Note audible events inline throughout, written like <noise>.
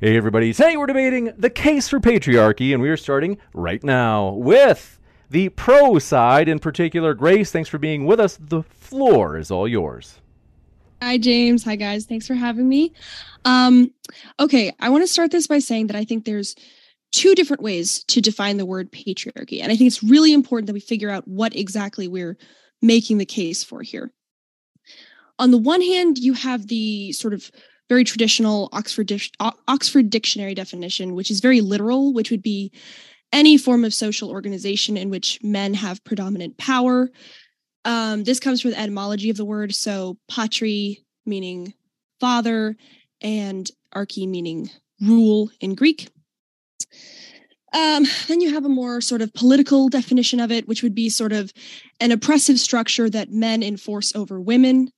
Hey, everybody. Today we're debating the case for patriarchy, and we are starting right now with the pro side in particular. Grace, thanks for being with us. The floor is all yours. Hi, James. Hi, guys. Thanks for having me. Um, okay, I want to start this by saying that I think there's two different ways to define the word patriarchy. And I think it's really important that we figure out what exactly we're making the case for here. On the one hand, you have the sort of very traditional Oxford, Oxford Dictionary definition, which is very literal, which would be any form of social organization in which men have predominant power. Um, this comes from the etymology of the word. So, patri meaning father, and archi meaning rule in Greek. Um, then you have a more sort of political definition of it, which would be sort of an oppressive structure that men enforce over women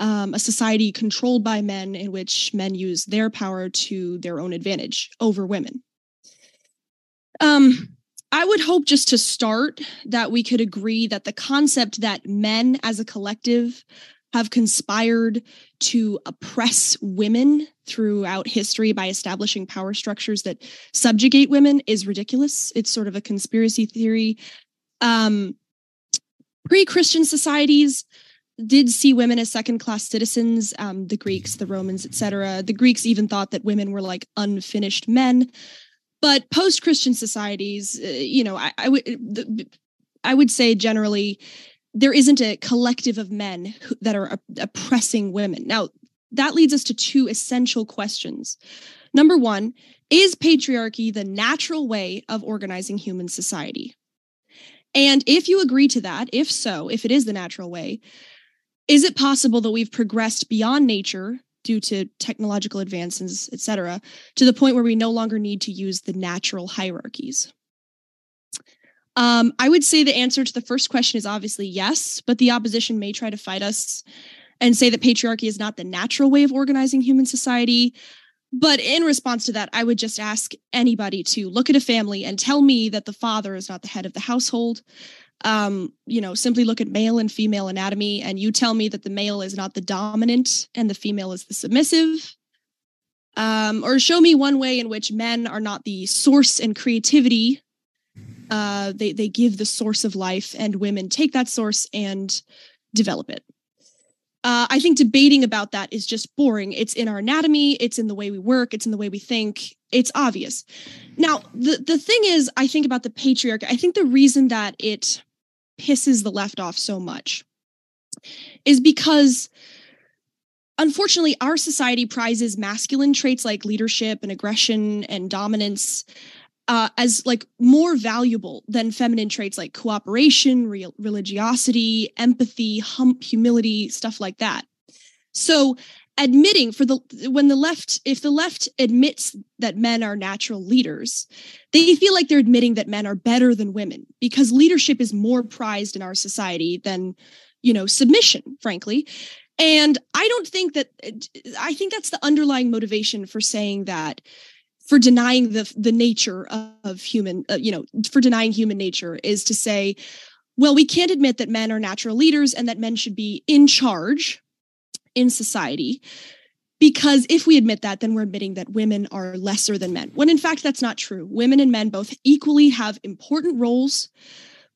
um, a society controlled by men in which men use their power to their own advantage over women. Um, I would hope just to start that we could agree that the concept that men as a collective have conspired to oppress women throughout history by establishing power structures that subjugate women is ridiculous. It's sort of a conspiracy theory. Um, Pre Christian societies did see women as second class citizens um, the greeks the romans etc the greeks even thought that women were like unfinished men. But post christian societies uh, you know i, I would i would say generally there isn't a collective of men who, that are oppressing women. Now that leads us to two essential questions. Number one is patriarchy the natural way of organizing human society? And if you agree to that if so if it is the natural way is it possible that we've progressed beyond nature due to technological advances, et cetera, to the point where we no longer need to use the natural hierarchies? Um, I would say the answer to the first question is obviously yes, but the opposition may try to fight us and say that patriarchy is not the natural way of organizing human society. But in response to that, I would just ask anybody to look at a family and tell me that the father is not the head of the household, um, you know, simply look at male and female anatomy, and you tell me that the male is not the dominant and the female is the submissive. Um, or show me one way in which men are not the source and creativity. Uh, they they give the source of life, and women take that source and develop it. Uh, I think debating about that is just boring. It's in our anatomy, it's in the way we work, it's in the way we think. It's obvious. Now, the the thing is, I think about the patriarchy. I think the reason that it pisses the left off so much is because unfortunately our society prizes masculine traits like leadership and aggression and dominance uh, as like more valuable than feminine traits like cooperation religiosity empathy humility stuff like that. So admitting for the when the left if the left admits that men are natural leaders they feel like they're admitting that men are better than women because leadership is more prized in our society than you know submission frankly. And i don't think that i think that's the underlying motivation for saying that for denying the the nature of human uh, you know for denying human nature is to say well we can't admit that men are natural leaders and that men should be in charge in society. Because if we admit that then we're admitting that women are lesser than men when in fact that's not true. Women and men both equally have important roles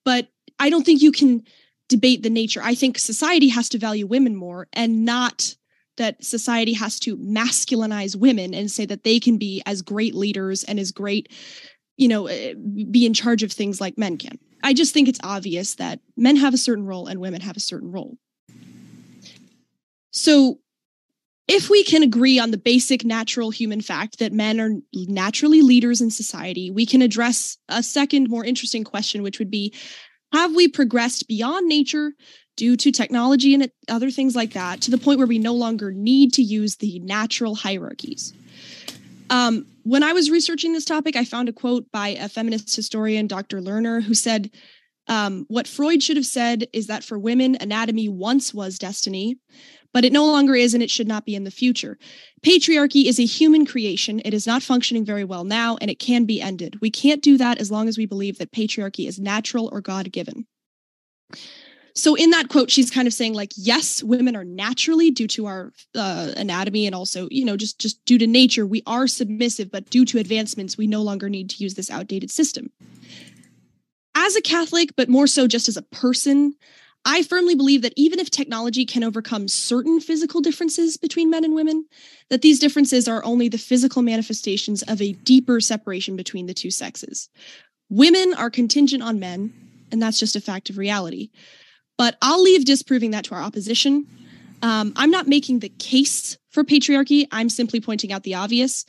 but i don't think you can debate the nature. I think society has to value women more and not that society has to masculinize women and say that they can be as great leaders and as great you know eh, be in charge of things like men can. I just think it's obvious that men have a certain role and women have a certain role so, if we can agree on the basic natural human fact that men are naturally leaders in society, we can address a second, more interesting question, which would be Have we progressed beyond nature due to technology and other things like that to the point where we no longer need to use the natural hierarchies? Um, when I was researching this topic, I found a quote by a feminist historian, Dr. Lerner, who said, um, What Freud should have said is that for women, anatomy once was destiny, but it no longer is and it should not be in the future. Patriarchy is a human creation. It is not functioning very well now and it can be ended. We can't do that as long as we believe that patriarchy is natural or God given. So in that quote, she's kind of saying like, yes, women are naturally due to our uh, anatomy and also, you know, just just due to nature, we are submissive, but due to advancements, we no longer need to use this outdated system. As a Catholic, but more so just as a person, I firmly believe that even if technology can overcome certain physical differences between men and women, that these differences are only the physical manifestations of a deeper separation between the two sexes. Women are contingent on men, and that's just a fact of reality. But I'll leave disproving that to our opposition. Um, I'm not making the case for patriarchy, I'm simply pointing out the obvious,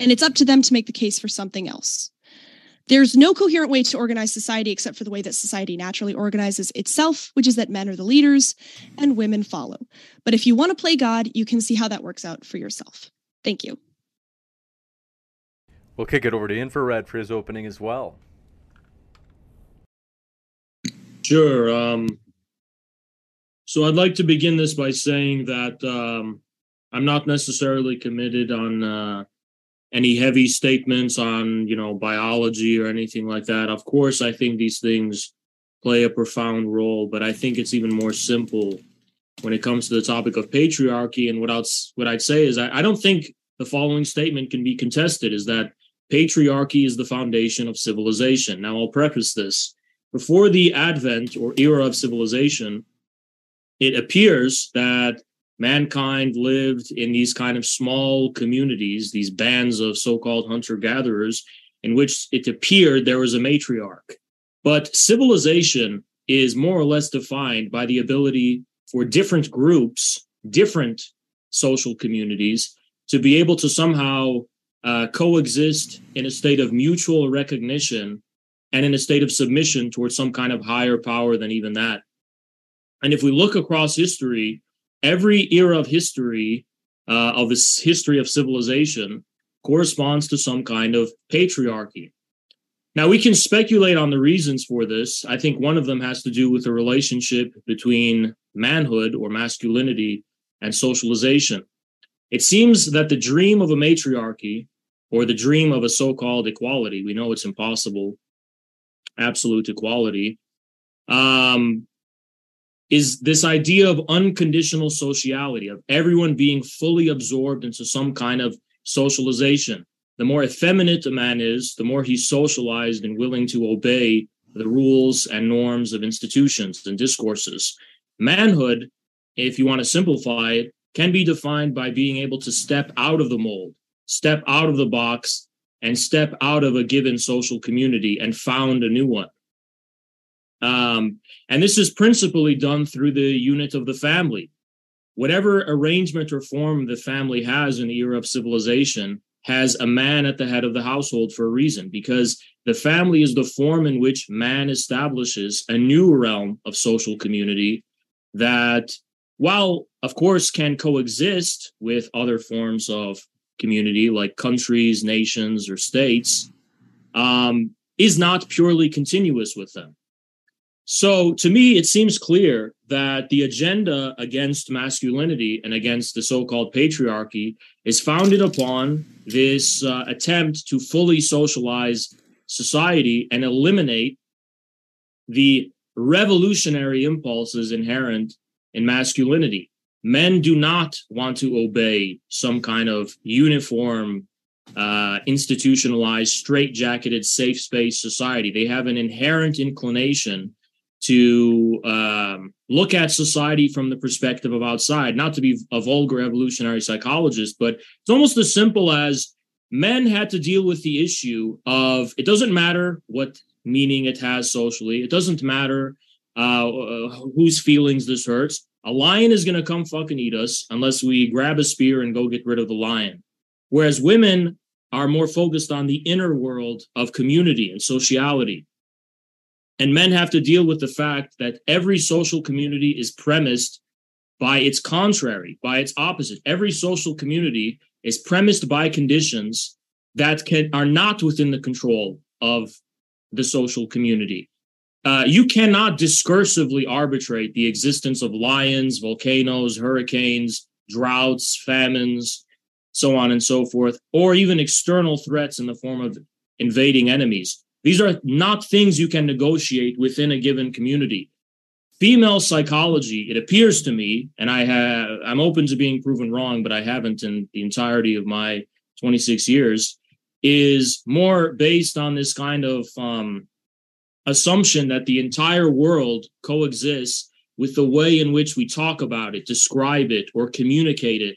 and it's up to them to make the case for something else. There's no coherent way to organize society except for the way that society naturally organizes itself, which is that men are the leaders and women follow. But if you want to play God, you can see how that works out for yourself. Thank you. We'll kick it over to Infrared for his opening as well. Sure. Um, so I'd like to begin this by saying that um, I'm not necessarily committed on uh, any heavy statements on you know biology or anything like that. Of course, I think these things play a profound role, but I think it's even more simple when it comes to the topic of patriarchy. And what I'd what I'd say is I, I don't think the following statement can be contested: is that patriarchy is the foundation of civilization. Now, I'll preface this. Before the advent or era of civilization, it appears that mankind lived in these kind of small communities, these bands of so called hunter gatherers, in which it appeared there was a matriarch. But civilization is more or less defined by the ability for different groups, different social communities, to be able to somehow uh, coexist in a state of mutual recognition and in a state of submission towards some kind of higher power than even that. And if we look across history, every era of history uh, of this history of civilization corresponds to some kind of patriarchy. Now, we can speculate on the reasons for this. I think one of them has to do with the relationship between manhood or masculinity and socialization. It seems that the dream of a matriarchy or the dream of a so called equality, we know it's impossible, absolute equality, um, is this idea of unconditional sociality, of everyone being fully absorbed into some kind of socialization. The more effeminate a man is, the more he's socialized and willing to obey the rules and norms of institutions and discourses. Manhood, if you want to simplify it, can be defined by being able to step out of the mold, step out of the box, and step out of a given social community and found a new one. Um, and this is principally done through the unit of the family. Whatever arrangement or form the family has in the era of civilization has a man at the head of the household for a reason, because the family is the form in which man establishes a new realm of social community that, while of course can coexist with other forms of community like countries, nations, or states, um, is not purely continuous with them. So to me, it seems clear that the agenda against masculinity and against the so called patriarchy is founded upon this uh, attempt to fully socialize society and eliminate the revolutionary impulses inherent in masculinity. Men do not want to obey some kind of uniform, uh, institutionalized, straitjacketed, safe space society. They have an inherent inclination to um, look at society from the perspective of outside, not to be a vulgar evolutionary psychologist, but it's almost as simple as men had to deal with the issue of it doesn't matter what meaning it has socially, it doesn't matter uh, whose feelings this hurts. A lion is going to come fucking eat us unless we grab a spear and go get rid of the lion. Whereas women are more focused on the inner world of community and sociality and men have to deal with the fact that every social community is premised by its contrary, by its opposite. Every social community is premised by conditions that can are not within the control of the social community. Uh, you cannot discursively arbitrate the existence of lions, volcanoes, hurricanes, droughts, famines, so on and so forth, or even external threats in the form of invading enemies. These are not things you can negotiate within a given community. Female psychology, it appears to me, and I have I'm open to being proven wrong, but I haven't in the entirety of my 26 years, is more based on this kind of um, assumption that the entire world coexists with the way in which we talk about it, describe it, or communicate it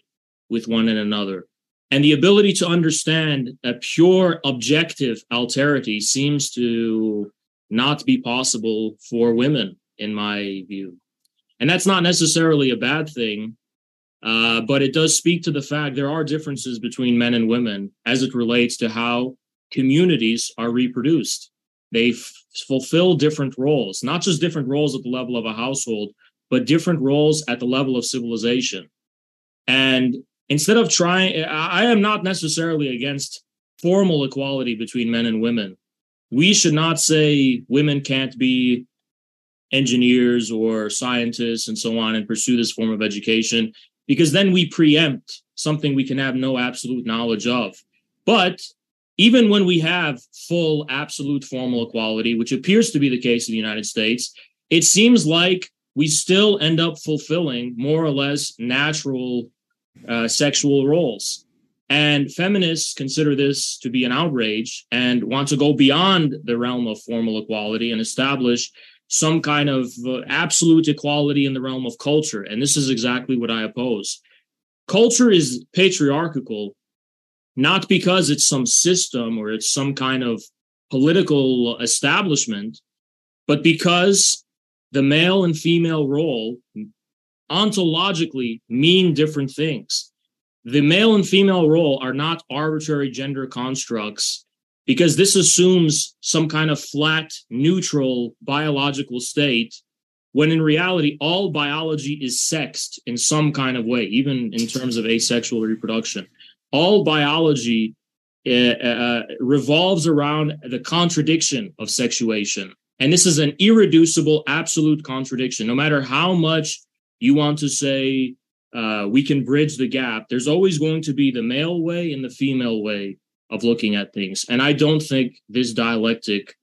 with one and another. And the ability to understand a pure objective alterity seems to not be possible for women, in my view. And that's not necessarily a bad thing, uh, but it does speak to the fact there are differences between men and women as it relates to how communities are reproduced. They f- fulfill different roles, not just different roles at the level of a household, but different roles at the level of civilization. And instead of trying, I am not necessarily against formal equality between men and women. We should not say women can't be engineers or scientists and so on and pursue this form of education because then we preempt something we can have no absolute knowledge of. But even when we have full absolute formal equality, which appears to be the case in the United States, it seems like we still end up fulfilling more or less natural uh, sexual roles. And feminists consider this to be an outrage and want to go beyond the realm of formal equality and establish some kind of uh, absolute equality in the realm of culture. And this is exactly what I oppose. Culture is patriarchal not because it's some system or it's some kind of political establishment, but because the male and female role ontologically mean different things. The male and female role are not arbitrary gender constructs because this assumes some kind of flat, neutral biological state, when in reality, all biology is sexed in some kind of way, even in terms of asexual reproduction all biology uh, revolves around the contradiction of sexuation. And this is an irreducible, absolute contradiction. No matter how much you want to say uh, we can bridge the gap, there's always going to be the male way and the female way of looking at things. And I don't think this dialectic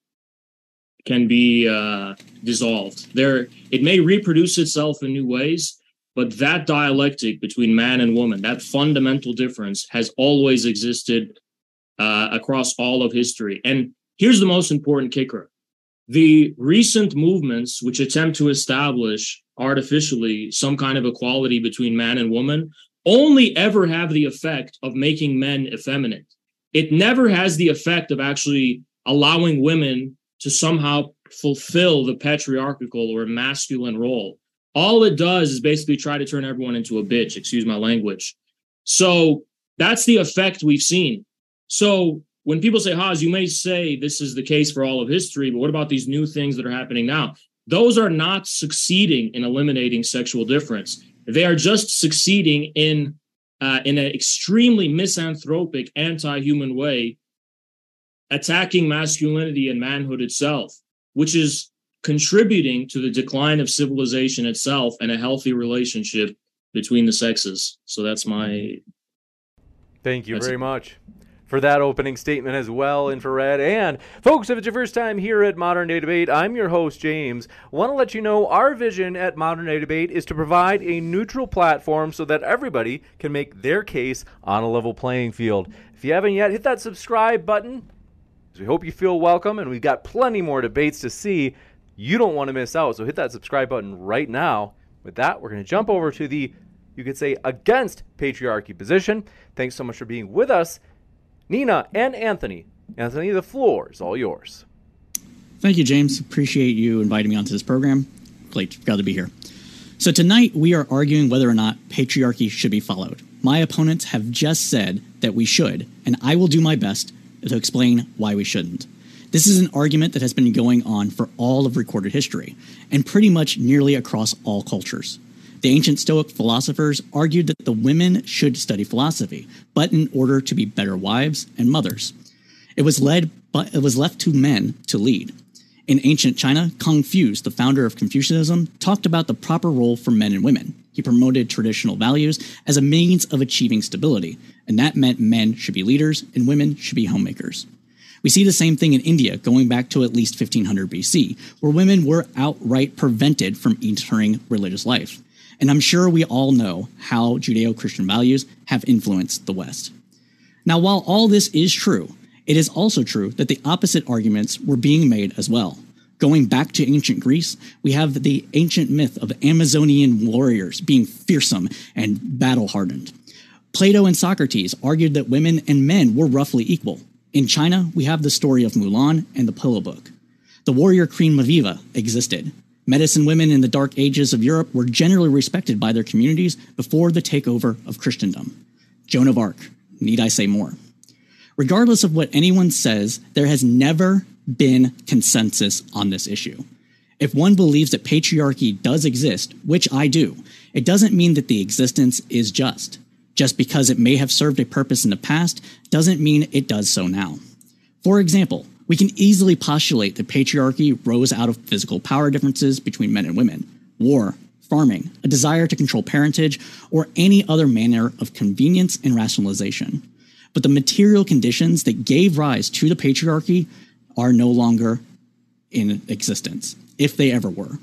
can be uh, dissolved. There, it may reproduce itself in new ways, but that dialectic between man and woman, that fundamental difference, has always existed uh, across all of history. And here's the most important kicker the recent movements which attempt to establish artificially some kind of equality between man and woman only ever have the effect of making men effeminate. It never has the effect of actually allowing women to somehow fulfill the patriarchal or masculine role all it does is basically try to turn everyone into a bitch, excuse my language. So that's the effect we've seen. So when people say, Haz, you may say this is the case for all of history, but what about these new things that are happening now? Those are not succeeding in eliminating sexual difference. They are just succeeding in uh, in an extremely misanthropic, anti-human way, attacking masculinity and manhood itself, which is contributing to the decline of civilization itself and a healthy relationship between the sexes. So that's my. Thank you very much for that opening statement as well, Infrared. And folks, if it's your first time here at Modern Day Debate, I'm your host, James. Want to let you know our vision at Modern Day Debate is to provide a neutral platform so that everybody can make their case on a level playing field. If you haven't yet, hit that subscribe button. We hope you feel welcome, and we've got plenty more debates to see you don't want to miss out. So hit that subscribe button right now. With that, we're going to jump over to the, you could say, against patriarchy position. Thanks so much for being with us, Nina and Anthony. Anthony, the floor is all yours. Thank you, James. Appreciate you inviting me onto this program. Great, glad to be here. So tonight we are arguing whether or not patriarchy should be followed. My opponents have just said that we should, and I will do my best to explain why we shouldn't. This is an argument that has been going on for all of recorded history, and pretty much nearly across all cultures. The ancient Stoic philosophers argued that the women should study philosophy, but in order to be better wives and mothers. It was led but it was left to men to lead. In ancient China, Confucius, the founder of Confucianism, talked about the proper role for men and women. He promoted traditional values as a means of achieving stability, and that meant men should be leaders and women should be homemakers. We see the same thing in India going back to at least 1500 BC, where women were outright prevented from entering religious life. And I'm sure we all know how Judeo Christian values have influenced the West. Now, while all this is true, it is also true that the opposite arguments were being made as well. Going back to ancient Greece, we have the ancient myth of Amazonian warriors being fearsome and battle hardened. Plato and Socrates argued that women and men were roughly equal. In China, we have the story of Mulan and the Pillow Book. The warrior queen Maviva existed. Medicine women in the Dark Ages of Europe were generally respected by their communities before the takeover of Christendom. Joan of Arc, need I say more? Regardless of what anyone says, there has never been consensus on this issue. If one believes that patriarchy does exist, which I do, it doesn't mean that the existence is just. Just because it may have served a purpose in the past doesn't mean it does so now. For example, we can easily postulate that patriarchy rose out of physical power differences between men and women, war, farming, a desire to control parentage, or any other manner of convenience and rationalization but the material conditions that gave rise to the patriarchy are no longer in existence, if they ever were.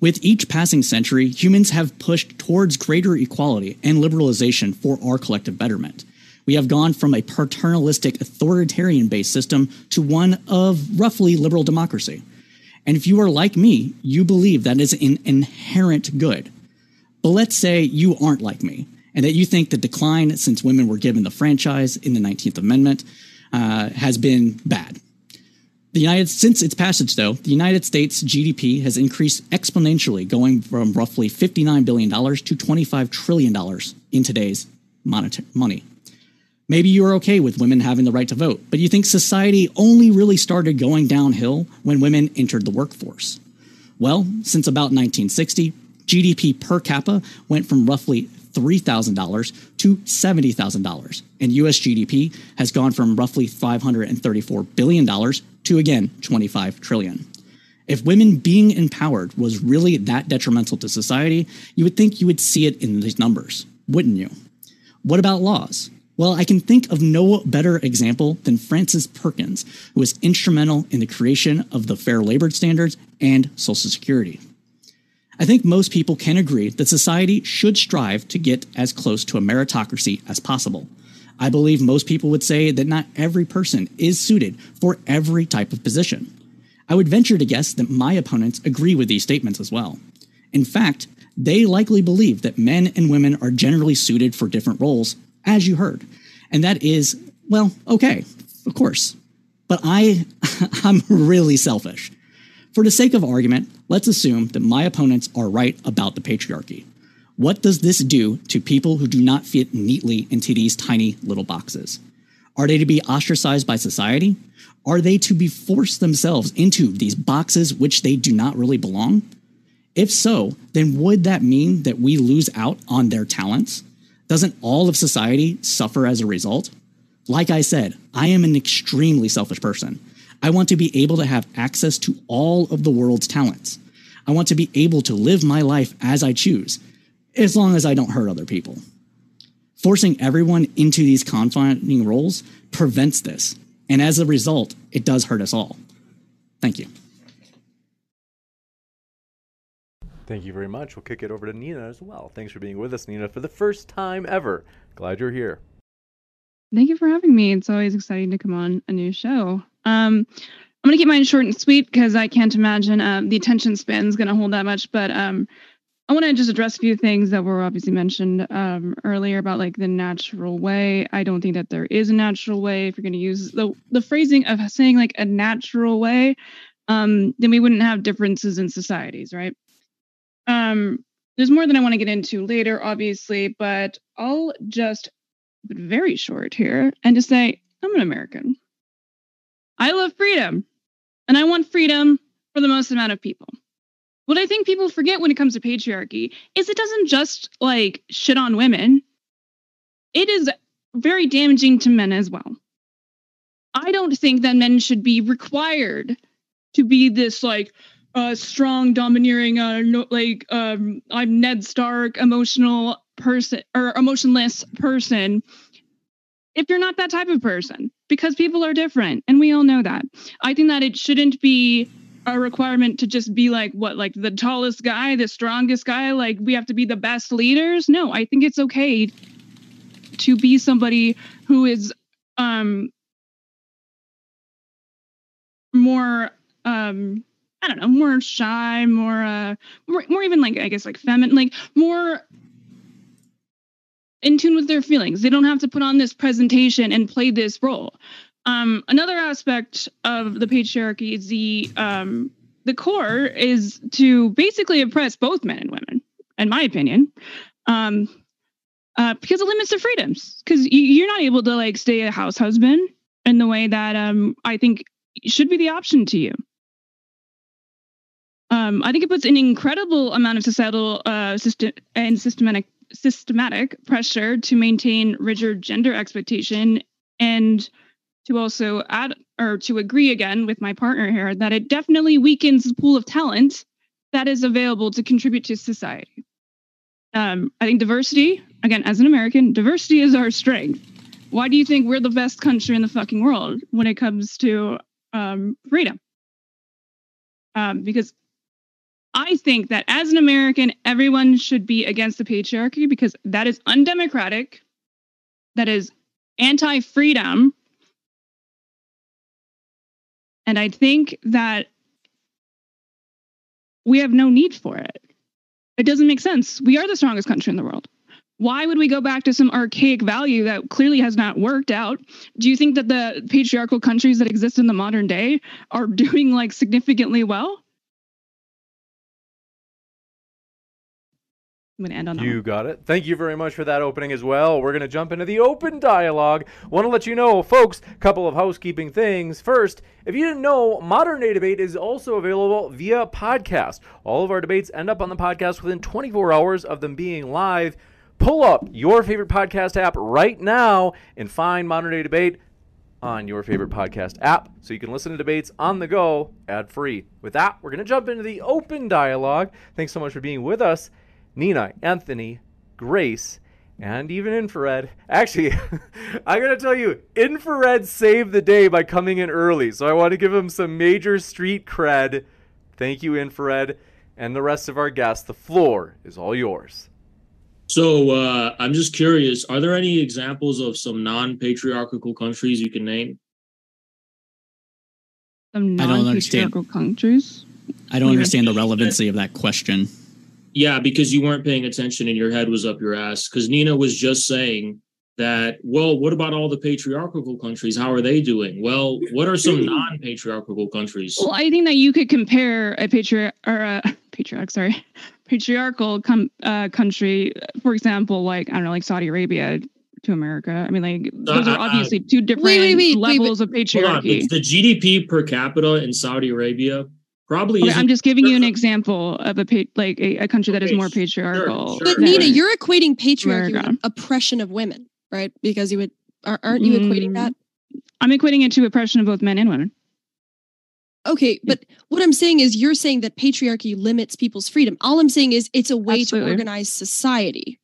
With each passing century, humans have pushed towards greater equality and liberalization for our collective betterment. We have gone from a paternalistic, authoritarian based system to one of roughly liberal democracy. And if you are like me, you believe that is an inherent good. But let's say you aren't like me and that you think the decline since women were given the franchise in the 19th Amendment uh, has been bad. The United, since its passage, though, the United States GDP has increased exponentially, going from roughly $59 billion to $25 trillion in today's monetary money. Maybe you are okay with women having the right to vote, but you think society only really started going downhill when women entered the workforce. Well, since about 1960, GDP per capita went from roughly $3,000 to $70,000. And US GDP has gone from roughly $534 billion to again 25 trillion. If women being empowered was really that detrimental to society, you would think you would see it in these numbers, wouldn't you? What about laws? Well, I can think of no better example than Frances Perkins, who was instrumental in the creation of the Fair Labor Standards and Social Security. I think most people can agree that society should strive to get as close to a meritocracy as possible. I believe most people would say that not every person is suited for every type of position. I would venture to guess that my opponents agree with these statements as well. In fact, they likely believe that men and women are generally suited for different roles, as you heard. And that is, well, okay, of course. But I, <laughs> I'm really selfish. For the sake of argument, let's assume that my opponents are right about the patriarchy. What does this do to people who do not fit neatly into these tiny little boxes? Are they to be ostracized by society? Are they to be forced themselves into these boxes which they do not really belong? If so, then would that mean that we lose out on their talents? Doesn't all of society suffer as a result? Like I said, I am an extremely selfish person. I want to be able to have access to all of the world's talents. I want to be able to live my life as I choose, as long as I don't hurt other people. Forcing everyone into these confining roles prevents this, and as a result, it does hurt us all. Thank you. Thank you very much. We'll kick it over to Nina as well. Thanks for being with us, Nina, for the first time ever. Glad you're here. Thank you for having me. It's always exciting to come on a new show. Um, I'm going to keep mine short and sweet because I can't imagine um, the attention span is going to hold that much. But um, I want to just address a few things that were obviously mentioned um, earlier about like the natural way. I don't think that there is a natural way. If you're going to use the the phrasing of saying like a natural way, um, then we wouldn't have differences in societies, right? Um, there's more than I want to get into later, obviously, but I'll just very short here and just say I'm an American. I love freedom and I want freedom for the most amount of people. what I think people forget when it comes to patriarchy is it doesn't just like shit on women. It is very damaging to men as well. I don't think that men should be required to be this like uh strong domineering uh no, like um I'm Ned Stark emotional person or emotionless person if you're not that type of person because people are different and we all know that. I think that it shouldn't be a requirement to just be like what like the tallest guy, the strongest guy, like we have to be the best leaders. No, I think it's okay to be somebody who is um more um I don't know, more shy, more uh more, more even like I guess like feminine, like more in tune with their feelings. They don't have to put on this presentation and play this role. Um, another aspect of the patriarchy is the um, the core is to basically oppress both men and women, in my opinion, um, uh, because it limits their freedoms. Because you're not able to like stay a house husband in the way that um, I think should be the option to you. Um, I think it puts an incredible amount of societal uh, system and systematic systematic pressure to maintain rigid gender expectation and to also add or to agree again with my partner here that it definitely weakens the pool of talent that is available to contribute to society. Um, I think diversity, again, as an American, diversity is our strength. Why do you think we're the best country in the fucking world when it comes to um, freedom? Um, because I think that as an American, everyone should be against the patriarchy because that is undemocratic, that is anti freedom. And I think that we have no need for it. It doesn't make sense. We are the strongest country in the world. Why would we go back to some archaic value that clearly has not worked out? Do you think that the patriarchal countries that exist in the modern day are <laughs> doing like significantly well? I'm going to end on that. You got it. Thank you very much for that opening as well. We're going to jump into the open dialogue. Want to let you know, folks, a couple of housekeeping things. First, if you didn't know, Modern Day Debate is also available via podcast. All of our debates end up on the podcast within 24 hours of them being live. Pull up your favorite podcast app right now and find Modern Day Debate on your favorite podcast app so you can listen to debates on the go ad free. With that, we're going to jump into the open dialogue. Thanks so much for being with us. Nina, Anthony, Grace, and even Infrared. Actually, <laughs> I gotta tell you, Infrared saved the day by coming in early, so I want to give him some major street cred. Thank you, Infrared, and the rest of our guests. The floor is all yours. So uh, I'm just curious: Are there any examples of some non-patriarchal countries you can name? Some I don't understand. non-patriarchal countries. I don't understand the relevancy of that question. Yeah, because you weren't paying attention and your head was up your ass. Because Nina was just saying that, well, what about all the patriarchal countries? How are they doing? Well, what are some non patriarchal countries? Well, I think that you could compare a patriarch or a <laughs> patriarch, sorry, patriarchal com- uh, country, for example, like I don't know, like Saudi Arabia to America. I mean, like those uh, are uh, obviously two different wait, wait, wait, levels of Hold on, patriarchy. the, the GDP per capita in Saudi Arabia probably Okay. I'm just giving you an example of a pa- like a, a country that is more patriarchal. sure. But than- Nina, you're equating patriarchy America. with oppression of women, right? Because you would are- aren't you equating Mm. that? I'm equating it to oppression of both men and women. Okay, but what I'm saying is you're saying that patriarchy limits people's freedom. All I'm saying is it's a way Absolutely. to organize society.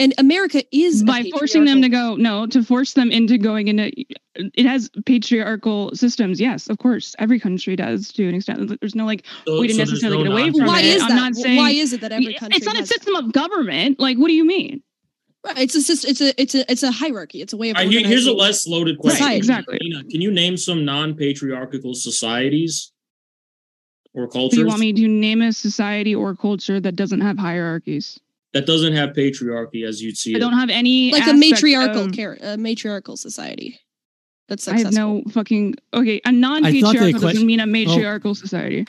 And America is by forcing them to go no to force them into going into it has patriarchal systems yes of course every country does to an extent there's no like so- way to so necessarily no get away non- from Why it is i'm that? not saying Why is it that every country it's not a has- system of government like what do you mean Right, it's a syst- it's a it's a it's a hierarchy. It's a way of All right, here's a less loaded question. Right, exactly. Nina, can you name some non-patriarchal societies or cultures? do you want me to name a society or culture that doesn't have hierarchies that doesn't have patriarchy as you'd see i it? don't have any like a matriarchal of- char- a matriarchal society. That's I have no fucking okay. A non-patriarchal question- doesn't mean a oh. matriarchal society.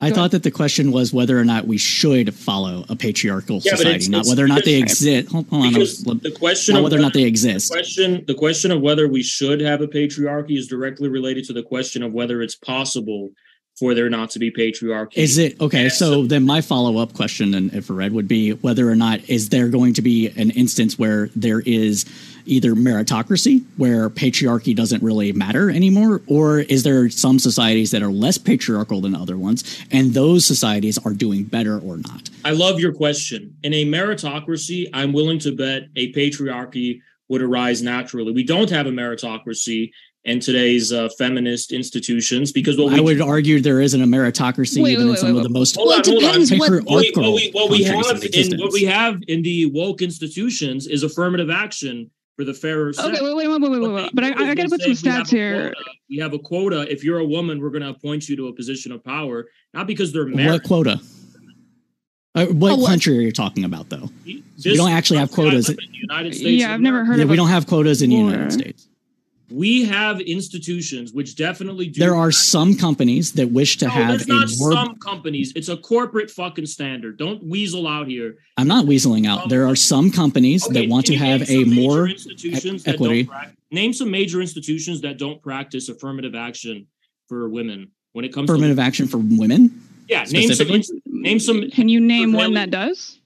I Go thought that the question was whether or not we should follow a patriarchal Yeah, society, it's- not it's whether or not they exist. Hold, hold on, because let's- the question not of whether or not they exist. The question, the question of whether we should have a patriarchy is directly related to the question of whether it's possible for there not to be patriarchy. Is it okay? So then my follow up question, and if Red would be whether or not is there going to be an instance where there is either meritocracy where patriarchy doesn't really matter anymore, or is there some societies that are less patriarchal than other ones, and those societies are doing better or not? I love your question. In a meritocracy, I'm willing to bet a patriarchy would arise naturally. We don't have a meritocracy in today's uh, feminist institutions because what I we would argue there isn't a meritocracy Wait, even wait, in some wait, of the most Well, on, it depends what- patriarchal what we, what we, what we countries have in in what we have in the woke institutions is affirmative action for the fairer sex. Okay, wait, wait, wait, wait, wait, What wait. But I, I gotta put some say we stats here. quota. We have a quota. If you're a woman, we're going to appoint you to a position of power, not because they're what quota? Uh, what Oh, country are you talking about, though? This don't actually have quotas. in, the United States. Yeah, I've never heard Yeah, of we a don't have quotas in the United States. We have institutions which definitely do. There are some companies that wish to no, have there's a not more. some companies. It's a corporate fucking standard. Don't weasel out here. I'm not weaseling out. There are some companies Okay, that want to have a more institutions e- that equity. Don't prac- name some major institutions that don't practice affirmative action for women when it comes to affirmative to action for women. yeah. Name some. Name some. Can you name one that does?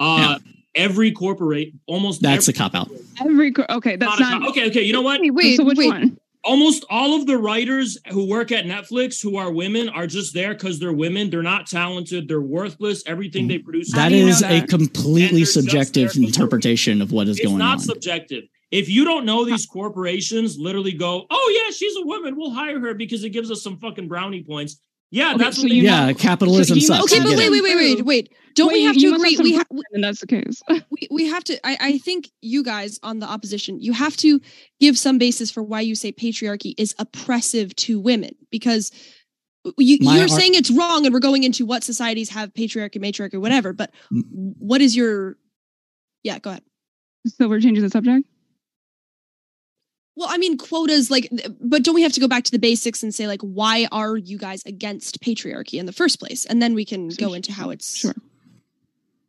Uh, every corporate, almost That's a cop out. Every okay, that's not not. okay. Okay, you know what? Wait, wait, so which wait. one? almost all of the writers who work at Netflix who are women are just there because they're women. They're not talented. They're worthless. Everything they produce. That is That do you know is a completely subjective there 'cause they're- interpretation of what is it's going not on. Not subjective. If you don't know these corporations, literally go, "Oh yeah, she's a woman. We'll hire her because it gives us some fucking brownie points." Yeah, Okay, that's so what you do. yeah, capitalism So sucks. Okay, but wait, wait, wait, wait, wait. Don't Wait, we have to agree? some We, have, proof then that's the case. <laughs> we we have to. I, I think you guys on the opposition, you have to give some basis for why you say patriarchy is oppressive to women because. you, you're ar- saying it's wrong, and we're going into what societies have patriarchy, matriarchy, whatever. But what is your? Yeah, go ahead. so we're changing the subject. Well, I mean, quotas, like, but don't we have to go back to the basics and say, like, why are you guys against patriarchy in the first place? And then we can go into how it's. Sure.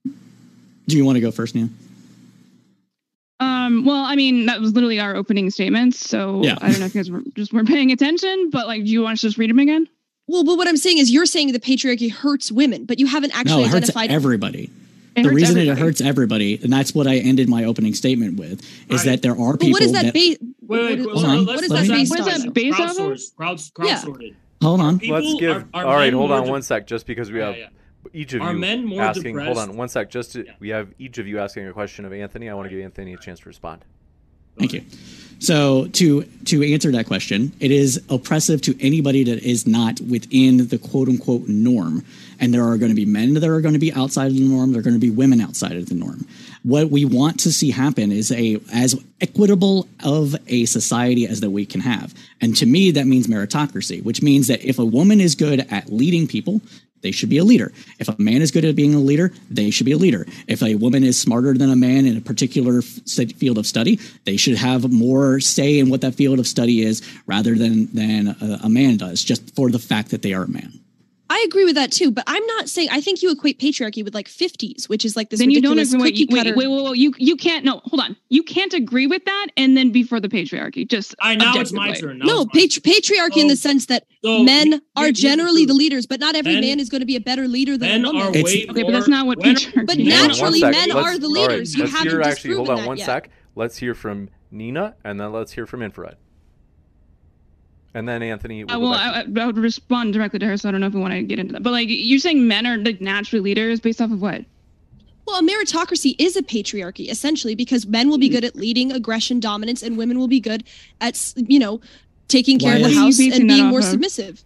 Do you want to go first, Neil? Um, well, I mean, that was literally our opening statements. So Yeah. I don't know if you guys were just weren't paying attention, but like, do you want to just read them again? Well, but what I'm saying is, you're saying the patriarchy hurts women, but you haven't No, actually it hurts identified. everybody. It the hurts reason it hurts everybody, and that's what I ended my opening statement with, is Right. that there are people. but people what is that? that. Ba- Wait, what wait, is- wait, on. let's- what is that ask based What is on? that based off of? Crowdsourced, crowds, Yeah. crowdsorted. hold on. People Let's give. are- are all right, hold on de- one sec, just because we have yeah. each of Are you men more asking. Hold on one sec, just to, Yeah. we have each of you asking a question of Anthony. I want to give Anthony a chance to respond. Thank you. So to to answer that question, it is oppressive to anybody that is not within the quote unquote norm. And there are going to be men that are going to be outside of the norm. There are going to be women outside of the norm. What we want to see happen is a as equitable of a society as that we can have. And to me, that means meritocracy, which means that if a woman is good at leading people, they should be a leader. If a man is good at being a leader, they should be a leader. If a woman is smarter than a man in a particular field of study, they should have more say in what that field of study is rather than than a, a man does, just for the fact that they are a man. I agree with that too, but I'm not saying. I think you equate patriarchy with like 50s, which is like this then you don't agree. Wait, cookie wait, cutter. wait, wait, wait, you you can't. No, hold on. You can't agree with that and then be for the patriarchy. Just I now it's my turn. Now no, it's my patri- patriarchy in the sense that So, men are here's the generally the leaders, but not every Men- man is going to be a better leader than Men a woman. are It's- way Okay, but that's not what when- patriarchy But is. On naturally, men Let's- are the all right, leaders. You let's haven't hear actually. Hold on one yet. sec. Let's hear from Nina, and then let's hear from Infrared. And then Anthony. We'll Uh, well, I, I would respond directly to her, so I don't know if we want to get into that. But like, you're saying men are like naturally leaders based off of what? Well, a meritocracy is a patriarchy essentially because men will be good at leading aggression, dominance, and women will be good at you know taking care Why of the is- What are you house and being more of? submissive.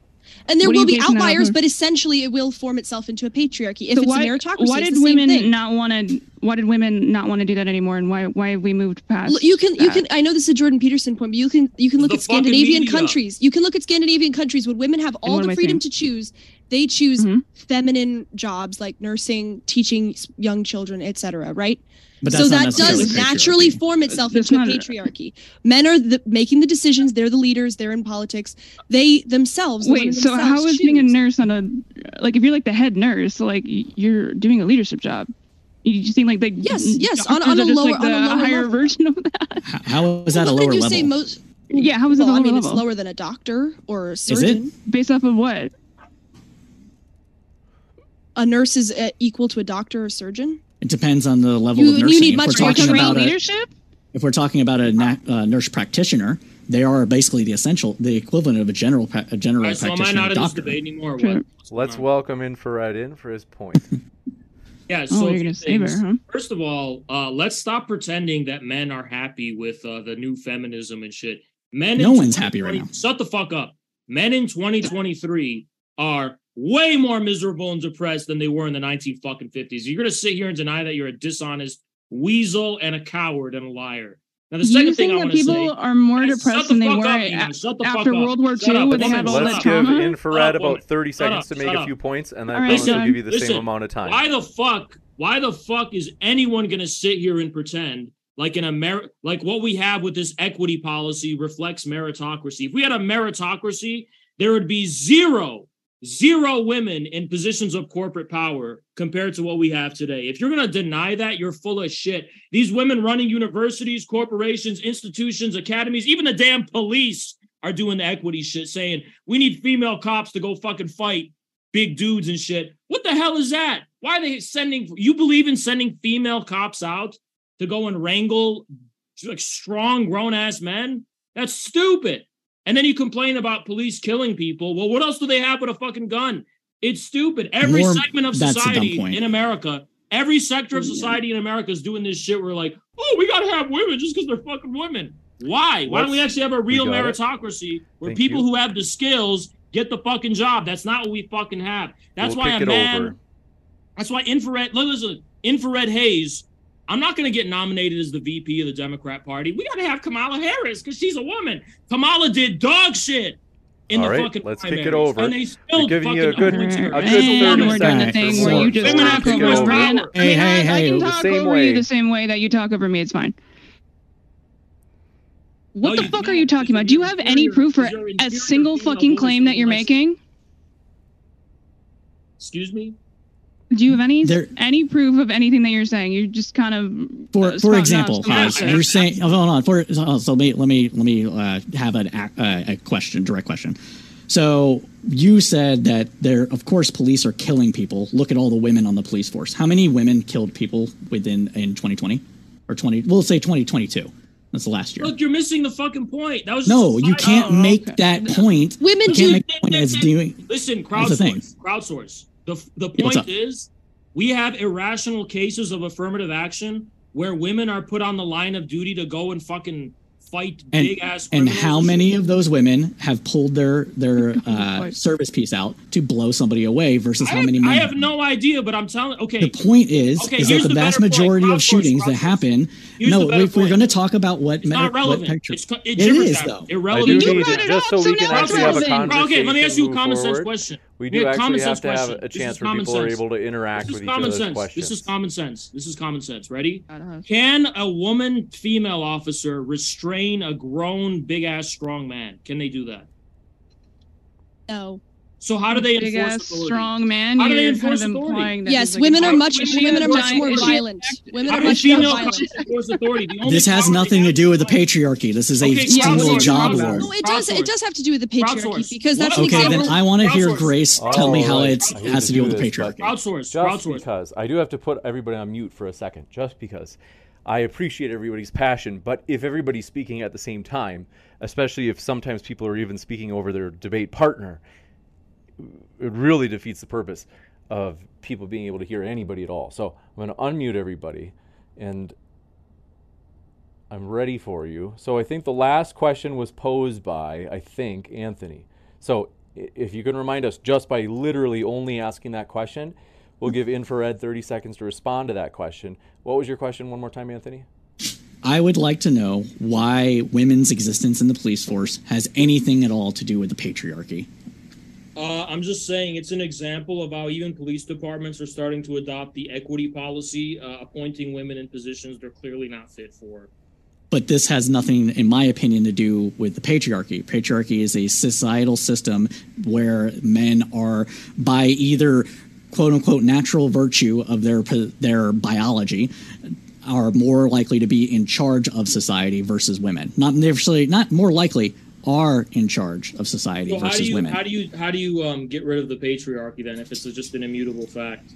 And there What will be basing that off outliers, but essentially it will form itself into a patriarchy. If so it's why, a meritocracy, why it's did the same women thing. not want to? Why did women not want to do that anymore? And why why have we moved past? You can you can I know this is a Jordan Peterson point, but you can you can look The at Scandinavian media. countries. You can look at Scandinavian countries when women have all the freedom to choose. They choose Mhm. feminine jobs like nursing, teaching young children, etc. Right? But so that does patriarchy. naturally form itself That's into a not- patriarchy. Men are the, making the decisions. They're the leaders. They're in politics. They themselves. the Wait, women so themselves how is being a nurse on a like if you're like the head nurse, like you're doing a leadership job? You just think like the Yes, yes, on- on a lower- like on a lower higher level. version of that. H- How is that Well, a lower you level? say most. Yeah, how is Well, it the I mean, level? it's lower than a doctor or a it? surgeon. Based off of what? A nurse is uh, equal to a doctor or surgeon. It depends on the level You- of you need if much we're more talking training. about a, leadership? if we're talking about a na- uh, nurse practitioner, they are basically the essential, the equivalent of a general pra- a general All right, so am I practitioner not in this doctor. debate anymore? or What? Let's welcome Infrared in for his point. <laughs> Yeah, Oh, so you're gonna save her, huh? First of all, uh, let's stop pretending that men are happy with uh, the new feminism and shit. Men, No one's happy right now. Shut the fuck up. Men in 2023 are way more miserable and depressed than they were in the 19 fucking 50s. You're gonna sit here and deny that you're a dishonest weasel and a coward and a liar. Now, the second you thing think I that want to people say. are more Shut depressed the than they were up, a- Ina. Shut the after up. World War II, up, when they had all Shut Let's that up. give? Infrared up, about 30 seconds up, to make shut a few points, and then All right, promise to done. give you the Listen, same amount of time. Why the fuck? Why the fuck is anyone gonna sit here and pretend like an Amer like what we have with this equity policy reflects meritocracy? If we had a meritocracy, there would be zero, zero women in positions of corporate power compared to what we have today. If you're gonna deny that, you're full of shit. These women running universities, corporations, institutions, academies, even the damn police are doing the equity shit, saying we need female cops to go fucking fight big dudes and shit. What the hell is that? Why are they sending? You believe in sending female cops out to go and wrangle like strong grown ass men? That's stupid. And then you complain about police killing people. Well, what else do they have but a fucking gun? It's stupid. Every More- segment of that's a dumb society in America, every sector of society in America is doing this shit. We're like, oh, we gotta have women just because they're fucking women. Why? Why don't we actually have a real got it. meritocracy where Thank people you. who have the skills get the fucking job? That's not what we fucking have. That's We'll why kick a man. over. That's why infrared. Listen, infrared haze. I'm not going to get nominated as the VP of the Democrat Party. We got to have Kamala Harris because she's a woman. Kamala did dog shit in All the right, fucking. let's kick it over. And they We're giving you a good- appointed her. a She's good and 30 we're doing the thing for where you just Women talk over go Brian. over. Hey, hey, I hey, can the talk same over way. you the same way that you talk over me. It's fine. What No, the fuck are you talking about? Do you have any proof for a single fucking claim that you're making? Excuse me. Do you have any There- any proof of anything that you're saying? You're just kind of For uh, for example, off some Haz, bullshit. you're saying oh, hold on. For oh, so let me let me let me uh, have an, uh, a question, direct question. So you said that there, of course, police are killing people. Look at all the women on the police force. How many women killed people within in 2020 or 20? We'll say 2022. That's the last year. Look, you're missing the fucking point. That was no, just you can't Oh, make okay. that point. Women do- can't point as doing. Listen, That's crowdsource. Crowdsource. The the point up? is, we have irrational cases of affirmative action where women are put on the line of duty to go and fucking fight And- big ass. And how many of those women have pulled their their <laughs> uh, service piece out to blow somebody away versus I how have, many men? I have no idea, but I'm telling. Okay, The point is, Okay, is that here's the the vast better point. majority of Crowdsource, shootings that happen. Here's no, if we're going to talk about what it's meta- not relevant. picture, It's, co- it it gibberish is at- though. Irrelevant. You brought it up, so so we can now it's actually have a relevant. conversation. Okay, let me ask you a common sense question. We do common actually have sense to have a chance where common people are sense. able to interact This is with each common other's sense. questions. This is common sense. This is common sense. Ready? I don't know. Can a woman female officer restrain a grown big ass strong man? Can they do that? No. So how do they Big enforce ass authority? strong man. How do they enforce kind of authority? that Yes, like women a- are much Is she women are much giant- more is she- violent. Women are much more violent. enforce authority? This has nothing to do with the patriarchy. This is a Okay, single crowdsource, job war. No, it does. It does have to do with the patriarchy because that's Okay, example. then I want to hear Grace tell me how Alright. it's I hate has to do with the patriarchy. Crowdsource. Just because I do have to put everybody on mute for a second, just because I appreciate everybody's passion, but if everybody's speaking at the same time, especially if sometimes people are even speaking over their debate partner, it really defeats the purpose of people being able to hear anybody at all. So I'm going to unmute everybody, and I'm ready for you. So I think the last question was posed by, I think, Anthony. So if you can remind us just by literally only asking that question, we'll give Infrared 30 seconds to respond to that question. What was your question one more time, Anthony? I would like to know why women's existence in the police force has anything at all to do with the patriarchy. Uh, I'm just saying it's an example of how even police departments are starting to adopt the equity policy, uh, appointing women in positions they're clearly not fit for. But this has nothing, in my opinion, to do with the patriarchy. Patriarchy is a societal system where men are, by either quote unquote natural virtue of their their biology, are more likely to be in charge of society versus women. Not necessarily, not more likely, are in charge of society So versus do you women. how do you how do you um, get rid of the patriarchy then if it's just an immutable fact?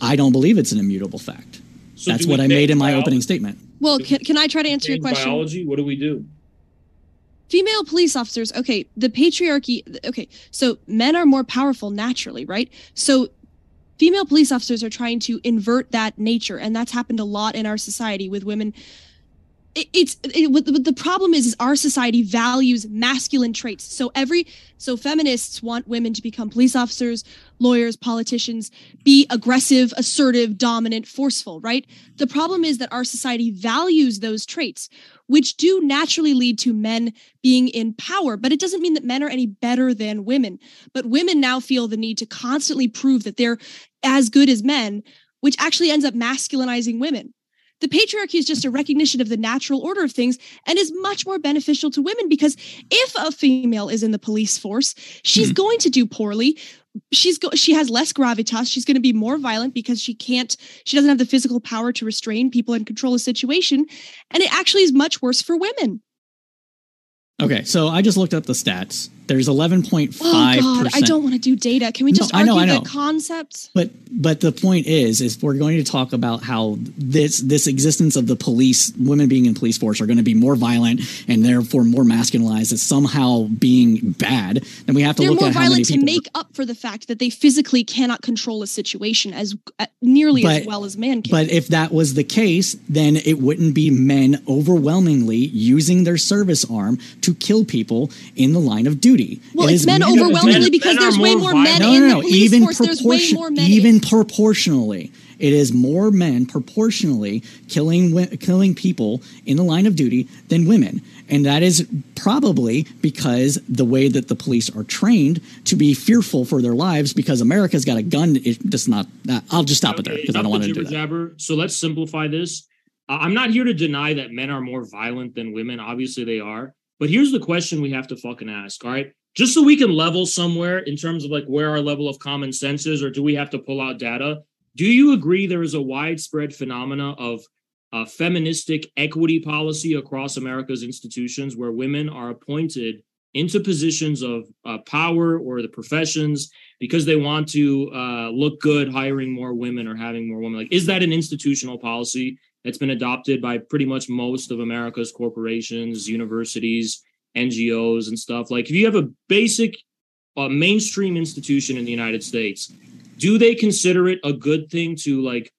I don't believe it's an immutable fact. So That's what I made in my biology? opening statement. Well, can, can I try to answer your question? Biology. What do we do? female police officers okay the patriarchy okay so men are more powerful naturally right so female police officers are trying to invert that nature and that's happened a lot in our society with women it, it's it, what, what the problem is is our society values masculine traits. So every so feminists want women to become police officers lawyers politicians be aggressive assertive dominant forceful right? The problem is that our society values those traits which do naturally lead to men being in power. But it doesn't mean that men are any better than women. But women now feel the need to constantly prove that they're as good as men which actually ends up masculinizing women the patriarchy is just a recognition of the natural order of things and is much more beneficial to women because if a female is in the police force she's Mhm. going to do poorly she's go- she has less gravitas she's going to be more violent because she can't she doesn't have the physical power to restrain people and control a situation and it actually is much worse for women Okay, so I just looked up the stats. There's 11.5 oh god i don't want to do data can we No, just I argue know, I know. the concepts But but the point is, is we're going to talk about how this this existence of the police, women being in police force, are going to be more violent and therefore more masculinized as somehow being bad. Then we have to they're look at how many violent to make up for the fact that they physically cannot control a situation as uh, nearly as well as man can But if that was the case, then it wouldn't be men overwhelmingly using their service arm to kill people in the line of duty. Well It it's men men- overwhelmingly men- because men there's way more more men violent. No, in no, the police Even force there's way more men even proportionally, it is more men proportionally killing killing people in the line of duty than women, and that is probably because the way that the police are trained to be fearful for their lives because America's got a gun. It just not. I'll just stop it there because I don't want to do that. jibber-jabber. So let's simplify this. I'm not here to deny that men are more violent than women. Obviously, they are. But here's the question we have to fucking ask. All right, just so we can level somewhere in terms of like where our level of common sense is, or do we have to pull out data? Do you agree there is a widespread phenomena of uh, feministic equity policy across America's institutions where women are appointed into positions of uh, power or the professions because they want to uh, look good hiring more women or having more women like is that an institutional policy that's been adopted by pretty much most of america's corporations universities ngos and stuff like if you have a basic uh, mainstream institution in the united states do they consider it a good thing to like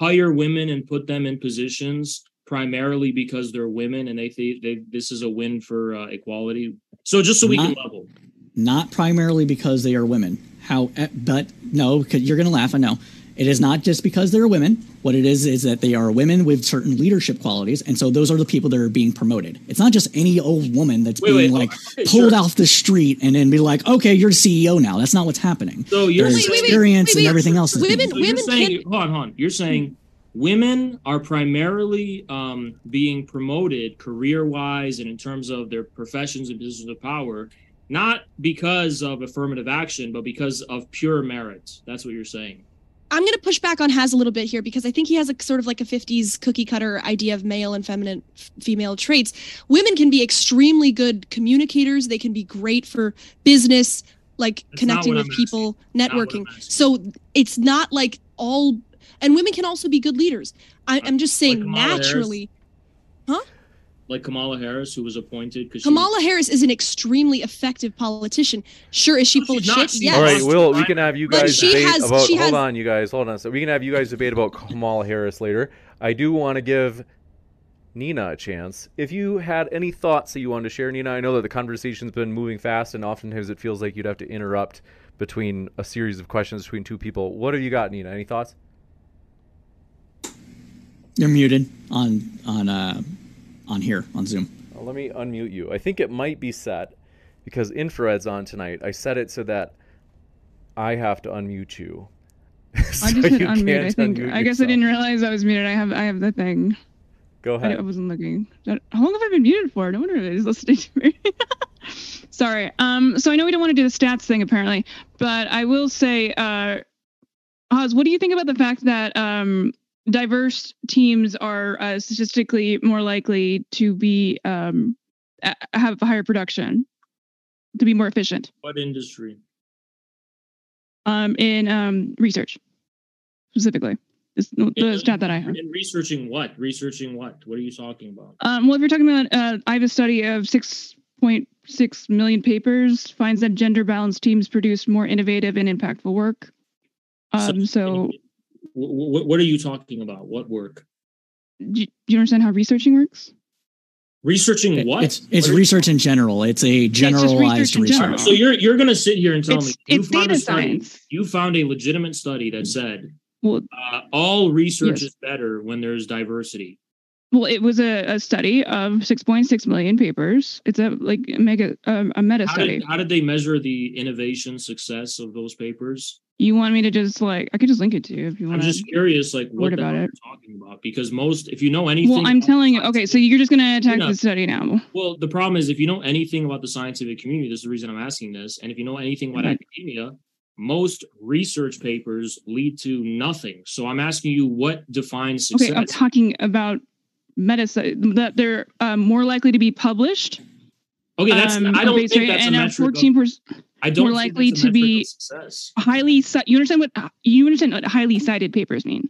hire women and put them in positions primarily because they're women and they think they, this is a win for uh, equality so just so we can Not- level not primarily because they are women. How, eh, but no, 'cause you're going to laugh. I know. It is not just because they're women. What it is is that they are women with certain leadership qualities, and so those are the people that are being promoted. It's not just any old woman that's Wait, being wait, like <laughs> okay, pulled sure. off the street and then be like, "Okay, you're CEO now." That's not what's happening. so you're There's Wait, experience and everything else. is Women- So you're women saying, hold on, hold on. You're saying women are primarily um, being promoted career wise and in terms of their professions and positions of power, not because of affirmative action, but because of pure merit. That's what you're saying. I'm going to push back on Has a little bit here because I think he has a sort of like a 50s cookie cutter idea of male and feminine f- female traits. Women can be extremely good communicators. They can be great for business, like That's connecting with people, what networking. So it's not like all, and women can also be good leaders. I, I'm just saying Harris? naturally. Like Kamala Harris, who was appointed because Kamala Harris is an extremely effective politician. Sure, is she No, full of shit? She's Yes. All right, lost Will, we can have you guys she debate has- about. she hold has- on, you guys. Hold on. So we can have you guys debate about Kamala Harris later. I do want to give Nina a chance. If you had any thoughts that you wanted to share, Nina, I know that the conversation's been moving fast, and oftentimes it feels like you'd have to interrupt between a series of questions between two people. What have you got, Nina? Any thoughts? You're muted on on uh, on here on Zoom. Well, let me unmute you. I think it might be set because infrared's on tonight. I set it so that I have to unmute you. <laughs> I just hit unmute. I think. unmute I guess I didn't realize I was muted. I have. I have the thing. Go ahead. I wasn't looking. How long have I been muted for? No wonder everybody's <laughs> listening to me. <laughs> Sorry. Um. So I know we don't want to do the stats thing apparently, but I will say, uh, Oz, what do you think about the fact that um diverse teams are uh, statistically more likely to be um, a- have higher production, to be more efficient What industry? um, in um, research specifically. Is the stat that I have. In researching what? Researching what? What are you talking about? Um, well, if you're talking about, uh, I have a study of 6.6 million papers finds that gender balanced teams produce more innovative and impactful work. Um, so, What, what are you talking about? What work? do you, understand how researching works? Researching what? It's it's What are- research in general. It's a just generalized research research. general. So you're you're gonna sit here and tell It's, me you it's found data a study. science. You found a legitimate study that said Well, uh, all research Yes. is better when there's diversity. well, it was a, a study of 6.6 million papers. It's a like a mega um, a meta How study. did, how did they measure the innovation success of those papers? You want me to just like I could just link it to you if you want. I'm just curious, like what about it. you're talking about. Because most, if you know anything, Well, I'm telling you. Okay, so you're just gonna attack the study now. Well, the problem is if you know anything about the scientific community, this is the reason I'm asking this, and if you know anything about Right. academia, most research papers lead to nothing. So I'm asking you what defines success. Okay, I'm talking about medicine that they're um, more likely to be published. Okay, that's um, I don't think that's a and metric. fourteen percent I don't more think likely to be- highly. You understand what you understand what highly cited papers mean?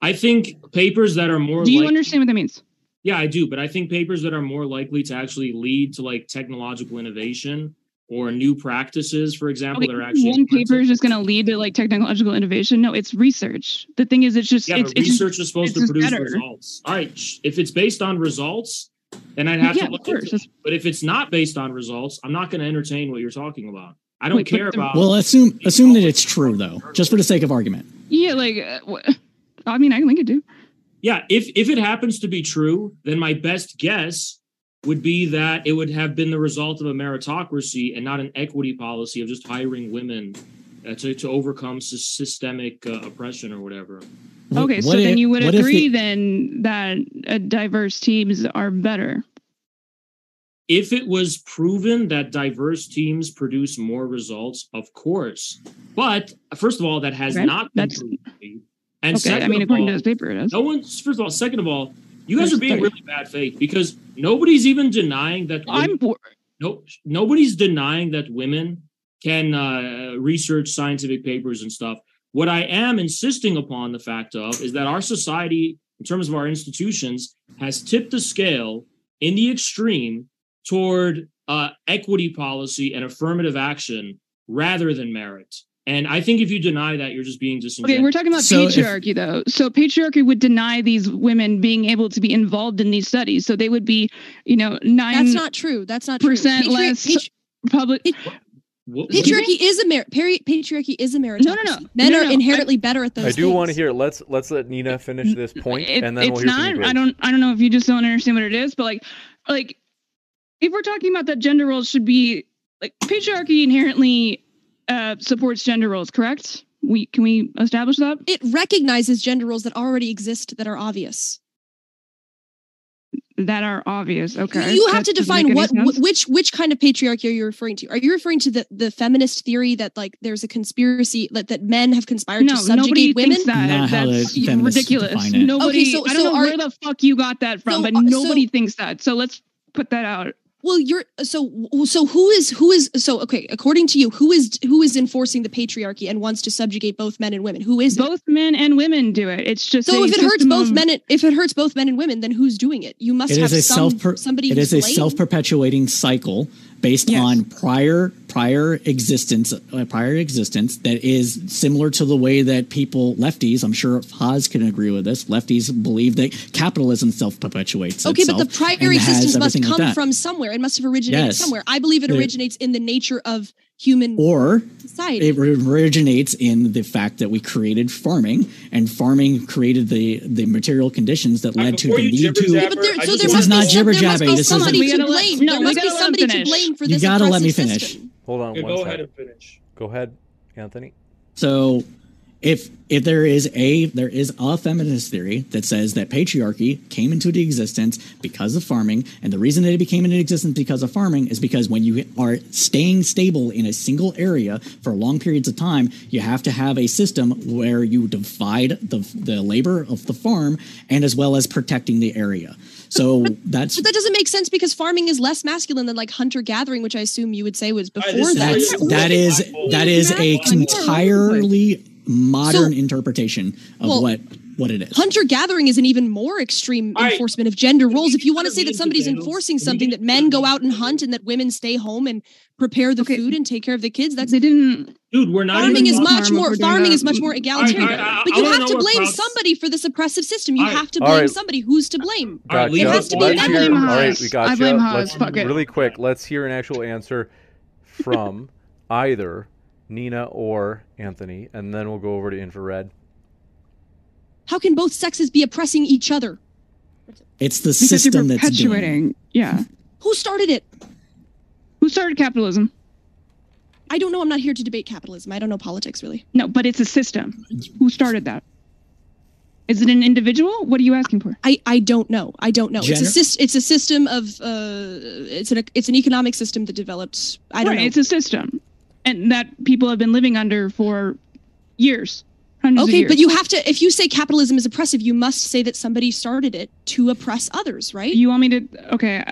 I think papers that are more Do you like- understand what that means? Yeah, I do, but I think papers that are more likely to actually lead to like technological innovation or new practices, for example, Okay, that are actually one paper is just going to lead to like technological innovation. No, it's research. The thing is, it's just Yeah, it's, but it's research is supposed to produce better. results. All right, if it's based on results, then I'd have yeah, to look course. into it. But if it's not based on results, I'm not going to entertain what you're talking about. I don't Wait, care about. Well, assume assume that it's true though, just for the sake of argument. Yeah, like uh, wh- I mean, I can link it too. yeah, if if it happens to be true, then my best guess would be that it would have been the result of a meritocracy and not an equity policy of just hiring women uh, to to overcome sys- systemic uh, oppression or whatever. Wh- Okay, so what then you would agree the- then that uh, diverse teams are better. if it was proven that diverse teams produce more results, of course. But first of all, that has Okay, not been that's- proven. And Okay, second I mean, of according all, to this paper, it is. no one's first of all. Second of all, you guys There's are being study. really bad faith because nobody's even denying that. I'm women- no, nobody's denying that women can uh, research scientific papers and stuff. What I am insisting upon the fact of is that our society, in terms of our institutions, has tipped the scale in the extreme toward uh, equity policy and affirmative action rather than merit. And I think if you deny that, you're just being disingenuous. Okay, we're talking about So if- patriarchy though. So patriarchy would deny these women being able to be involved in these studies. So they would be, you know, nine That's not true. That's not true. percent Patri- less patri- public. What- what- patriarchy is a merit. Peri- patriarchy is a meritocracy. No, no, no. Men No, are no, inherently better at those. I do want to hear. Let's let's let Nina finish this point, It- and then it's we'll hear not. from you. I don't. I don't know if you just don't understand what it is, but like, like, if we're talking about that gender roles should be like patriarchy inherently uh, supports gender roles, correct? We can we establish that? It recognizes gender roles that already exist that are obvious. That are obvious. Okay. you have That to define what sense. which which kind of patriarchy are you referring to? Are you referring to the, the feminist theory that like there's a conspiracy that, that men have conspired no, to subjugate nobody women? thinks that. Not That's feminists ridiculous. Nobody. Okay, so- I don't so know are- where the fuck you got that from, So, but uh, so- nobody thinks that. So let's put that out. Well, you're so so who is who is so okay, according to you, who is who is enforcing the patriarchy and wants to subjugate both men and women? Who is it? Both men and women do it. It's just So if it hurts both of- men and, if it hurts both men and women, then who's doing it? You must It have is a some self somebody it who's is a blamed. self-perpetuating cycle based Yes. on prior prior existence uh, prior existence that is similar to the way that people lefties i'm sure Haz can agree with this lefties believe that capitalism self-perpetuates Okay, but the itself prior existence must everything like come from somewhere. It must have originated Yes. somewhere. I believe it originates in the nature of human or society. it originates in the fact that we created farming and farming created the the material conditions that led to the need to jabber, but there, so there This must is be, not some- jibber-jabbing. This is- somebody to blame. no, there we must be somebody to blame for this. You this gotta let me finish. system. Hold on Okay, one go second. ahead and finish. Go ahead, Anthony. So if if there is a there is a feminist theory that says that patriarchy came into existence because of farming and the reason that it became into existence because of farming is because when you are staying stable in a single area for long periods of time you have to have a system where you divide the the labor of the farm and as well as protecting the area so <laughs> that's But that doesn't make sense because farming is less masculine than like hunter gathering, which I assume you would say was before this that. that's that is that is a entirely modern So- interpretation of Well, what what it is. Hunter gathering is an even more extreme All right. enforcement of gender Can roles. If you want to say that somebody's potatoes? enforcing something that men go out and hunt and that women stay home and prepare the Okay. food and take care of the kids, that's They didn't. Dude, we're not farming even is much more if we're doing farming is much more egalitarian. I- I- but you wanna have to blame Krauts- somebody for this oppressive system. You All right. have to blame right. somebody. Who's to blame? Gotcha. It has to be Let's them. I blame all right, Haz. we I blame you. Haz. Let's Fuck it. really quick. Let's hear an actual answer from <laughs> either Nina or Anthony, and then we'll go over to infrared. How can both sexes be oppressing each other? It's the Because system you're that's doing. it. perpetuating. Yeah. Who started it? Who started capitalism? I don't know. I'm not here to debate capitalism. I don't know politics really. No, but it's a system. Who started that? Is it an individual? What are you asking for? I, I don't know. I don't know. Gener- it's a syst- it's a system of uh it's an it's an economic system that developed I don't right, know. it's a system, and that people have been living under for years, hundreds of Okay, but you have to if you say capitalism is oppressive, you must say that somebody started it to oppress others, right? You want me to? Okay.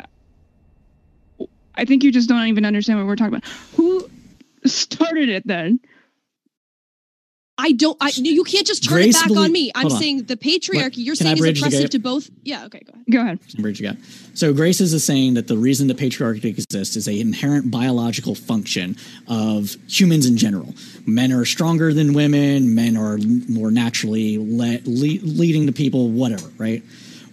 I think you just don't even understand what we're talking about. Who started it then? I don't I you can't just turn Grace it back belie- on me. I'm on. saying the patriarchy you're Can saying is oppressive gap? to both. Yeah, okay, go ahead. Go ahead. bridge you. So Grace is saying that the reason the patriarchy exists is a inherent biological function of humans in general. Men are stronger than women. Men are more naturally le- le- leading to people, whatever, right?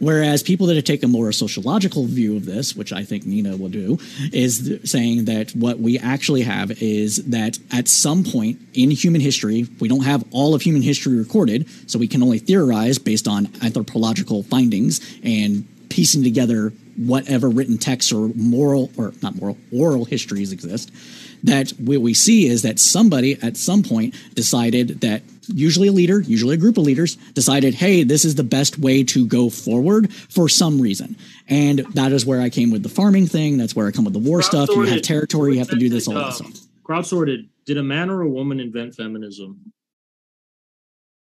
Whereas people that take a more sociological view of this, which I think Nina will do, is th- saying that what we actually have is that at some point in human history, we don't have all of human history recorded, so we can only theorize based on anthropological findings and piecing together whatever written texts or moral or not moral oral histories exist that what we see is that somebody at some point decided that usually a leader usually a group of leaders decided hey this is the best way to go forward for some reason and that is where i came with the farming thing that's where i come with the war stuff you have territory you have to do this all Uh, that stuff Crowdsourced. Did a man or a woman invent feminism?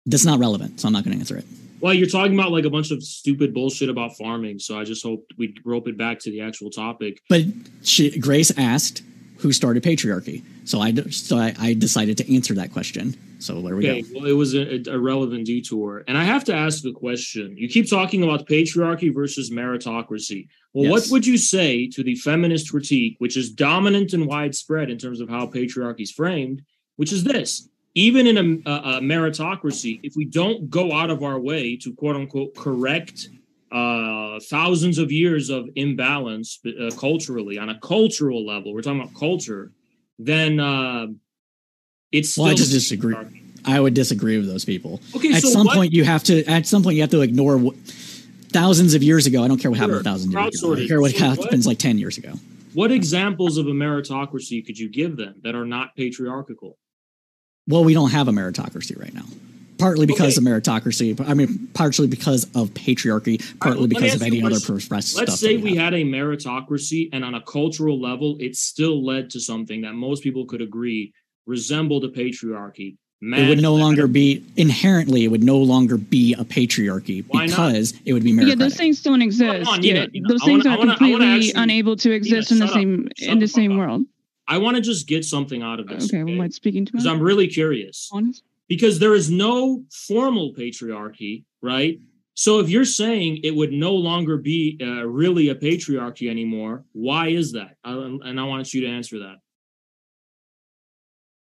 that's not relevant so i'm not going to answer it Well, you're talking about like a bunch of stupid bullshit about farming, so I just hoped we'd rope it back to the actual topic. but she, grace asked who started patriarchy so i so I, I decided to answer that question so there we Okay, go well, it was a, a relevant detour, and I have to ask the question: You keep talking about patriarchy versus meritocracy. Well, what would you say to the feminist critique, which is dominant and widespread in terms of how patriarchy is framed? Which is this: even in a, a, a meritocracy, if we don't go out of our way to quote unquote correct uh, thousands of years of imbalance uh, culturally on a cultural level, we're talking about culture, then uh, it's Well, I just disagree. I would disagree with those people. Okay, at so some what- point, you have to. At some point, you have to ignore what, thousands of years ago. I don't care what happened a thousand years ago. I don't care what So what- happens like ten years ago. What examples of a meritocracy could you give them that are not patriarchal? Well, we don't have a meritocracy right now. Partly because Okay. of meritocracy. I mean, partially because of patriarchy. Partly let me because of any other question. progressive Let's stuff. say that we had a meritocracy and on a cultural level, it still led to something that most people could agree resembled a patriarchy. Man It would no longer be inherently. It would no longer be a patriarchy Why not? because it would be Yeah, those things don't exist. on, yeah, Nina, Nina, those I things wanna- are wanna- completely actually- unable to exist in the up. same in the the same up. world. I want to just get something out of this. Okay, well, what's speaking to it. Because? I'm really curious. Honest. Because there is no formal patriarchy, right? So if you're saying it would no longer be uh, really a patriarchy anymore, why is that? Uh, and I want you to answer that.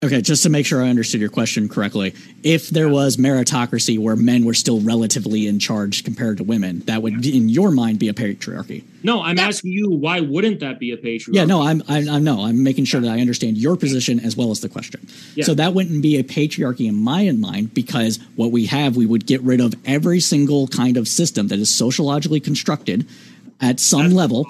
Okay, just to make sure I understood your question correctly, if there was meritocracy where men were still relatively in charge compared to women, that would, in your mind, be a patriarchy. No, I'm That- asking you why wouldn't that be a patriarchy? Yeah, no, I'm, I, I know. I'm making sure that I understand your position as well as the question. Yeah. So that wouldn't be a patriarchy in my mind because what we have, we would get rid of every single kind of system that is sociologically constructed at some That's- level,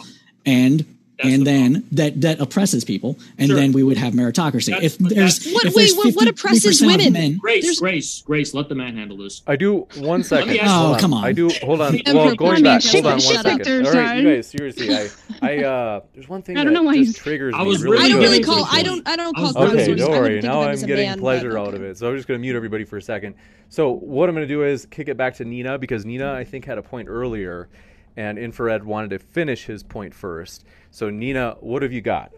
and That's and the then problem. that that oppresses people, and Sure. then we would have meritocracy. That's- if there's What- if wait, there's what- what oppresses 53% women? men- Grace, There's- Grace, Grace, let the man handle this. I do one second. Oh, Hold come on. I do. Hold on. Well, going back. Hold on up, one shut up. second. Their All right, you guys. Seriously, I, I, uh, there's one thing I don't that know why just he's- triggers I me was really I don't really call. I don't. I don't call Okay, don't I would worry. think of Now I'm as a getting man, pleasure out of it. So I'm just going to mute everybody for a second. So what I'm going to do is kick it back to Nina because Nina, I think, had a point earlier, and Infrared wanted to finish his point first. So Nina, what have you got?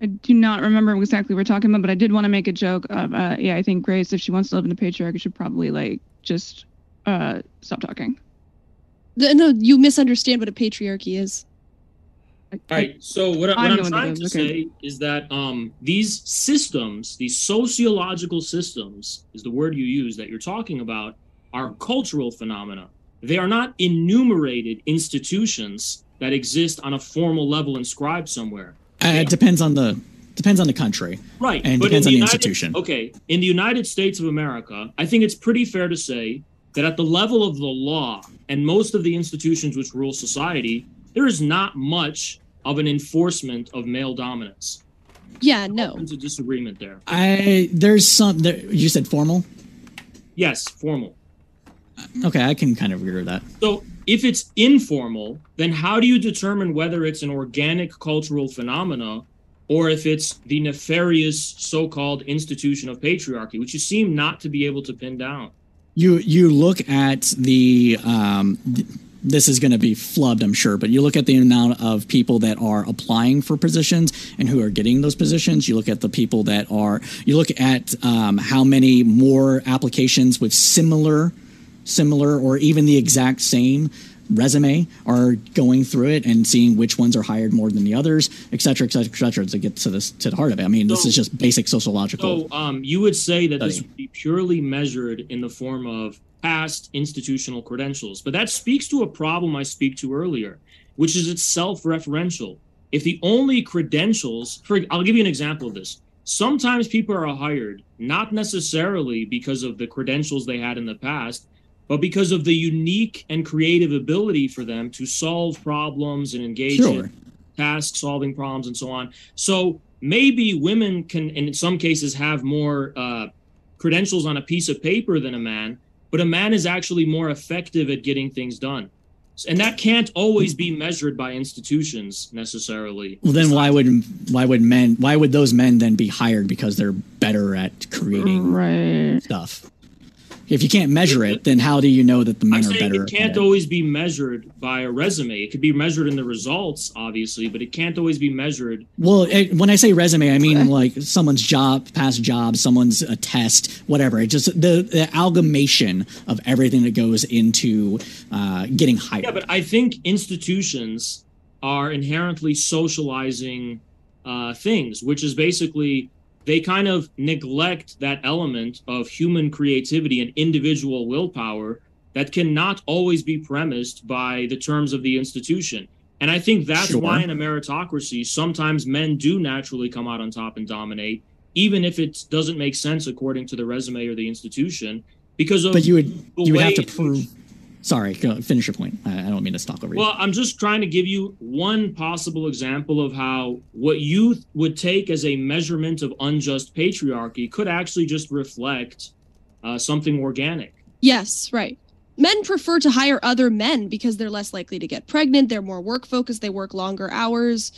I do not remember exactly what we're talking about, but I did want to make a joke of, uh, yeah, I think Grace, if she wants to live in the patriarchy, should probably like just uh, stop talking. The- No, you misunderstand what a patriarchy is. All right. So what, I- I what know I'm trying to okay. say is that um, these systems, these sociological systems, is the word you use that you're talking about, are cultural phenomena. They are not enumerated institutions that exist on a formal level inscribed somewhere. Uh, it depends on the depends on the country. Right. And but in depends on the United- institution. Okay. In the United States of America, I think it's pretty fair to say that at the level of the law and most of the institutions which rule society, there is not much of an enforcement of male dominance. Yeah, no. There's a disagreement there. I there's some there, you said formal. Yes, formal. Okay, I can kind of agree with that. So if it's informal, then how do you determine whether it's an organic cultural phenomena or if it's the nefarious so-called institution of patriarchy, which you seem not to be able to pin down? You you look at the um, th- this is going to be flubbed, I'm sure, but you look at the amount of people that are applying for positions and who are getting those positions. You look at the people that are. You look at um, how many more applications with similar, similar, or even the exact same resume are going through it and seeing which ones are hired more than the others, et cetera, et cetera, et cetera, to get to this to the heart of it. I mean, this is just basic sociological. So um, you would say that this would be purely measured in the form of past institutional credentials, but that speaks to a problem I speak to earlier, which is it's self-referential. If the only credentials, for I'll give you an example of this. Sometimes people are hired not necessarily because of the credentials they had in the past, but because of the unique and creative ability for them to solve problems and engage Sure. in task solving problems and so on. So maybe women can, in some cases, have more uh, credentials on a piece of paper than a man, but a man is actually more effective at getting things done. And that can't always be measured by institutions necessarily. Well, then why would why would men why would those men then be hired because they're better at creating Right. stuff? If you can't measure it, then how do you know that the men I'm are saying better? it can't at it? always be measured by a resume. It could be measured in the results, obviously, but it can't always be measured. Well, it, when I say resume, I mean like someone's job, past job, someone's a test, whatever. It just the, the amalgamation of everything that goes into uh, getting hired. Yeah, but I think institutions are inherently socializing uh, things, which is basically they kind of neglect that element of human creativity and individual willpower that cannot always be premised by the terms of the institution. And I think that's Sure. why in a meritocracy, sometimes men do naturally come out on top and dominate, even if it doesn't make sense according to the resume or the institution, because of but you would you would have to prove. Sorry, go, finish your point. I, I don't mean to talk over you. Well, I'm just trying to give you one possible example of how what you th- would take as a measurement of unjust patriarchy could actually just reflect uh, something organic. Yes, right. Men prefer to hire other men because they're less likely to get pregnant. They're more work focused. They work longer hours.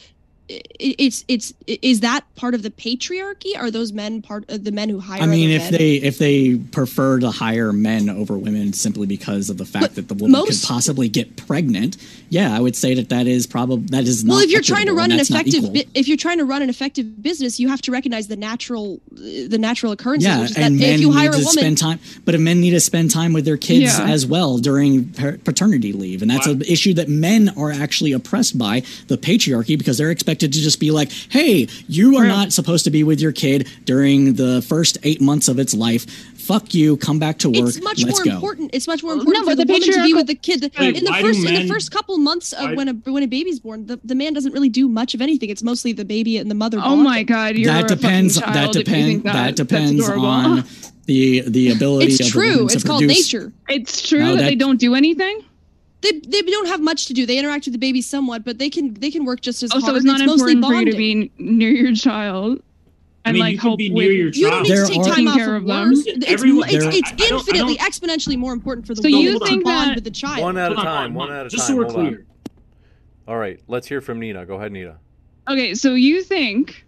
I- It's it's is that part of the patriarchy? Are those men part of the men who hire? I mean, if men? they if they prefer to hire men over women simply because of the fact But that the woman most- could possibly get pregnant, yeah, I would say that that is probably that is not. well, if you're trying to run an effective if you're trying to run an effective business, you have to recognize the natural the natural occurrences. yeah, which is that and men if you hire need a to woman, spend time, but if men need to spend time with their kids Yeah. as well during paternity leave, and that's Wow. an issue that men are actually oppressed by the patriarchy because they're expected to just be like, "Hey, you are not supposed to be with your kid during the first eight months of its life. Fuck you, come back to work. it's much Let's more go." important. It's much more important but for the, the woman to be with the kid. The- Wait, in the why do first in the first couple months of why- when a when a baby's born, the, the man doesn't really do much of anything. It's mostly the baby and the mother. Oh my God, you're that a fucking depends. child That if you depends. That, depends on the the ability. It's of true. woman It's called produce. nature. It's true No, that, that- they don't do anything. They they don't have much to do. They interact with the baby somewhat, but they can they can work just as Oh, hard. so it's not mostly important for you to be near your child I and mean, like you can help be with. near your You don't child. need to take time off care of of work. them. It's, Everyone- it's, there- it's I- I don't- I infinitely, exponentially more important for the So woman you to bond with the child. One at a Hold on, time. One at a time. Just so we're Hold on. clear. All right, let's hear from Nina. Go ahead, Nina. Okay, so you think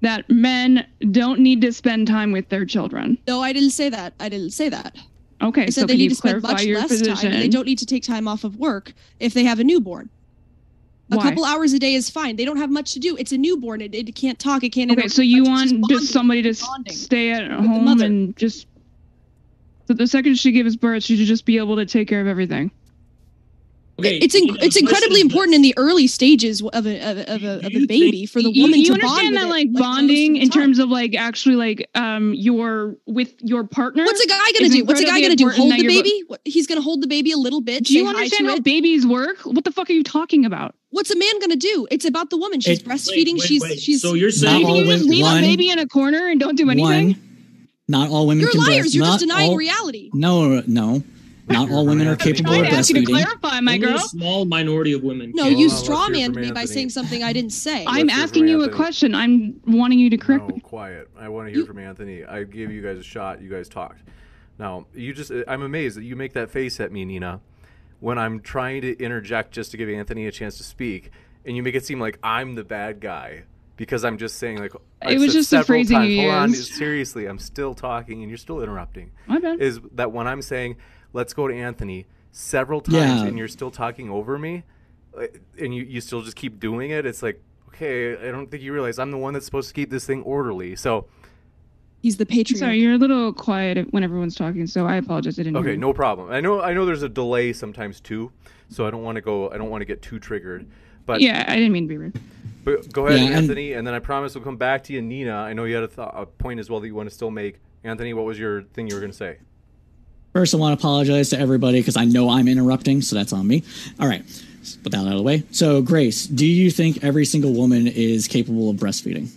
that men don't need to spend time with their children? No, I didn't say that. I didn't say that. Okay, I so they need to spend much your less position? time. They don't need to take time off of work if they have a newborn. A Why? couple hours a day is fine. They don't have much to do. It's a newborn. It, it can't talk. It can't. Okay, so you want bonding. just somebody to stay at home and just so the second she gives birth, she should just be able to take care of everything. Okay, it's in, Nina, the it's incredibly question important in the early stages of a of a, of a, of a baby for the you, woman you to understand bond that with like it, most of bonding in terms of like actually like um your with your partner. What's a guy gonna do? What's a guy gonna do? Hold the you're bo- baby? He's gonna hold the baby a little bit. Do you understand how it. babies work? What the fuck are you talking about? What's a man gonna do? It's about the woman. She's It- breastfeeding. Wait, wait, she's wait. she's. So you're Not saying all you just leave one- a baby in a corner and don't do anything? One, not all women You're can liars. breast- You're not just denying all- reality. No, no, not all women are capable Trying of to ask you to breastfeeding. clarify, my only girl. a small minority of women. No, you on, let's strawmanned me by saying something I didn't say. I'm Let's asking from you a question. I'm wanting you to correct no, me. quiet. I want to hear from Anthony. I gave you guys a shot. You guys talked. Now, you just uh, I'm amazed that you make that face at me, Nina, when I'm trying to interject just to give Anthony a chance to speak, and you make it seem like I'm the bad guy because I'm just saying like I've was just the several phrasing times, you Hold on, used. seriously, I'm still talking and you're still interrupting. My bad. Is that when I'm saying let's go to Anthony several times Yeah. and you're still talking over me, uh, and you you still just keep doing it? It's like okay, I don't think you realize I'm the one that's supposed to keep this thing orderly. So He's the patriarch. Sorry, you're a little quiet when everyone's talking, so I apologize. I didn't. hear Okay, you. no problem. I know I know there's a delay sometimes too, so I don't want to go I don't want to get too triggered. But Yeah, I didn't mean to be rude. but go ahead, Yeah, and- Anthony, and then I promise we'll come back to you, Nina. I know you had a, th- a point as well that you want to still make. Anthony, what was your thing you were going to say? First, I want to apologize to everybody because I know I'm interrupting, so that's on me. All right, put that out of the way. So, Grace, do you think every single woman is capable of breastfeeding?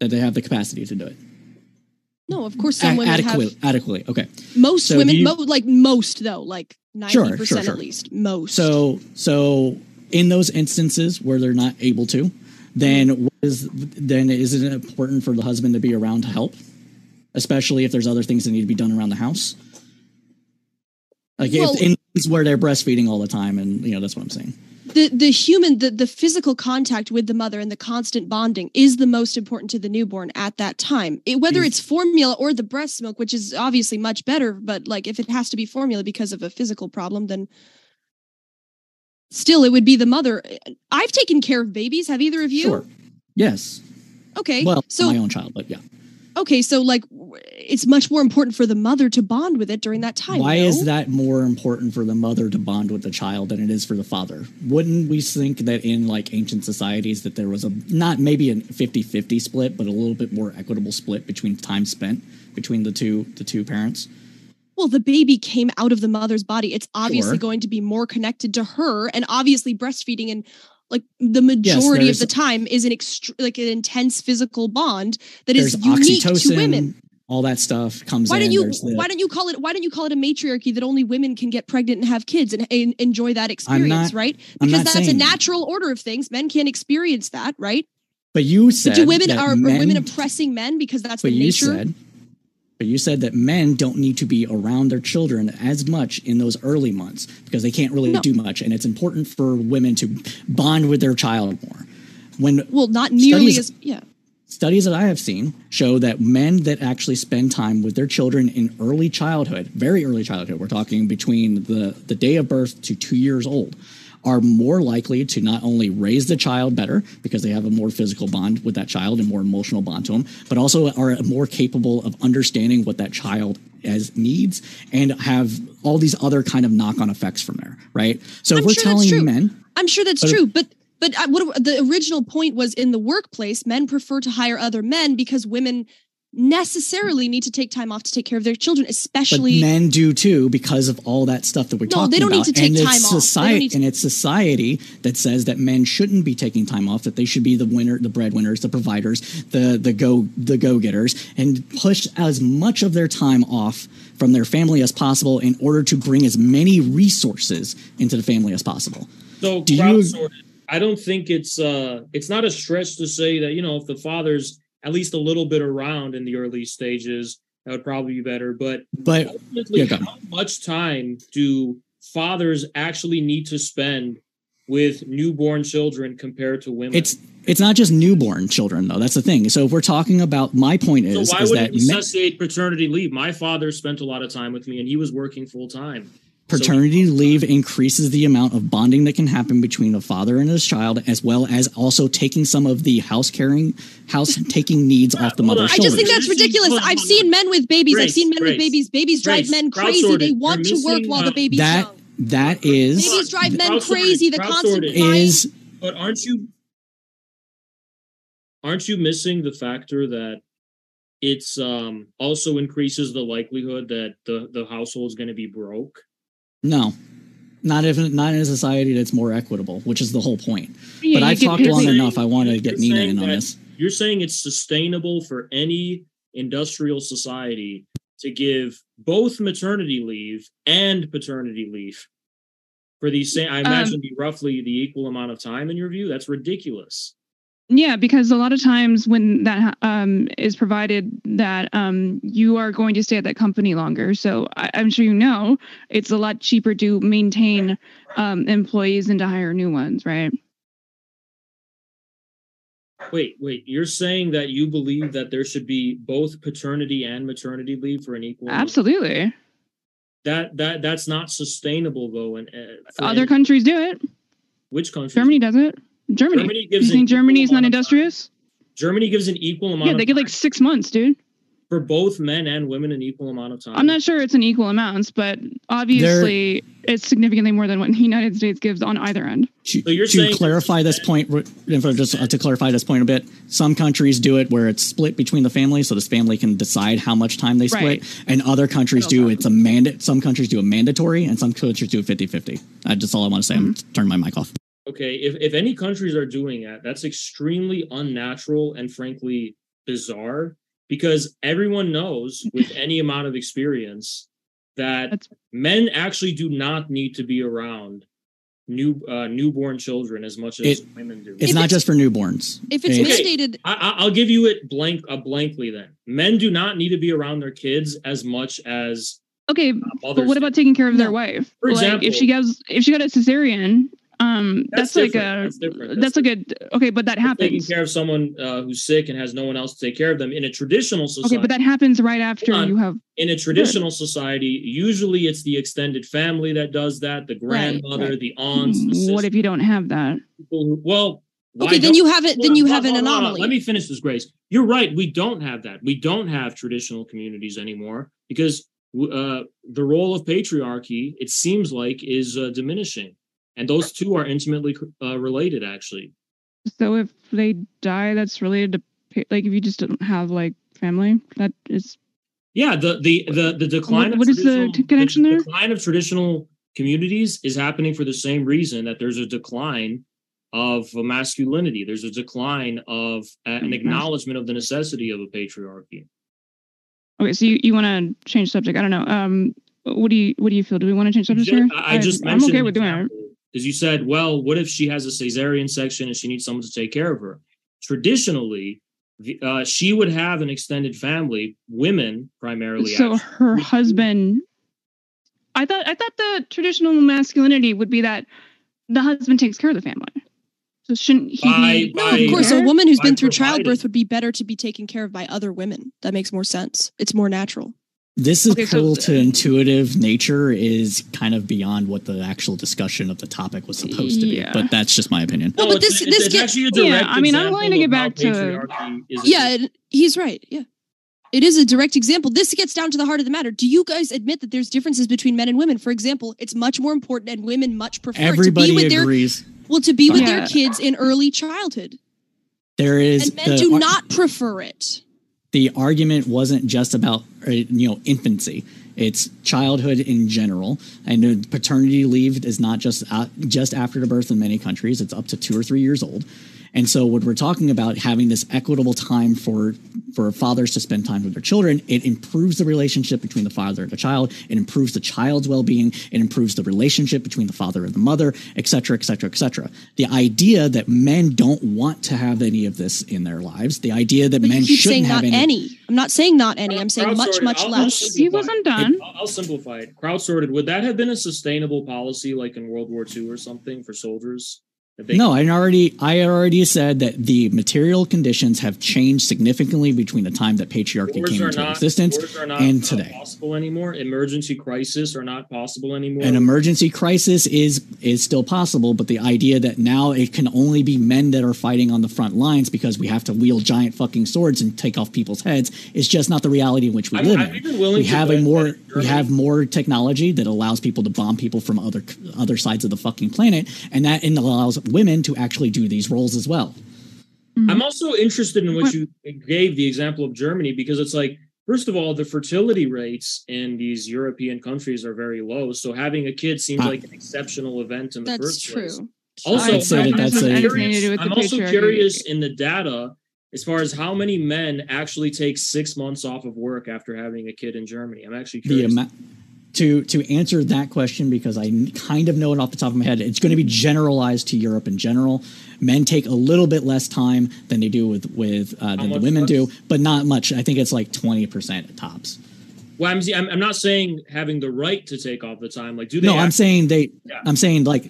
That they have the capacity to do it? no, of course some A- women adequately, have. adequately. Okay. Most So women, you- mo- like most though, like ninety Sure, sure, percent sure. at least. Most. So, so in those instances where they're not able to, then mm-hmm. what is then is it important for the husband to be around to help, especially if there's other things that need to be done around the house? Like Well- if in where they're breastfeeding all the time, and you know that's what I'm saying. the the human the, the physical contact with the mother and the constant bonding is the most important to the newborn at that time It- whether mm. it's formula or the breast milk which is obviously much better but like if it has to be formula because of a physical problem then still it would be the mother i've taken care of babies have either of you Sure. Yes. okay Well, so my own child, but yeah. Okay so like it's much more important for the mother to bond with it during that time Why no? is that more important for the mother to bond with the child than it is for the father? Wouldn't we think that in like ancient societies that there was a not maybe a 50-50 split, but a little bit more equitable split between time spent between the two the two parents? well the baby came out of the mother's body it's obviously Sure. going to be more connected to her and obviously breastfeeding and like the majority of the time is an extr like an intense physical bond that is unique to women all that stuff comes in. why don't you the- why don't you call it why don't you call it a matriarchy that only women can get pregnant and have kids and, and enjoy that experience not- right because that's a saying that. natural order of things men can't experience that right but you said but do women are, are women oppressing men because that's the nature said but you said that men don't need to be around their children as much in those early months because they can't really No. do much and it's important for women to bond with their child more when well not nearly Studies- as yeah studies that I have seen show that men that actually spend time with their children in early childhood, very early childhood, we're talking between the, the day of birth to two years old, are more likely to not only raise the child better because they have a more physical bond with that child and more emotional bond to them, but also are more capable of understanding what that child as needs and have all these other kind of knock-on effects from there, right? So I'm if we're sure telling men, I'm sure that's But if- true, but but what the original point was in the workplace, men prefer to hire other men because women necessarily need to take time off to take care of their children, But especially men do too because of all that stuff that we're No, talking they don't need to take and time it's off. Society, need to- and it's society that says that men shouldn't be taking time off. That they should be the winner, the breadwinners, the providers, the the go the go getters, and push as much of their time off from their family as possible in order to bring as many resources into the family as possible. So Do you- crowdsourced. I don't think it's uh it's not a stretch to say that you know if the father's at least a little bit around in the early stages, that would probably be better. But But ultimately, Yeah, how much time do fathers actually need to spend with newborn children compared to women? it's it's not just newborn children though. That's the thing. So if we're talking about my point so is why is would that it men- paternity leave? My father spent a lot of time with me, and he was working full time. Paternity leave increases the amount of bonding that can happen between a father and his child as well as also taking some of the house caring house <laughs> taking needs off the hold mother's on. I just think that's ridiculous. I've seen men with babies. I've seen men with Grace, babies. Babies drive men crazy. crowd-sorted. They want You're to work while the uh, baby's that young. that is Babies drive men crazy. The constant is But aren't you aren't you missing the factor that it's um also increases the likelihood that the the household is going to be broke? No not even not in a society that's more equitable which is the whole point Yeah, but i've talked long saying- enough i want to get nina in on this You're saying it's sustainable for any industrial society to give both maternity leave and paternity leave for these same I um, imagine be roughly the equal amount of time in your view? That's ridiculous. Yeah, because a lot of times when that um, is provided, that um, you are going to stay at that company longer. So I, I'm sure you know it's a lot cheaper to maintain um, employees and to hire new ones, right? Wait, wait. You're saying that you believe that there should be both paternity and maternity leave for an equal? Absolutely. That that that's not sustainable though. And uh, Other any- countries do it. which country? Germany does it. Germany. Germany you gives an think equal Germany's not amount of time. industrious? Germany gives an equal amount. Yeah, they of get like six months, dude. for both men and women an equal amount of time. I'm not sure it's an equal amounts, but obviously it's significantly more than what the United States gives on either end. to, So you're to saying- clarify this point if I just uh, to clarify this point a bit some countries do it where it's split between the family, so this family can decide how much time they split Right. and other countries do it's a mandate some countries do a mandatory and some countries do a 50-50 that's just all i want to say i'm Mm-hmm. turning my mic off Okay, if if any countries are doing that, that's extremely unnatural and frankly bizarre because everyone knows <laughs> with any amount of experience that That's- men actually do not need to be around new uh, newborn children as much as It- women do. it's If not it's- just for newborns If it's It's- Okay. mandated, I, I- I'll give you it blank uh, blankly. Then men do not need to be around their kids as much as Okay, uh, but what do. about taking care of their No. wife? For like example- if she goes if she got a cesarean, um That's that's, like a That's different. that's, That's a good okay, but that happens. taking care of someone uh, who's sick and has no one else to take care of them in a traditional society? Okay, but that happens right after on. you have in a traditional society, usually it's the extended family that does that, the grandmother, right. the aunts, the what sisters, if you don't have that? who, well, why okay, then you have it. Then you have on, an on, anomaly. Let me finish this, Grace. You're right. We don't have that. We don't have traditional communities anymore because uh, the role of patriarchy, it seems like, is uh, diminishing, and those two are intimately uh, related. Actually, So if they die, that's related to like if you just don't have like family, that is Yeah, the the the the decline. What- of what is the connection there? decline of traditional communities is happening for the same reason that there's a decline of masculinity. There's a decline of uh, an acknowledgement of the necessity of a patriarchy. okay. So you, you want to change subject? I don't know. Um, what do you what do you feel? Do we want to change subject here? I, I just I'm okay with doing it. Because you said, well, what if she has a cesarean section and she needs someone to take care of her? Traditionally, uh, she would have an extended family, women primarily. So actually. her husband. I thought I thought the traditional masculinity would be that the husband takes care of the family. So shouldn't he be? By- no, by- of course, a woman who's been through providing. childbirth would be better to be taken care of by other women. That makes more sense. It's more natural. This is Okay, so- to intuitive nature is kind of beyond what the actual discussion of the topic was supposed to be Yeah. but that's just my opinion No, but it's- this- it's- this it's get- actually a Yeah, I mean, I'm willing to get back to- Yeah, and he's right. Yeah. It is a direct example. This gets down to the heart of the matter. Do you guys admit that there's differences between men and women? For example, it's much more important and women much prefer to everybody be with their well to be with their kids in early childhood. there is And men the do not prefer it. the argument wasn't just about you know infancy. It's childhood in general, and paternity leave is not just uh, just after the birth in many countries. It's up to two or three years old. And so when we're talking about having this equitable time for for fathers to spend time with their children, it improves the relationship between the father and the child. It improves the child's well-being. It improves the relationship between the father and the mother, et cetera, et cetera, et cetera. The idea that men don't want to have any of this in their lives, the idea that But men keep shouldn't saying have not any, any. I'm not saying not any. I'm saying much, much I'll- I'll less. simplify He it. wasn't done. I'll, I'll simplify it. Crowdsourced. Would that have been a sustainable policy, like in World War II or something, for soldiers? No, I already I already said that the material conditions have changed significantly between the time that patriarchy wars came into not, existence wars are not and uh, today. possible anymore. Emergency crisis are not possible anymore. An emergency crisis is is still possible, but the idea that now it can only be men that are fighting on the front lines because we have to wield giant fucking swords and take off people's heads is just not the reality in which we I'm- live I'm in. We have a more we have more technology that allows people to bomb people from other other sides of the fucking planet, and that allows women to actually do these roles as well. I'm also interested in what What- you gave the example of Germany because it's like, first of all, the fertility rates in these European countries are very low. So having a kid seems Ah. like an exceptional event in the That's first place. Also, I'd say I'm, that that's Doesn't a- have I'm anything to do curious, the I'm also curious in the data as far as how many men actually take six months off of work after having a kid in Germany. I'm actually the curious. To to answer that question because I kind of know it off the top of my head. It's going to be generalized to Europe in general. Men take a little bit less time than they do with with uh, than the women do, but not much. I think it's like twenty percent at tops. well, I'm, I'm, I'm not saying having the right to take off the time. Like, do they? No, I'm saying they. Yeah. I'm saying like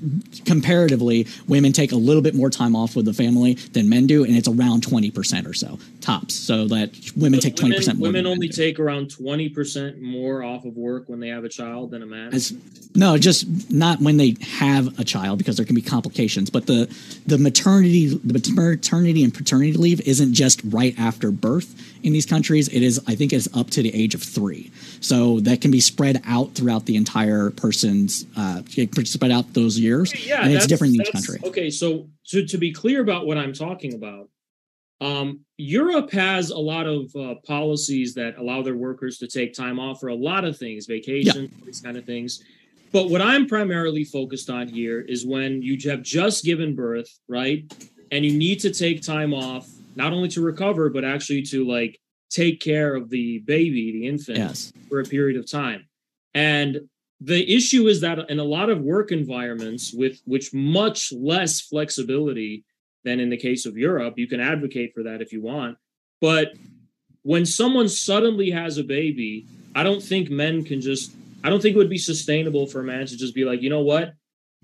comparatively, women take a little bit more time off with the family than men do, and it's around twenty percent or so tops. So that women take twenty percent more. Women only take around twenty percent more off of work when they have a child than a man. As, no, just not when they have a child because there can be complications. But the the maternity the maternity and paternity leave isn't just right after birth in these countries. It is I think it's up to the age of three. So that can be spread out throughout the entire person's uh, spread out those years, yeah, and it's different in each country. Okay, so to to be clear about what I'm talking about, um, Europe has a lot of uh, policies that allow their workers to take time off for a lot of things, vacation, these kind of things. But what I'm primarily focused on here is when you have just given birth, right, and you need to take time off not only to recover but actually to like take care of the baby, the infant, Yes. for a period of time. And the issue is that in a lot of work environments with which much less flexibility than in the case of Europe, you can advocate for that if you want. But when someone suddenly has a baby, I don't think men can just I don't think it would be sustainable for a man to just be like, you know what?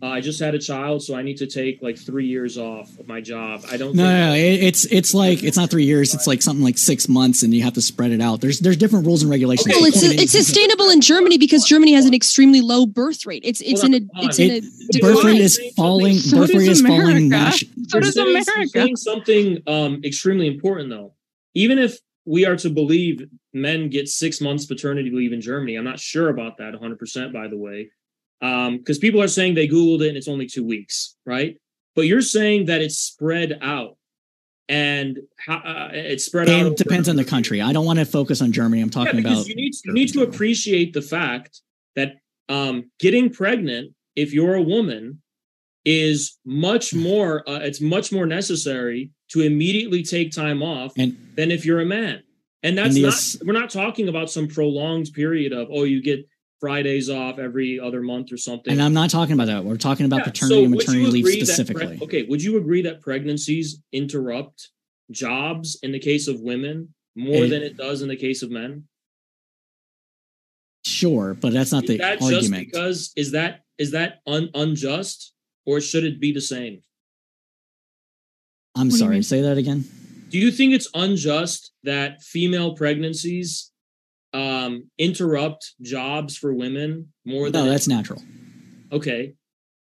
Uh, I just had a child, so I need to take like three years off of my job. I don't No, think no, no, it's it's like it's not three years. It's like something like six months, and you have to spread it out. There's there's different rules and regulations. Okay, Well, it's it's sustainable in Germany because Germany has an extremely low birth rate. It's it's Hold in a it's on. in a It, the birth rate decline. is falling. So birth rate does is falling. America. So does saying- you're America. saying something um, extremely important, though. Even if we are to believe men get six months paternity leave in Germany, I'm not sure about that 100%, by the way. Because people are saying they Googled it and it's only two weeks, right? But you're saying that it's spread out. And how, uh, it's spread out. It over- depends on the country. I don't want to focus on Germany. I'm Yeah, talking because about you need, you need to appreciate the fact that um, getting pregnant, if you're a woman, is much more uh, it's much more necessary to immediately take time off And- than if you're a man and that's the not we're not talking about some prolonged period of oh you get fridays off every other month or something and I'm not talking about that. We're talking about Yeah, paternity and maternity leave agree that specifically. okay would you agree that pregnancies interrupt jobs in the case of women more It- than it does in the case of men Sure, but that's not is the that just argument. because is that is that un, unjust or should it be the same I'm What sorry. Say that again. do you think it's unjust that female pregnancies um, interrupt jobs for women more than No, that's natural. okay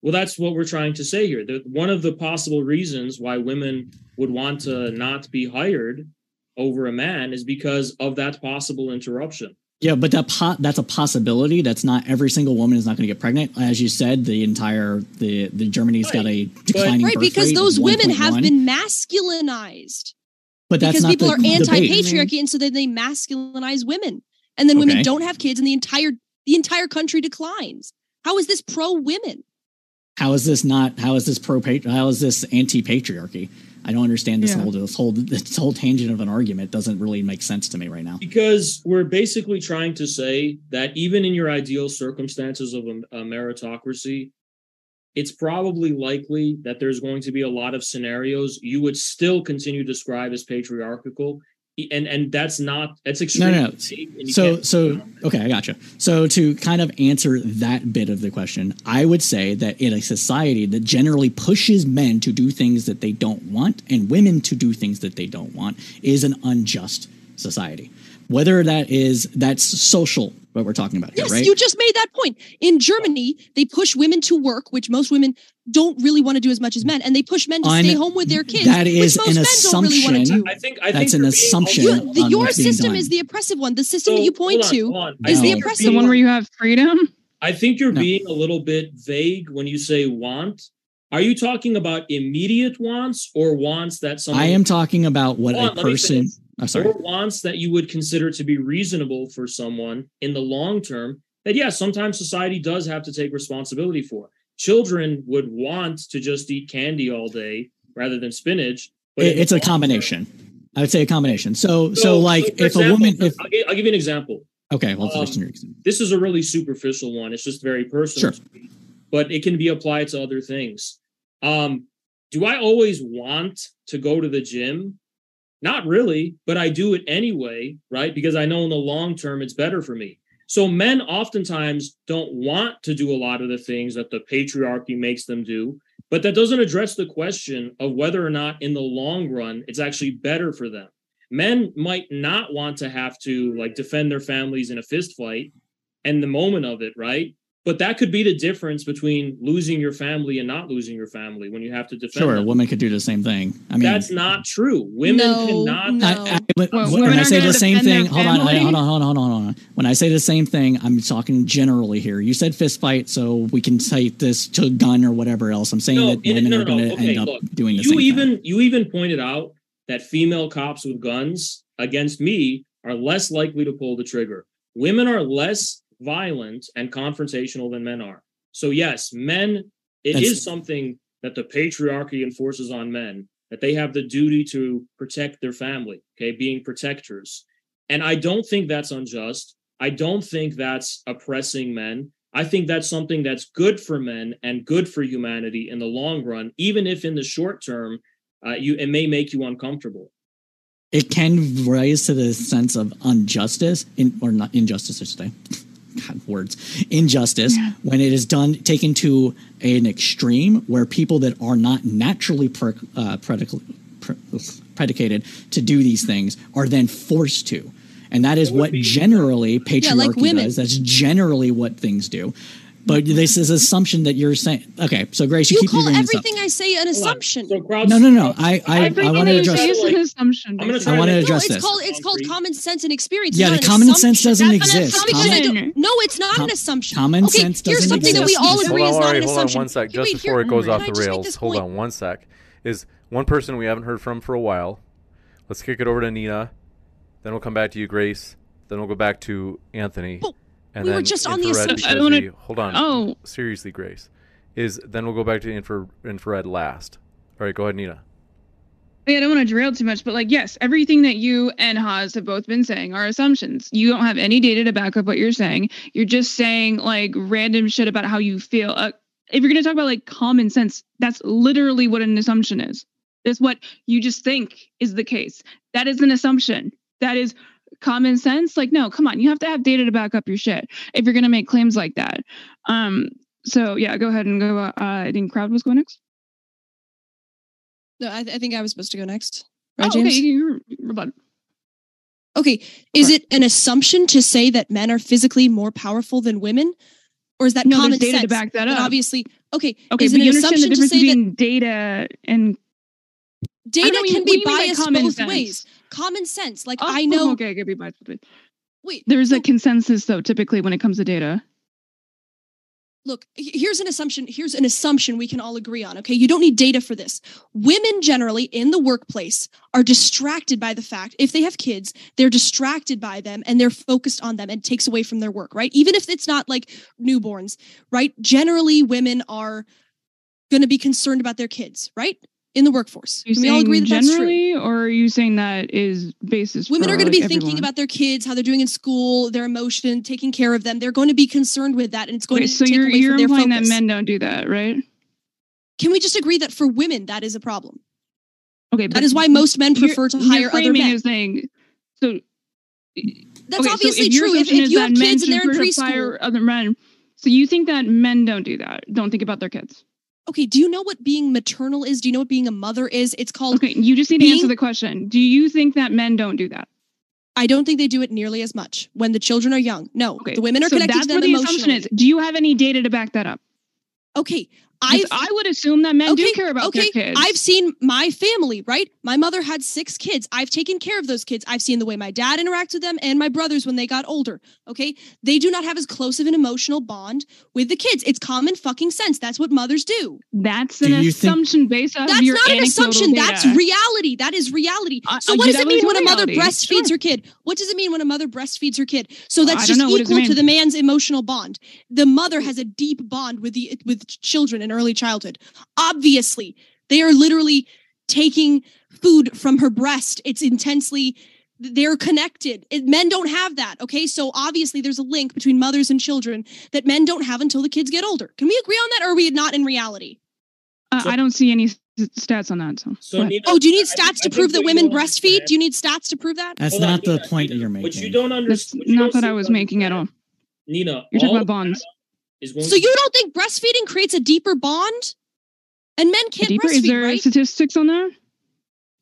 well that's what we're trying to say here that one of the possible reasons why women would want to not be hired over a man is because of that possible interruption Yeah, but that po- that's a possibility. That's not every single woman is not going to get pregnant. As you said, the entire the the Germany's got a declining right birth because rate of those women have 1.1. been masculinized But that's because not people the are anti-patriarchy, and so then they masculinize women, and then Okay. women don't have kids, and the entire the entire country declines. How is this pro women? How is this not? How is this pro? How is this anti patriarchy? I don't understand this Yeah. whole this whole this whole tangent of an argument. Doesn't really make sense to me right now. Because we're basically trying to say that even in your ideal circumstances of a, a meritocracy, it's probably likely that there's going to be a lot of scenarios you would still continue to describe as patriarchal. And and that's not that's No, extremely no. and you So so okay, I gotcha. So to kind of answer that bit of the question, I would say that in a society that generally pushes men to do things that they don't want and women to do things that they don't want is an unjust society. Whether that is that's social what we're talking about here, Yes, right? you just made that point. In Germany, they push women to work, which most women don't really want to do as much as men, and they push men to Un- stay home with their kids, that is which most an men don't really want to assumption. do. I think I That's think an assumption. You, the, your system is the oppressive one. The system that you point hold on, to hold on. is the oppressive The one one. where you have freedom. I think you're No. being a little bit vague when you say want. Are you talking about immediate wants or wants that someone I am talking about what Hold a on, let me person finish. Oh, sorry. or wants that you would consider to be reasonable for someone in the long term that yes sometimes society does have to take responsibility for children would want to just eat candy all day rather than spinach but It- it's a long term- combination. I would say a combination. So so, like for if a woman if I'll, gi- I'll give you an example okay, well um, this is a really superficial one it's just very personal Sure. to me, but it can be applied to other things um do i always want to go to the gym not really but i do it anyway right? Because i know in the long term it's better for me. So men oftentimes don't want to do a lot of the things that the patriarchy makes them do but that doesn't address the question of whether or not in the long run it's actually better for them. Men might not want to have to like defend their families in a fist fight and the moment of it, right? But that could be the difference between losing your family and not losing your family when you have to defend sure, a them. woman could do the same thing. I mean That's not true. Women No, cannot. no. I, I, when, Well, when women I say the same thing, hold on, hold on, hold on, hold on, hold on. When I say the same thing, I'm talking generally here. You said fist fight, so we can cite this to a gun or whatever else. I'm saying No, that in- women no, are going to okay, end up look, doing the you same even thing. you even pointed out that female cops with guns against me are less likely to pull the trigger. Women are less violent and confrontational than men are. So yes, men it is That's- something that the patriarchy enforces on men that they have the duty to protect their family, okay, being protectors. And I don't think that's unjust. I don't think that's oppressing men. I think that's something that's good for men and good for humanity in the long run, even if in the short term, uh, you it may make you uncomfortable. It can rise to the sense of injustice, in, or not injustice, I should say. God, words. Injustice when it is done, taken to an extreme where people that are not naturally pre, uh, predic- pre, predicated to do these things are then forced to. And that is what be- generally patriarchy like does. That's generally what things do. But mm-hmm. this is assumption that you're saying. Okay, so Grace, you, You keep call bringing this up. everything I say an assumption. So crowds, No, no, no. I, I, I Everything want that to you address. say is like- an assumption. I'm gonna basically. try wanna address no, this. it's called it's called common sense and experience. Yeah, the not an common sense doesn't That's exist. Not because I assumption. don't. No, it's not Com- an assumption. common okay, sense here's doesn't something that we exist. all agree hold is on, not all right, an hold on one sec. Wait, Just wait, before here- it goes off the rails, hold on one sec. Is one person we haven't heard from for a while. Let's kick it over to Nina. Then we'll come back to you, Grace. Then we'll go back to Anthony. But and we were just on the assumption- I wanna- hold on. Oh. seriously, Grace. Is then we'll go back to infra, infrared last. All right, go ahead, Nina. I don't want to derail too much, but like, yes, everything that you and Haz have both been saying are assumptions. You don't have any data to back up what you're saying. You're just saying like random shit about how you feel. Uh, if you're going to talk about like common sense, that's literally what an assumption is. That's what you just think is the case. That is an assumption. That is common sense. Like, no, come on. You have to have data to back up your shit if you're going to make claims like that. Um. So yeah, go ahead and go. Uh, I think crowd was going next. No, I, I think I was supposed to go next. Oh, Right, James? okay, you're, you're about- Okay, is it an assumption to say that men are physically more powerful than women, or is that No, common data sense? to back that But up. obviously, okay. Okay, is but it you an understand the assumption to difference say that between data and data can be do you mean by biased both sense? ways? Common sense, like Oh, I know. Okay, I could be biased. Wait, There's so- a consensus though, typically when it comes to data. look here's an assumption here's an assumption we can all agree on okay you don't need data for this women generally in the workplace are distracted by the fact if they have kids they're distracted by them and they're focused on them and takes away from their work right even if it's not like newborns right generally women are going to be concerned about their kids right in the workforce. Can we all agree that generally, that's true? or are you saying that is basis? Women for, are going to be like, thinking everyone? about their kids, how they're doing in school, their emotion, taking care of them. They're going to be concerned with that, and it's going Okay, to so take you're away you're from their implying focus. that men don't do that, right? Can we just agree that for women that is a problem? Okay, That is why most men prefer to hire other men. is saying so. That's okay, so obviously if true. If, if you have kids and they're in to preschool, other men, so you think that men don't do that? Don't think about their kids. Okay. Do you know what being maternal is? Do you know what being a mother is? It's called. Okay, you just need to answer the question. Do you think that men don't do that? I don't think they do it nearly as much when the children are young. No, Okay, the women are so connected that's to where them the assumption emotionally. is. Do you have any data to back that up? Okay, I I would assume that men do care about okay, their kids. I've seen my family, right? My mother had six kids. I've taken care of those kids. I've seen the way my dad interacts with them and my brothers when they got older. Okay. They do not have as close of an emotional bond with the kids. It's common fucking sense. That's what mothers do. That's Do an you think- assumption based off That's your not an assumption. data. That's reality. That is reality. I- So I- what yeah, does it mean your when a mother breastfeeds Sure. her kid? What does it mean when a mother breastfeeds her kid? So that's I just don't know. What does it equal to the man's emotional bond. The mother has a deep bond with the with children in early childhood. Obviously, they are literally taking food from her breast. It's intensely they're connected. It, men don't have that. Okay. So obviously there's a link between mothers and children that men don't have until the kids get older. Can we agree on that or are we not in reality? Uh, So- I don't see any stats on that. So, So. Nina, Oh, do you need I- I stats to prove that women breastfeed? Do you need stats to prove that? That's Hold on, not the Nina, point that you're making. What you don't that's understand. what not don't what I was making at all. Nina, You're talking about bonds. Data Is going So you don't think breastfeeding creates a deeper bond? And men can't Deeper? breastfeed, Is there right? statistics on that?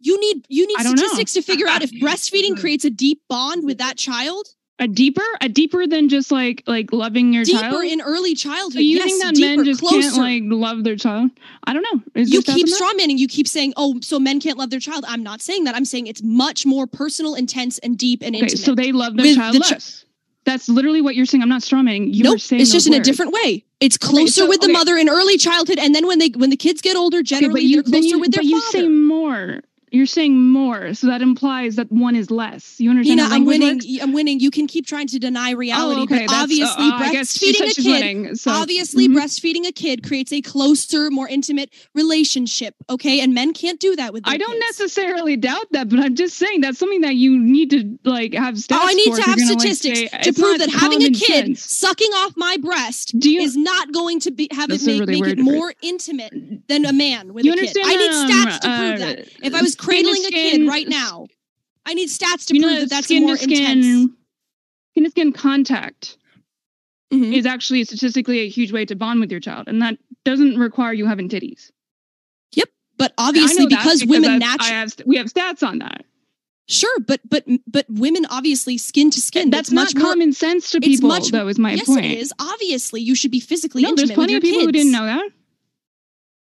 You need you need I don't know. statistics to figure out if <laughs> breastfeeding creates a deep bond with that child. A deeper, a deeper than just like like loving your Deeper child. in early childhood. so you yes, think that deeper, men just closer. can't like love their child? I don't know. Is you keep on that? strawmanning. You keep saying, "Oh, so men can't love their child." I'm not saying that. I'm saying it's much more personal, intense, and deep and Okay, intimate. so they love their with child the chi- less. That's literally what you're saying. I'm not strumming. You nope, saying it's just in a different way. It's closer so- with the okay. mother in early childhood, and then when they when the kids get older, generally but you, they're closer you, with their but you say more. You're saying more, so that implies that one is less. You understand? Nina, I'm winning. works? I'm winning. You can keep trying to deny reality, Oh, okay. but that's- obviously, uh, uh, I guess she breastfeeding a kid winning, so- obviously Mhm. breastfeeding a kid creates a closer more intimate relationship okay and men can't do that with I don't kids. necessarily doubt that, but I'm just saying that's something that you need to like have stats. Oh, I need for to have gonna, like, statistics say- to prove that having a kid sense. sucking off my breast Do you- is not going to be have it make, really make it more intimate than a man with you a kid. I need um, stats to prove uh, that. If I was cradling a kid right now, I need stats to you know prove that that's skin more to skin, intense. Skin to skin contact Mhm. is actually statistically a huge way to bond with your child, and that doesn't require you having titties. Yep, but obviously, that because women naturally st- we have stats on that. sure, but but but women obviously skin to skin. That's not much more common sense to people. much- though, is my yes, point. it is. Obviously, you should be physically No, there's plenty of people who didn't know that.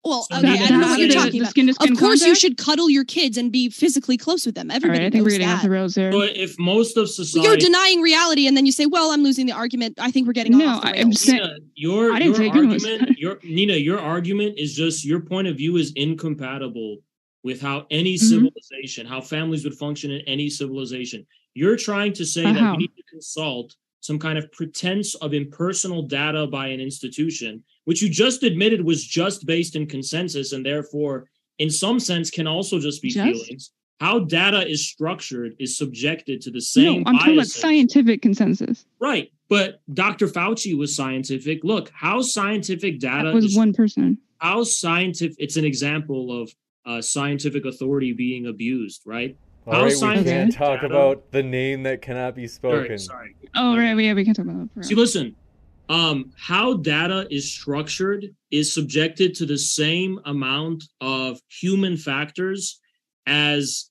Well, okay, Nina, I don't know what you're talking about. skin skin Of course, you should cuddle your kids and be physically close with them. Everybody right, I think we're knows getting off that. the rails there. But if most of society, You're denying reality, and then you say, "Well, I'm losing the argument." I think we're getting No, off the I- I'm saying- Nina, your I didn't your you was- argument, your Nina, your argument is just your point of view is incompatible with how any Mhm. civilization, how families would function in any civilization. You're trying to say Uh, that how? we need to consult some kind of pretense of impersonal data by an institution, which you just admitted was just based in consensus and therefore, in some sense, can also just be Just? feelings. How data is structured is subjected to the same. no, I'm talking about scientific consensus. Right. But Dr. Fauci was scientific. Look, how scientific data That was is one person. how scientific it's an example of uh, scientific authority being abused, right? All How right, we can't talk data- about the name that cannot be spoken. right, sorry. Oh, Okay. right. Yeah, we can talk about that. See, listen, um, how data is structured is subjected to the same amount of human factors as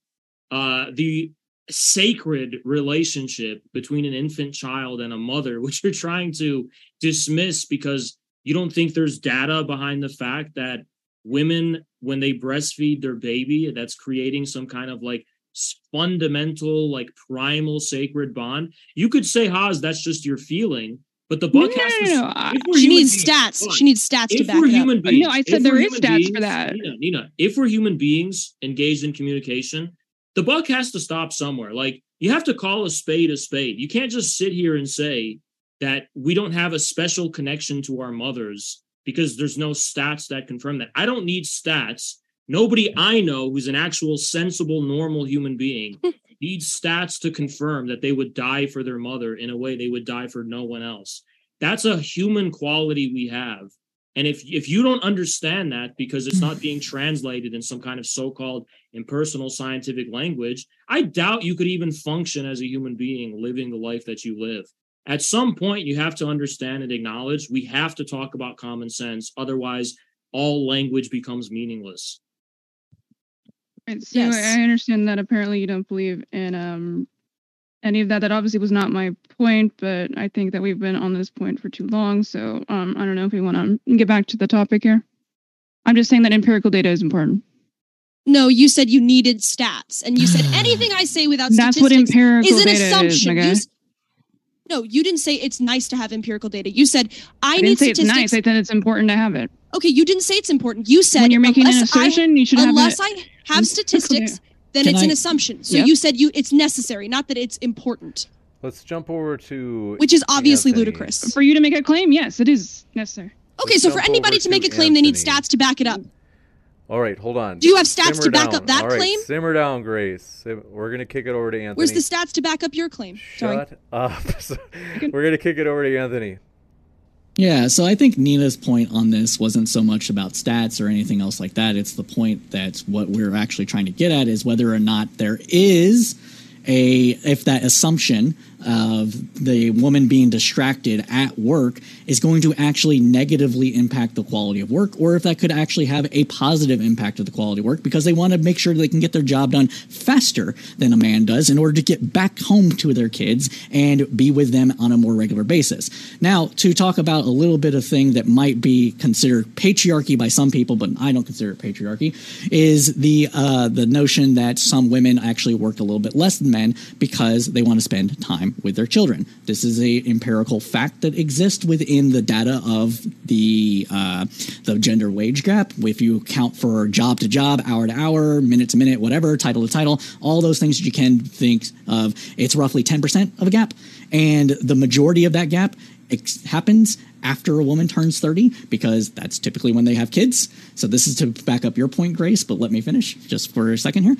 uh, the sacred relationship between an infant child and a mother, <laughs> which you're trying to dismiss because you don't think there's data behind the fact that women, when they breastfeed their baby, that's creating some kind of like s- fundamental, like primal sacred bond. You could say, Haz, that's just your feeling. But the book No, has no, to. no, no, She needs beings- stats. She needs stats to if back we're it up. human beings, No, I said there is human stats for that. Nina, Nina, if we're human beings engaged in communication, the buck has to stop somewhere. Like you have to call a spade a spade. You can't just sit here and say that we don't have a special connection to our mothers because there's no stats that confirm that. I don't need stats. Nobody I know who's an actual sensible, normal human being <laughs> needs stats to confirm that they would die for their mother in a way they would die for no one else. That's a human quality we have. And if if you don't understand that because it's not being <sighs> translated in some kind of so-called impersonal scientific language, I doubt you could even function as a human being living the life that you live. At some point you have to understand and acknowledge we have to talk about common sense otherwise all language becomes meaningless. Right, so Yes. I understand that apparently you don't believe in um any of that. That obviously was not my point, but I think that we've been on this point for too long. So um I don't know if we want to get back to the topic here. I'm just saying that empirical data is important. No, you said you needed stats, and you said <sighs> anything I say without That's what statistics empirical is an data assumption. my You guy. s- no, you didn't say it's nice to have empirical data. You said I, I need didn't say it's statistics. nice. I said it's important to have it. okay, you didn't say it's important. You said when you're making an unless I- assertion, you should have unless. I have statistics, then Can it's an assumption. So Yeah. you said you it's necessary, not that it's important, Let's jump over to which is obviously Anthony. ludicrous. For you to make a claim, yes, it is necessary. Okay, Let's so for anybody over to make a claim, they need stats to back it up. All right, hold on. Do you have stats Simmer to back down. up that All right, claim? Simmer down, Grace. We're gonna kick it over to Anthony. Where's the stats to back up your claim? Sorry. Shut up. <laughs> We're gonna kick it over to Anthony. Yeah, so I think Nina's point on this wasn't so much about stats or anything else like that. It's the point that what we're actually trying to get at is whether or not there is a if that assumption of the woman being distracted at work is going to actually negatively impact the quality of work or if that could actually have a positive impact of the quality of work because they want to make sure they can get their job done faster than a man does in order to get back home to their kids and be with them on a more regular basis. Now, to talk about a little bit of thing that might be considered patriarchy by some people, but I don't consider it patriarchy, is the uh, the notion that some women actually work a little bit less than men because they want to spend time with their children. This is a empirical fact that exists within the data of the uh, the gender wage gap. If you count for job to job, hour to hour, minute to minute, whatever, title to title, all those things that you can think of, it's roughly ten percent of a gap, and the majority of that gap ex- happens after a woman turns 30 because that's typically when they have kids. So this is to back up your point, Grace, but let me finish just for a second here.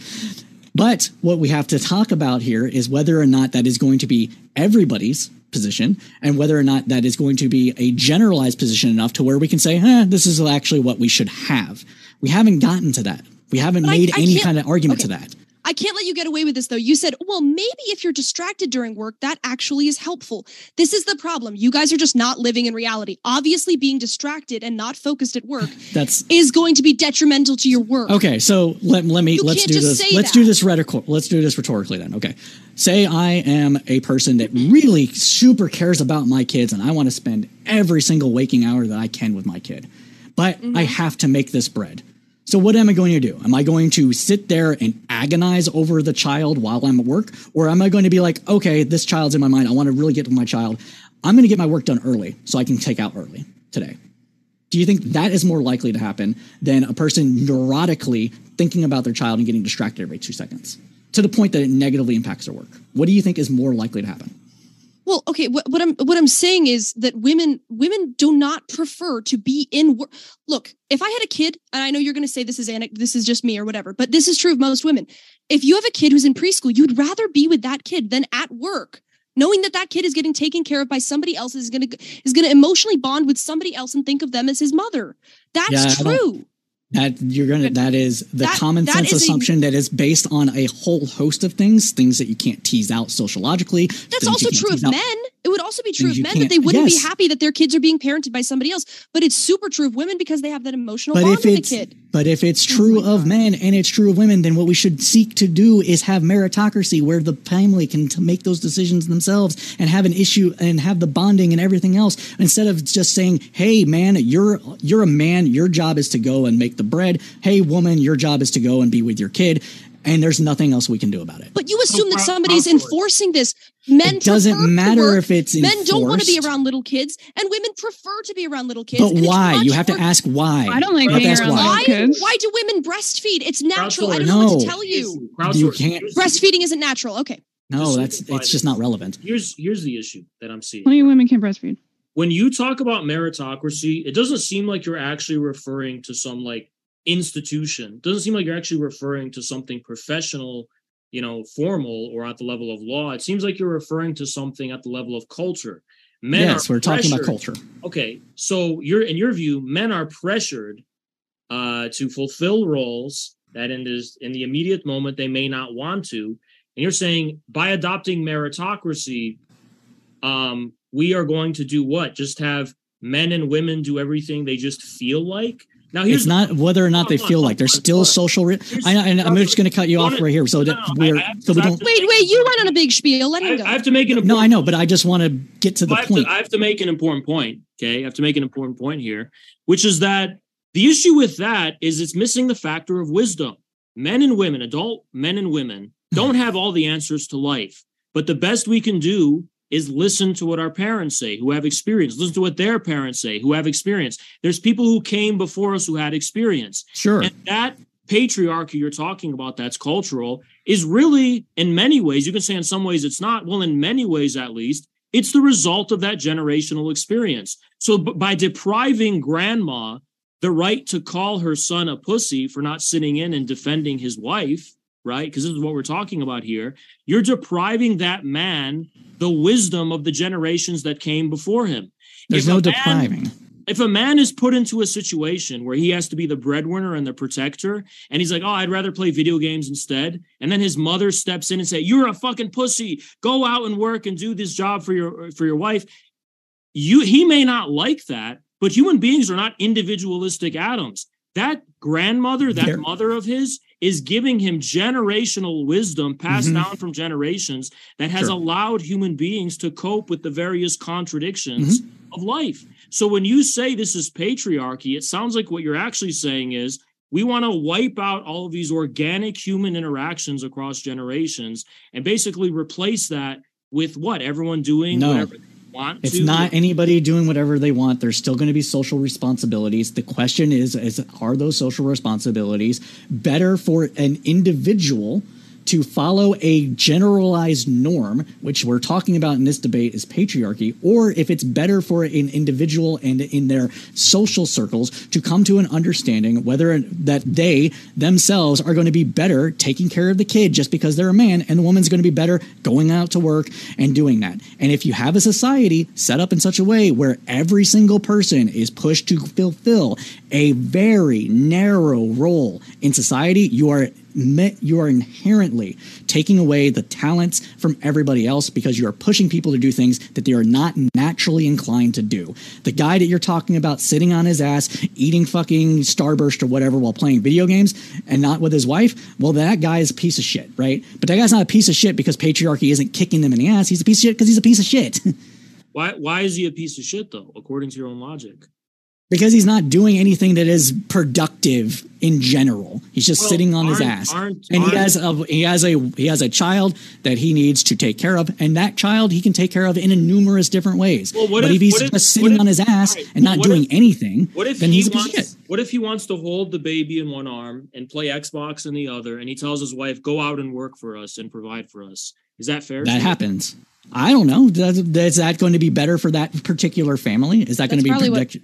But what we have to talk about here is whether or not that is going to be everybody's position and whether or not that is going to be a generalized position enough to where we can say, eh, this is actually what we should have. We haven't gotten to that. We haven't But made I any kind of argument okay. to that. I can't let you get away with this though. You said, well, maybe if you're distracted during work, that actually is helpful. This is the problem. You guys are just not living in reality. Obviously, being distracted and not focused at work <laughs> That's is going to be detrimental to your work. Okay, so let, let me You let's do this. Let's that. do this rhetorical. Let's do this rhetorically then. Okay, say I am a person that really super cares about my kids, and I want to spend every single waking hour that I can with my kid, but Mm-hmm. I have to make this bread. So what am I going to do? Am I going to sit there and agonize over the child while I'm at work, or am I going to be like, okay, this child's in my mind. I want to really get with my child. I'm going to get my work done early so I can take out early today. Do you think that is more likely to happen than a person neurotically thinking about their child and getting distracted every two seconds to the point that it negatively impacts their work? What do you think is more likely to happen? Well, okay. What, what I'm what I'm saying is that women women do not prefer to be in work. Look, if I had a kid, and I know you're going to say this is anec- this is just me or whatever, but this is true of most women. If you have a kid who's in preschool, you'd rather be with that kid than at work, knowing that that kid is getting taken care of by somebody else is going to is going to emotionally bond with somebody else and think of them as his mother. That's Yeah, true. That you're gonna. That is the That- common that sense is a- assumption that is based on a whole host of things, things that you can't tease out sociologically. That's also true of out- men. It would also be true of men that they wouldn't yes. be happy that their kids are being parented by somebody else. But it's super true of women because they have that emotional But bond if with the kid. but if it's Oh true my of God. men and it's true of women, then what we should seek to do is have meritocracy, where the family can to make those decisions themselves and have an issue and have the bonding and everything else, instead of just saying, "Hey, man, you're you're a man. Your job is to go and make the bread. Hey, woman, your job is to go and be with your kid." And there's nothing else we can do about it. But you assume that somebody's enforcing this. Men it doesn't matter if it's men don't want to be around little kids, and women prefer to be around little kids. But and why? You have to ask why. I don't like You being around why. Why? kids. Why do women breastfeed? It's natural. I don't Crowdsource. know what to tell you. You can't- Breastfeeding isn't natural. Okay. No, that's it's just not relevant. Here's here's the issue that I'm seeing. Plenty of women can breastfeed. when you talk about meritocracy, it doesn't seem like you're actually referring to some like institution. Doesn't seem like you're actually referring to something professional, you know, formal or at the level of law. It seems like you're referring to something at the level of culture. Men yes, we're talking about culture. Okay, so you're in your view, men are pressured uh, to fulfill roles that in this in the immediate moment they may not want to, and you're saying by adopting meritocracy, um, we are going to do what? Just have men and women do everything they just feel like. Now here's It's not whether or not they feel like there's on, still social. Re- i know i'm just going to cut you off right here, so that no, we're I- I- so we don't. Wait, wait. You went on a big spiel. Let him I, go. I have to make an No, I know, but I just want to get to the I point. to, I have to make an important point. Okay. I have to make an important point here, which is that the issue with that is it's missing the factor of wisdom. Men and women, adult men and women, don't <laughs> have all the answers to life. But the best we can do is listen to what our parents say who have experience, listen to what their parents say who have experience. There's people who came before us who had experience. sure. And that patriarchy you're talking about that's cultural is really, in many ways, you can say in some ways it's not. Well, in many ways, at least, it's the result of that generational experience. So b- by depriving grandma the right to call her son a pussy for not sitting in and defending his wife, right? Because this is what we're talking about here. You're depriving that man the wisdom of the generations that came before him. There's If no man- depriving. if a man is put into a situation where he has to be the breadwinner and the protector and he's like oh i'd rather play video games instead and then his mother steps in and say you're a fucking pussy go out and work and do this job for your for your wife you he may not like that but human beings are not individualistic atoms that grandmother that mother of his is giving him generational wisdom passed Mhm. down from generations that has Sure. allowed human beings to cope with the various contradictions of life. So when you say this is patriarchy, it sounds like what you're actually saying is we want to wipe out all of these organic human interactions across generations and basically replace that with what everyone doing No. whatever want It's to. not anybody doing whatever they want. There's still going to be social responsibilities. The question is, is are those social responsibilities better for an individual to follow a generalized norm, which we're talking about in this debate is patriarchy, or if it's better for an individual and in their social circles to come to an understanding whether that they themselves are going to be better taking care of the kid just because they're a man and the woman's going to be better going out to work and doing that. And if you have a society set up in such a way where every single person is pushed to fulfill a very narrow role in society, you are you are inherently taking away the talents from everybody else because you are pushing people to do things that they are not naturally inclined to do. The guy that you're talking about sitting on his ass eating fucking Starburst or whatever while playing video games and not with his wife, well, that guy is a piece of shit, right? But that guy's not a piece of shit because patriarchy isn't kicking them in the ass. He's a piece of shit because he's a piece of shit. <laughs> why why is he a piece of shit though, according to your own logic? Because he's not doing anything that is productive in general. He's just Well, sitting on his aren't- ass. aren't- and he aren't- has a he has a he has a child that he needs to take care of, and that child he can take care of in a numerous different ways. Well, what but if- if, he's what if- just what sitting if- on his ass all right, and not what doing if- anything, What if then he he's a wants? shit. What if he wants to hold the baby in one arm and play Xbox in the other, and he tells his wife, "Go out and work for us and provide for us"? Is that fair? That happens. I don't know. Does, is that going to be better for that particular family? Is that going to be probably what- predict-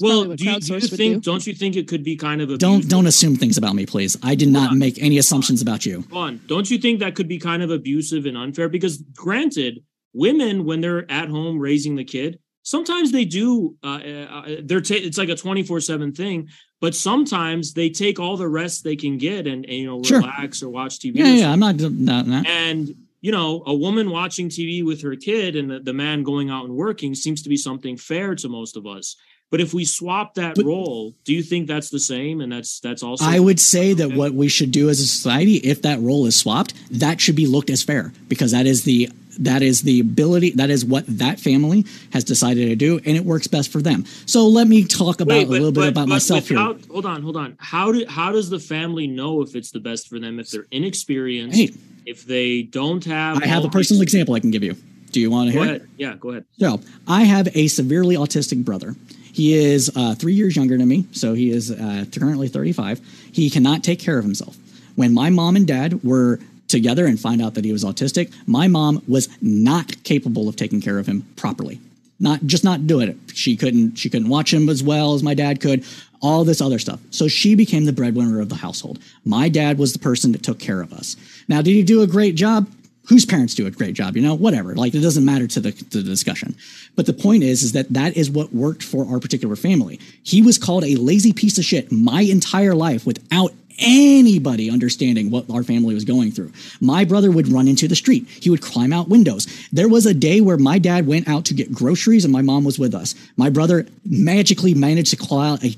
Well, do you, do you think? Do. Don't you think it could be kind of a don't don't assume things about me, please. I did not on. make any assumptions about you. on. Don't you think that could be kind of abusive and unfair? Because granted, women when they're at home raising the kid, sometimes they do. Uh, uh, they're ta- it's like a twenty four seven thing. But sometimes they take all the rest they can get and, and, you know Sure. relax or watch TV. Yeah, yeah. I'm not. not, not And you know, a woman watching TV with her kid and the, the man going out and working seems to be something fair to most of us. But if we swap that But- role, do you think that's the same? And that's that's also I would say that what we should do as a society, if that role is swapped, that should be looked as fair because that is the that is the ability that is what that family has decided to do and it works best for them so let me talk about Wait, a little bit about but myself here without- Hold on, hold on. How do how does the family know if it's the best for them if they're inexperienced? hey if they don't have i have a personal example i can give you do you want to Go hear it ahead. Yeah, go ahead. So I have a severely autistic brother. He is uh, three years younger than me, so he is uh, currently 35. He cannot take care of himself. When my mom and dad were together and find out that he was autistic, my mom was not capable of taking care of him properly. Not just not doing it. She couldn't. She couldn't watch him as well as my dad could. All this other stuff. So she became the breadwinner of the household. My dad was the person that took care of us. Now, did he do a great job? Whose parents do a great job, you know, whatever. Like it doesn't matter to the, to the discussion. But the point is, is that that is what worked for our particular family. He was called a lazy piece of shit my entire life without anybody understanding what our family was going through. My brother would run into the street. He would climb out windows. There was a day where my dad went out to get groceries and my mom was with us. My brother magically managed to claw out a,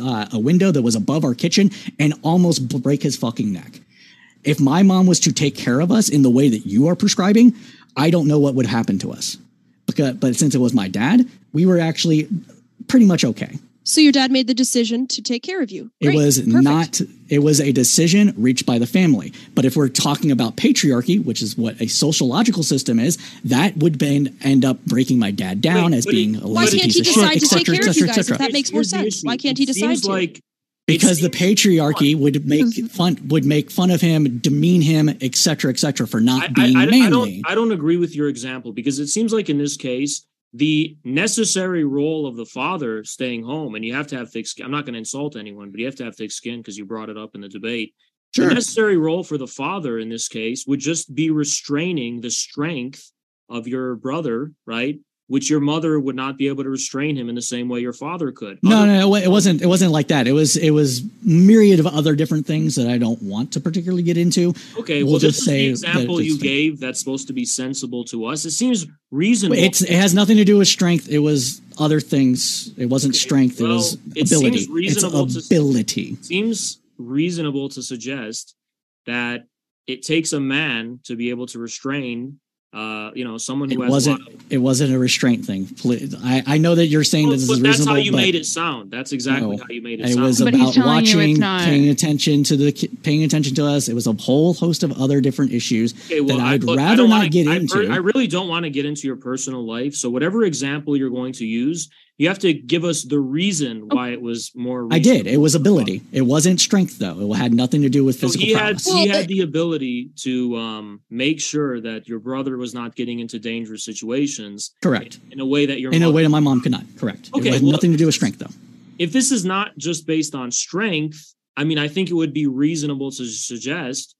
uh, a window that was above our kitchen and almost break his fucking neck if my mom was to take care of us in the way that you are prescribing, I don't know what would happen to us. Because, but since it was my dad, we were actually pretty much okay. So your dad made the decision to take care of you. It was Perfect. not, it was a decision reached by the family. But if we're talking about patriarchy, which is what a sociological system is, that would then end up breaking my dad down Wait, as being it- a Why lazy can't piece he of decide shit, to et take cetera, care et of you cetera, et guys cetera. that makes more sense? Why can't he It decide seems to? like because the patriarchy would make <laughs> fun would make fun of him, demean him, etc., cetera, et cetera, for not I, being I, I, I manly. don't I don't agree with your example because it seems like in this case the necessary role of the father staying home and you have to have thick skin. I'm not going to insult anyone, but you have to have thick skin because you brought it up in the debate. Sure. The necessary role for the father in this case would just be restraining the strength of your brother, right? Which your mother would not be able to restrain him in the same way your father could. No, Other- no, no, it wasn't. It wasn't like that. It was. It was myriad of other different things that I don't want to particularly get into. Okay, We'll well, just say the example you gave that's supposed to be sensible to us. It seems reasonable. It's. It has nothing to do with strength. It was other things. It wasn't Okay, strength. it well, was it ability. seems reasonable it's ability. seems reasonable to suggest that it takes a man to be able to restrain uh you know someone It who has wasn't. a lot of, It wasn't a restraint thing. Please- I. I know that you're saying Well, this but is that's how you but made it sound that's exactly No. how you made it, sound. It sound was But about telling you it's watching, paying attention to the, paying attention to us. It was a whole host of other different issues okay, well, that I, I'd look, I rather don't wanna, get I, into. I really don't want to get into your personal life so whatever example you're going to use you have to give us the reason why it was more I did. It was ability. It wasn't strength though. It had nothing to do with So physical he had he had the ability to um, make sure that your brother was not getting into dangerous situations Correct. in a way that your In a way that my mom could not. Correct. Okay, it had well- nothing to do with strength though. if this is not just based on strength, I mean, I think it would be reasonable to suggest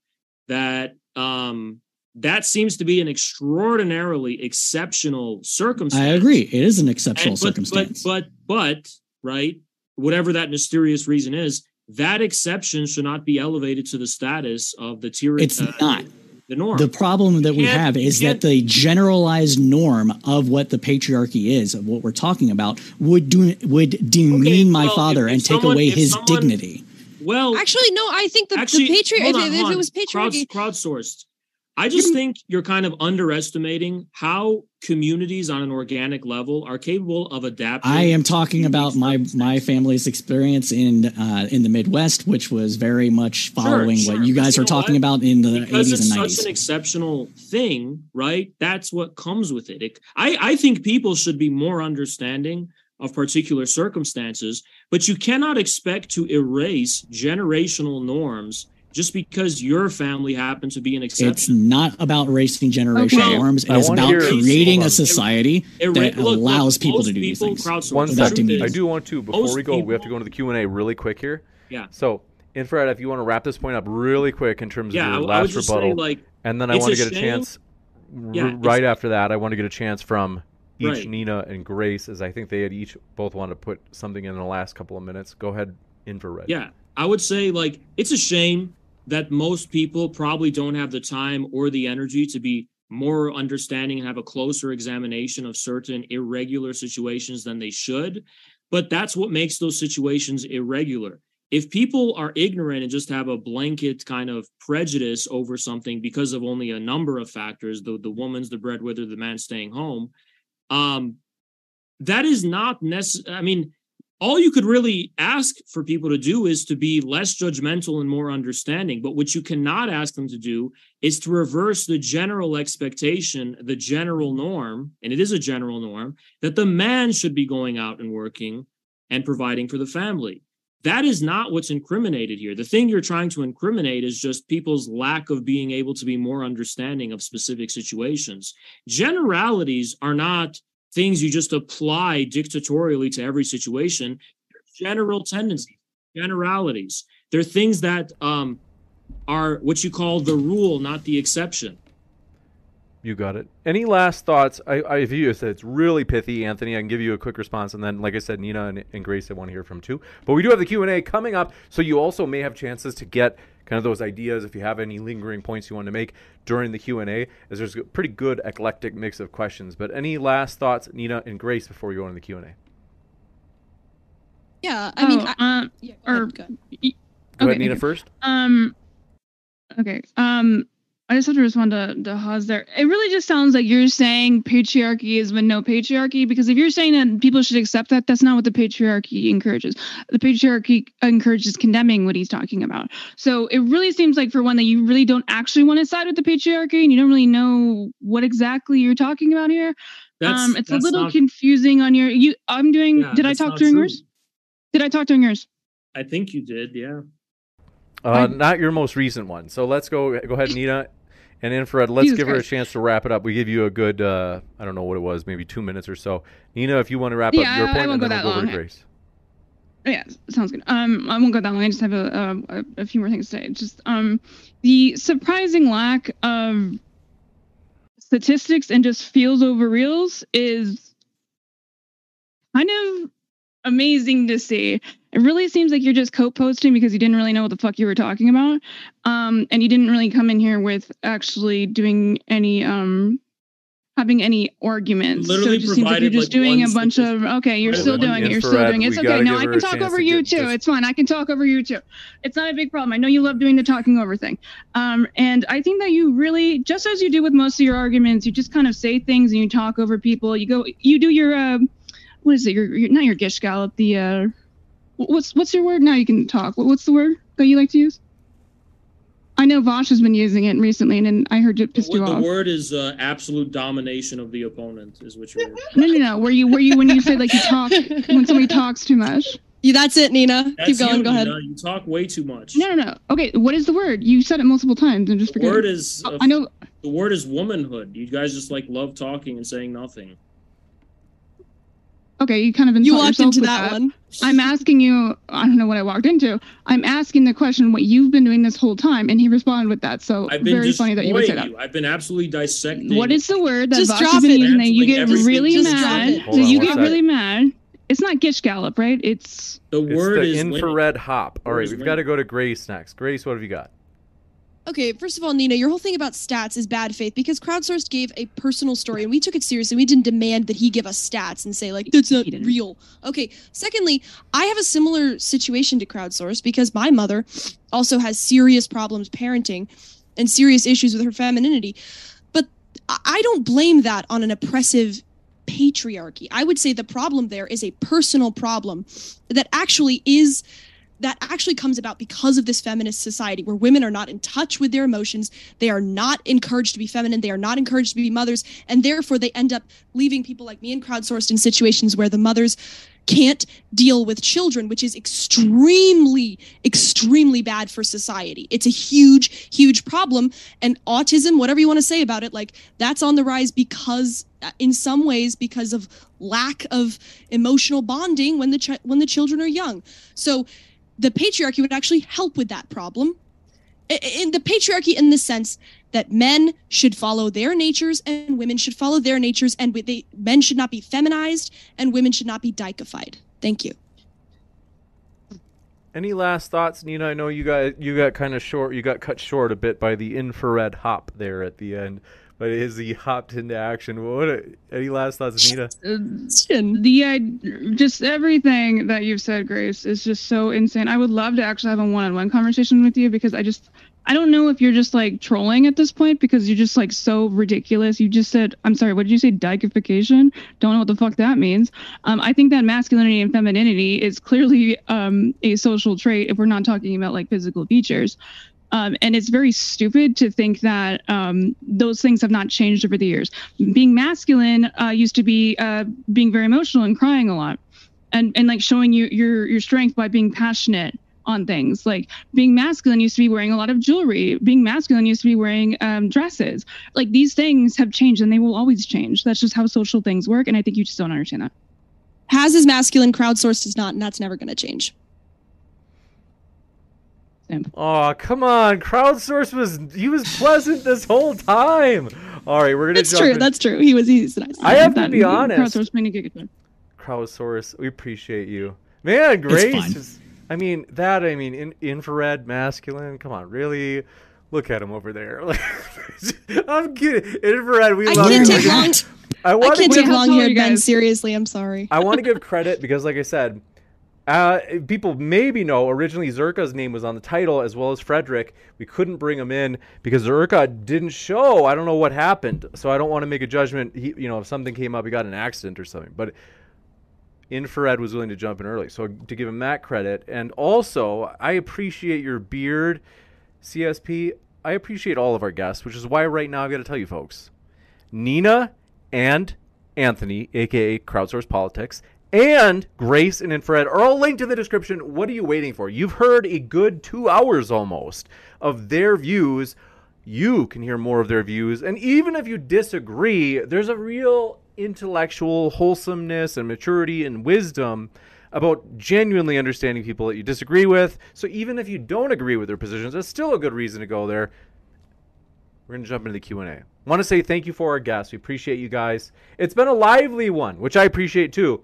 that um, that seems to be an extraordinarily exceptional circumstance. I agree. It is an exceptional And- but, circumstance. But, but, but, right, whatever that mysterious reason is, that exception should not be elevated to the status of the tier. it's uh, not. the norm. The problem that we have is that the generalized norm of what the patriarchy is, of what we're talking about, would do would demean Okay, my father if- and if take someone- away his someone- dignity. well, Actually, no. I think the, actually, the patriarchy. hold If, if it was patriarchy, Crowd, crowdsourced. I just think you're kind of underestimating how communities on an organic level are capable of adapting. I am talking about my my family's experience in uh, in the Midwest, which was very much following sure, what you guys you are talking what? about in the because eighties it's and such nineties. an exceptional thing, right? That's what comes with it. it. I, I think people should be more understanding of particular circumstances, but you cannot expect to erase generational norms just because your family happened to be an exception. It's not about racing generational Okay. norms. It I is about creating a on. society Era- that look, look, allows people to do these things. crowdsource. One The without second. truth demeaning. I do want to before most we go. We have to go into the Q and A really quick here. Yeah. So, Infrared, if you want to wrap this point up really quick in terms Yeah, of your I would last just rebuttal, say like and then I want to get a chance. Yeah, it's- right after that, I want to get a chance from each Right. Nina and Grace, as I think they had each both want to put something in the last couple of minutes. Go ahead, Infrared. Yeah, I would say like it's a shame that most people probably don't have the time or the energy to be more understanding and have a closer examination of certain irregular situations than they should. But that's what makes those situations irregular. if people are ignorant and just have a blanket kind of prejudice over something because of only a number of factors the, the woman's the breadwinner the man staying home um that is not necessary i mean all you could really ask for people to do is to be less judgmental and more understanding but what you cannot ask them to do is to reverse the general expectation the general norm and it is a general norm that the man should be going out and working and providing for the family that is not what's incriminated here. The thing you're trying to incriminate is just people's lack of being able to be more understanding of specific situations. Generalities are not things you just apply dictatorially to every situation. General tendencies, generalities. They're things that um, are what you call the rule, not the exception. You got it. Any last thoughts? I, I view it it's really pithy, Anthony. I can give you a quick response, and then, like I said, Nina and, and Grace, I want to hear from too. But we do have the Q and A coming up, so you also may have chances to get kind of those ideas if you have any lingering points you want to make during the Q and A. As there's a pretty good eclectic mix of questions. But any last thoughts, Nina and Grace, before we go into the Q and A? Yeah, I mean, Oh, I, um, yeah, go or ahead, go ahead. Go Okay, ahead, Nina, okay. first. Um. Okay. Um. I just have to respond to to Haz there. It really just sounds like you're saying patriarchy is when no patriarchy. Because if you're saying that people should accept that, that's not what the patriarchy encourages. The patriarchy encourages condemning what he's talking about. So it really seems like, for one, that you really don't actually want to side with the patriarchy, and you don't really know what exactly you're talking about here. That's, um, it's a little not- confusing on your. You, I'm doing. Yeah, did I talk not during true. yours? Did I talk during yours? I think you did, yeah. Uh, not your most recent one. So let's go. Go ahead, Nina. And Infrared, let's Jesus give her a chance to wrap it up. We give you a good, uh, I don't know what it was, maybe two minutes or so. Nina, if you want to wrap Yeah, up your I point, won't and go then that we'll go over to long. Grace. Yeah, sounds good. Um, I won't go that long. I just have a a, a few more things to say. Just um, the surprising lack of statistics and just feels over reels is kind of amazing to see. It really seems like you're just coat posting because you didn't really know what the fuck you were talking about. Um, and you didn't really come in here with actually doing any um having any arguments. so it just seems like you're just like, doing a bunch of okay, you're still doing it, you're still doing it. It's okay. No, I can talk over to you too. this- It's fine. I can talk over you too. It's not a big problem. I know you love doing the talking over thing. Um, and I think that you really, just as you do with most of your arguments, you just kind of say things and you talk over people. You go, you do your, uh, what is it? Your, your not your gish gallop. The uh, what's what's your word? Now you can talk. What, what's the word that you like to use? I know Vaush has been using it recently, and, and I heard it pissed you the off. word is uh, absolute domination of the opponent, is what you're. <laughs> No, no, no. Were you were you when you say like you talk when somebody talks too much? Yeah, that's it, Nina. That's Keep going. you, go ahead. Nina. You talk way too much. No, no, no. Okay, what is the word? You said it multiple times and just the forget. word it. is. Oh, uh, I know. The word is womanhood. You guys just like love talking and saying nothing. Okay, you kind of You walked yourself into with that, one. I'm asking you. I don't know what I walked into. I'm asking the question what you've been doing this whole time, and he responded with that. So I've been very funny that you would say that. you. I've been absolutely dissecting. What is the word that Just Vaush drop has been using that you get Canceling really. Just mad? it. Hold So on you get sec. really mad. It's not Gish Gallop, right? It's the It's word the is winning. infrared hop. All Word right, is we've got to go to Grace next. Grace, what have you got? Okay, first of all, Nina, your whole thing about stats is bad faith because Crowdsourced gave a personal story and we took it seriously. We didn't demand that he give us stats and say, like, that's not real. Okay, secondly, I have a similar situation to Crowdsourced because my mother also has serious problems parenting and serious issues with her femininity. But I- I don't blame that on an oppressive patriarchy. I would say the problem there is a personal problem that actually is that actually comes about because of this feminist society where women are not in touch with their emotions. They are not encouraged to be feminine. They are not encouraged to be mothers. And therefore, they end up leaving people like me and crowdsourced in situations where the mothers can't deal with children, which is extremely, extremely bad for society. It's a huge, huge problem. And autism, whatever you want to say about it, like that's on the rise because, uh, in some ways, because of lack of emotional bonding when the ch- when the children are young. So the patriarchy would actually help with that problem. In the patriarchy, in the sense that men should follow their natures and women should follow their natures, and they, men should not be feminized and women should not be dykeified. Thank you. Any last thoughts, Nina? I know you got you got kind of short. You got cut short a bit by the infrared hop there at the end. But as he hopped into action, what? A, any last thoughts, Nina? The uh, just everything that you've said, Grace, is just so insane. I would love to actually have a one-on-one conversation with you because I just I don't know if you're just like trolling at this point because you're just like so ridiculous. You just said, I'm sorry, what did you say? Dykeification? Don't know what the fuck that means. Um, I think that masculinity and femininity is clearly um, a social trait if we're not talking about like physical features. Um, and it's very stupid to think that um, those things have not changed over the years. Being masculine uh, used to be uh, being very emotional and crying a lot, and and like showing you your your strength by being passionate on things. Like being masculine used to be wearing a lot of jewelry. Being masculine used to be wearing um, dresses. Like these things have changed, and they will always change. That's just how social things work, and I think you just don't understand that. Haz is masculine, crowdsourced is not, and that's never going to change. Oh, come on. Crowdsource was he was pleasant this whole time. All right, we're gonna That's true. in. That's true. He was he's nice. I have to be honest. Crowdsource made a good Crowdsource, we appreciate you. Man, Grace is I mean, that I mean in, infrared masculine. Come on, really? Look at him over there. <laughs> I'm kidding. Infrared, we I love can't you. take long. <laughs> I I can't to take long tall are haired men guys? seriously. I'm sorry. I want to give <laughs> credit because, like I said, uh, people maybe know originally Zerka's name was on the title as well as Frederick. We couldn't bring him in because Zerka didn't show. I don't know what happened, so I don't want to make a judgment. He, you know, if something came up, he got an accident or something. But Infrared was willing to jump in early, so to give him that credit, and also I appreciate your beard, CSP. I appreciate all of our guests, which is why right now I've got to tell you folks, Nina and Anthony, aka Crowdsource Politics, and Grace and Infrared are all linked in the description. What are you waiting for? You've heard a good two hours almost of their views. You can hear more of their views. And even if you disagree, there's a real intellectual wholesomeness and maturity and wisdom about genuinely understanding people that you disagree with. So even if you don't agree with their positions, that's still a good reason to go there. We're going to jump into the Q&A. Want to say thank you for our guests. We appreciate you guys. It's been a lively one, which I appreciate too.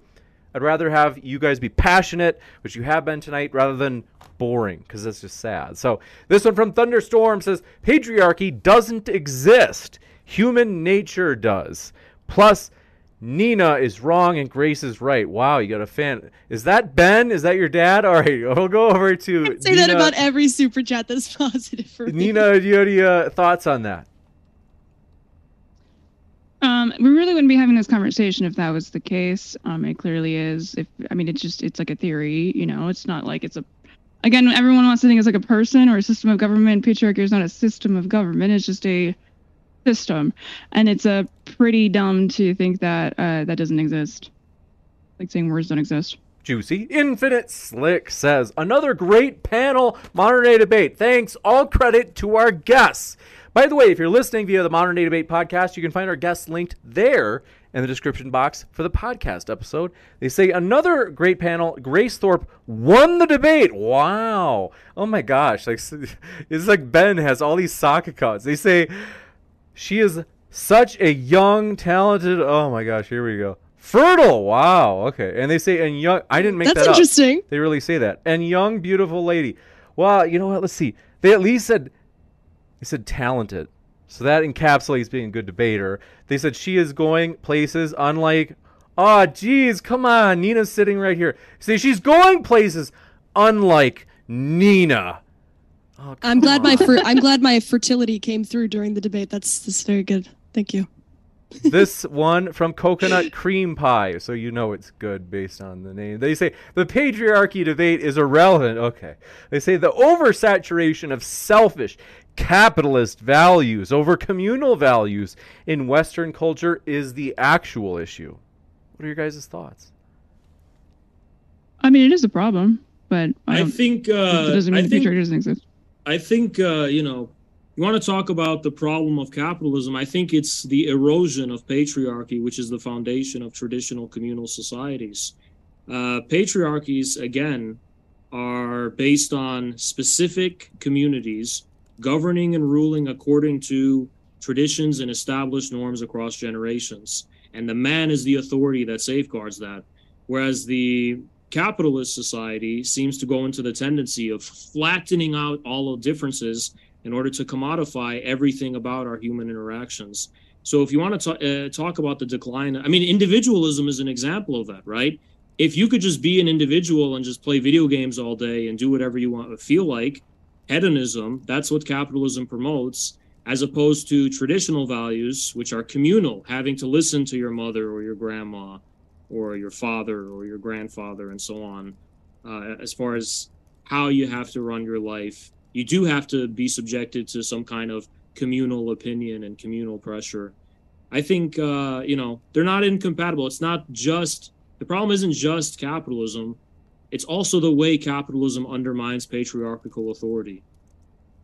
I'd rather have you guys be passionate, which you have been tonight, rather than boring, because that's just sad. So this one from Thunderstorm says patriarchy doesn't exist. Human nature does. Plus, Nina is wrong and Grace is right. Wow, you got a fan. Is that Ben? Is that your dad? All right, <laughs> we'll go over to Say that about every super chat that's <laughs> positive for me. Nina, do you have any uh, thoughts on that? Um, we really wouldn't be having this conversation if that was the case. Um, it clearly is. If I mean, it's just it's like a theory, you know. It's not like it's a. Again, everyone wants to think it's like a person or a system of government. Patriarchy is not a system of government. It's just a system, and it's a pretty dumb to think that uh, that doesn't exist. Like saying words don't exist. Juicy Infinite Slick says another great panel modern day debate. Thanks. All credit to our guests. By the way, if you're listening via the Modern Day Debate podcast, you can find our guests linked there in the description box for the podcast episode. They say another great panel. Grace Thorp won the debate. Wow. Oh my gosh. Like <laughs> it's like Ben has all these sock accounts. They say she is such a young, talented. Oh my gosh. Here we go. Fertile. Wow. Okay. And they say and young. I didn't make That's that up. interesting. They really say that. And young, beautiful lady. Well, you know what? Let's see. They at least said they said talented. So that encapsulates being a good debater. They said she is going places unlike Oh, geez, come on. Nina's sitting right here. See, she's going places unlike Nina. Oh, I'm glad my fer- I'm <laughs> glad my fertility came through during the debate. That's that's very good. Thank you. this one from coconut cream pie, so you know it's good based on the name. They say the patriarchy debate is irrelevant. Okay. They say the oversaturation of selfish capitalist values over communal values in Western culture is the actual issue. What are your guys' thoughts? I mean, it is a problem, but I, I don't, think it uh, doesn't mean I the think patriarchy doesn't exist. I think uh, you know you want to talk about the problem of capitalism. I think it's the erosion of patriarchy, which is the foundation of traditional communal societies. Uh, patriarchies, again, are based on specific communities governing and ruling according to traditions and established norms across generations. And the man is the authority that safeguards that. Whereas the capitalist society seems to go into the tendency of flattening out all differences in order to commodify everything about our human interactions. So if you want to t- uh, talk about the decline, I mean, individualism is an example of that, right? If you could just be an individual and just play video games all day and do whatever you want to feel like, hedonism, that's what capitalism promotes, as opposed to traditional values, which are communal, having to listen to your mother or your grandma or your father or your grandfather and so on, uh, as far as how you have to run your life. You do have to be subjected to some kind of communal opinion and communal pressure. I think, uh, you know, they're not incompatible. It's not just, the problem isn't just capitalism, it's also the way capitalism undermines patriarchal authority.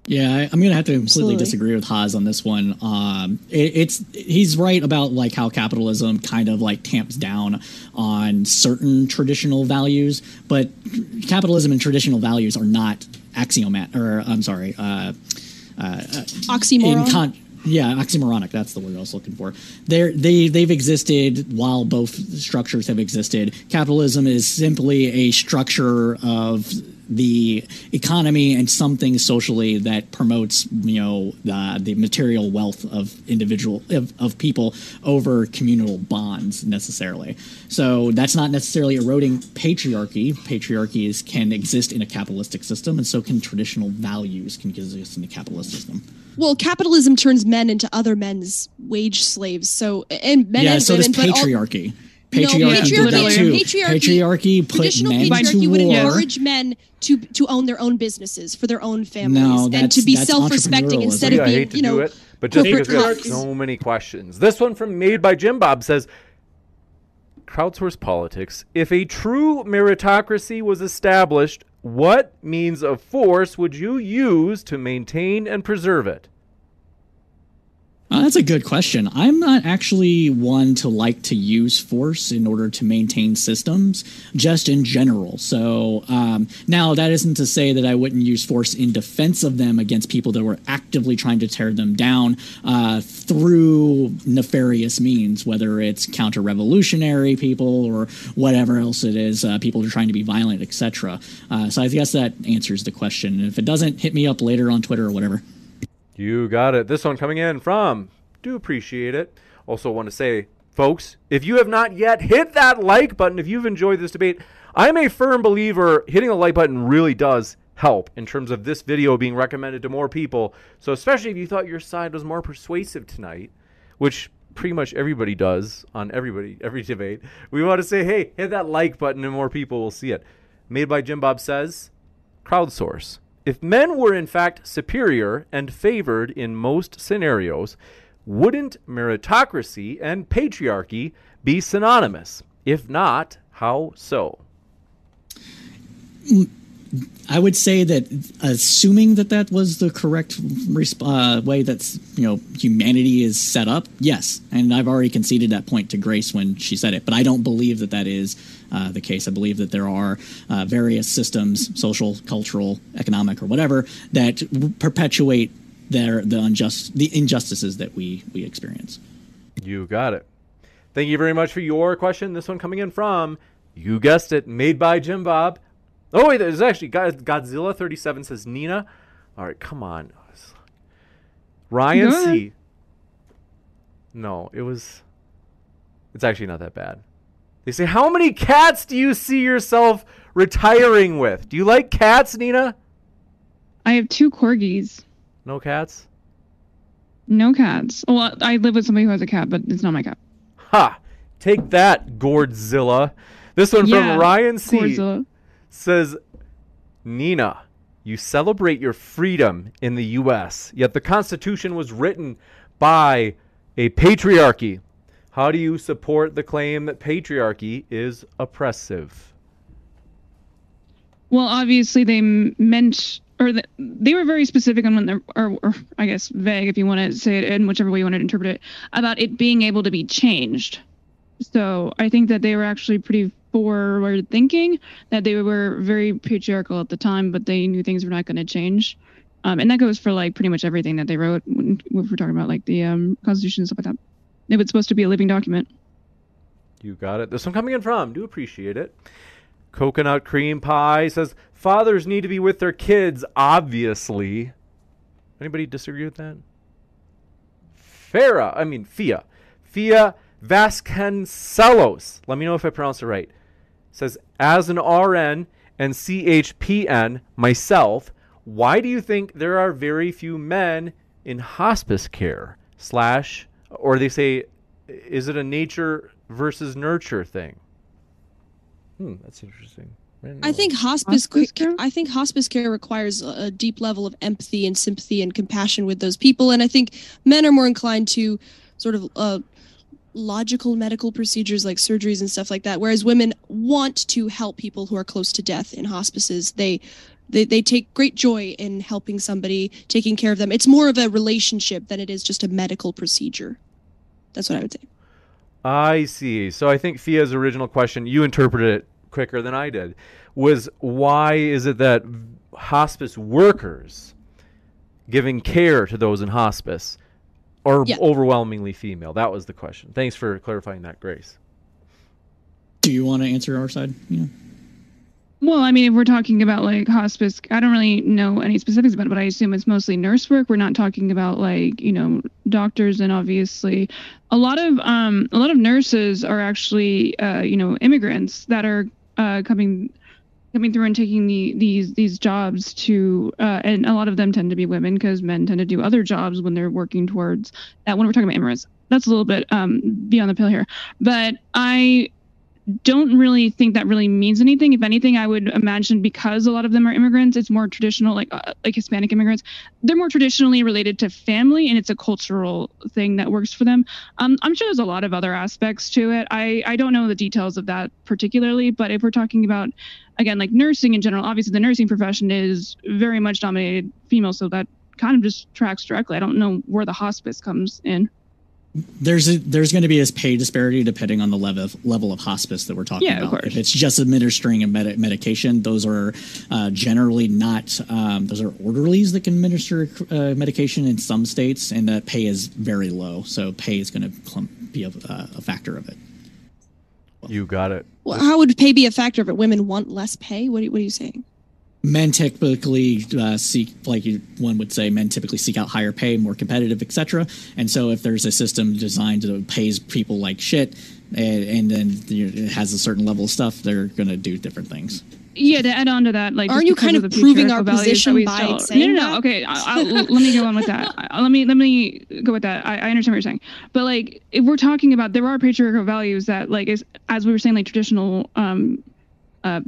Yeah, I, am gonna have to completely Absolutely. disagree with Haz on this one. Um, it, it's he's right about like how capitalism kind of like tamps down on certain traditional values, but capitalism and traditional values are not axiomat or I'm sorry, uh, uh, oxymoron. Con- yeah, oxymoronic. That's the word I was looking for. They're, they they've existed while both structures have existed. Capitalism is simply a structure of the economy and something socially that promotes you know the, the material wealth of individual of, of people over communal bonds necessarily. So that's not necessarily eroding patriarchy. Patriarchies can exist in a capitalistic system and so can traditional values can exist in a capitalist system. Well capitalism turns men into other men's wage slaves. So and men yeah and so women, does patriarchy. all, Patriarchy, no, patriarchy, did that too. patriarchy, patriarchy put traditional men patriarchy to would war. encourage men to to own their own businesses for their own families No, and to be self-respecting instead Yeah, of I being, hate to you know, do it, but just because we have so many questions. This one from Made by Jim Bob says, crowdsource politics. If a true meritocracy was established, what means of force would you use to maintain and preserve it? Uh, that's a good question. I'm not actually one to like to use force in order to maintain systems, just in general. So um, now that isn't to say that I wouldn't use force in defense of them against people that were actively trying to tear them down uh, through nefarious means, whether it's counter-revolutionary people or whatever else it is, uh, people are trying to be violent, etc. Uh, so I guess that answers the question. If it doesn't, hit me up later on Twitter or whatever. You got it. This one coming in from do appreciate it. Also want to say, folks, if you have not yet hit that like button, if you've enjoyed this debate, I'm a firm believer hitting the like button really does help in terms of this video being recommended to more people. So especially if you thought your side was more persuasive tonight, which pretty much everybody does on everybody every debate, we want to say, hey, hit that like button and more people will see it. Made by Jim Bob says, crowdsource. If men were in fact superior and favored in most scenarios, wouldn't meritocracy and patriarchy be synonymous? If not, how so? I would say that assuming that that was the correct resp- uh, way that you know humanity is set up, yes, and I've already conceded that point to Grace when she said it. But I don't believe that that is uh, the case. I believe that there are uh, various systems, social, cultural, economic, or whatever, that perpetuate their the unjust the injustices that we we experience. You got it. Thank you very much for your question. This one coming in from you guessed it, made by Jim Bob. Oh wait, there's actually Godzilla 37 says Nina. All right, come on. Ryan C. No, it was. It's actually not that bad. They say, How many cats do you see yourself retiring with? Do you like cats, Nina? I have two corgis. No cats? No cats. Well, I live with somebody who has a cat, but it's not my cat. Ha! Take that, Gordzilla. This one Yeah, from Ryan C. Godzilla. says, Nina, you celebrate your freedom in the U.S., yet the Constitution was written by a patriarchy. How do you support the claim that patriarchy is oppressive? Well, obviously they meant, or the, they were very specific on when they're, or, or I guess vague if you want to say it in whichever way you want to interpret it, about it being able to be changed. So I think that they were actually pretty forward thinking, that they were very patriarchal at the time, but they knew things were not going to change. Um, and that goes for like pretty much everything that they wrote when, if we're talking about like the um, Constitution and stuff like that. It was supposed to be a living document. You got it. This one coming in from. Do appreciate it. Coconut cream pie says fathers need to be with their kids. Obviously. Anybody disagree with that? Farah, I mean Fia, Fia Vasconcelos. Let me know if I pronounce it right. Says as an RN and CHPN myself, why do you think there are very few men in hospice care? Slash, or they say, is it a nature versus nurture thing? Hmm, that's interesting. I think hospice, hospice care? I think hospice care requires a deep level of empathy and sympathy and compassion with those people, and I think men are more inclined to sort of uh, logical medical procedures like surgeries and stuff like that. Whereas women want to help people who are close to death in hospices. They they, they take great joy in helping somebody, taking care of them. It's more of a relationship than it is just a medical procedure. That's what I would say. I see. So I think Fia's original question, you interpreted it quicker than I did, was why is it that hospice workers giving care to those in hospice are yeah. overwhelmingly female? That was the question. Thanks for clarifying that, Grace. Do you want to answer our side? Yeah. Well, I mean, if we're talking about like hospice, I don't really know any specifics about it, but I assume it's mostly nurse work. We're not talking about like, you know, doctors and obviously a lot of um a lot of nurses are actually uh, you know, immigrants that are uh coming coming through and taking the these these jobs to uh, and a lot of them tend to be women because men tend to do other jobs when they're working towards that when we're talking about immigrants that's a little bit um beyond the pale here but i don't really think that really means anything. If anything, I would imagine because a lot of them are immigrants, it's more traditional, like uh, like Hispanic immigrants. They're more traditionally related to family, and it's a cultural thing that works for them. Um, I'm sure there's a lot of other aspects to it. I I don't know the details of that particularly, but if we're talking about again like nursing in general, obviously the nursing profession is very much dominated female, so that kind of just tracks directly. I don't know where the hospice comes in there's a, there's going to be a pay disparity depending on the level of, level of hospice that we're talking yeah, about. If it's just administering a med- medication, those are uh, generally not um, those are orderlies that can administer uh, medication in some states, and that pay is very low. So pay is going to be a, uh, a, factor of it. Well, you got it. Well, how would pay be a factor of it? Women want less pay. What are, what are you saying? Men typically uh, seek like you, one would say men typically seek out higher pay more competitive etc and so if there's a system designed to pays people like shit and, and then it has a certain level of stuff they're going to do different things yeah, to add on to that, like, aren't you kind of proving our position by still, saying no, no, no. Okay, I, I, let me go on with that. <laughs> I, let me let me go with that. I, I, understand what you're saying, but like, if we're talking about there are patriarchal values that, like, is as we were saying, like traditional um, uh,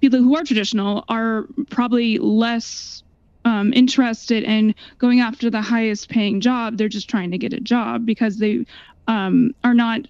people who are traditional are probably less um, interested in going after the highest paying job. They're just trying to get a job because they um, are not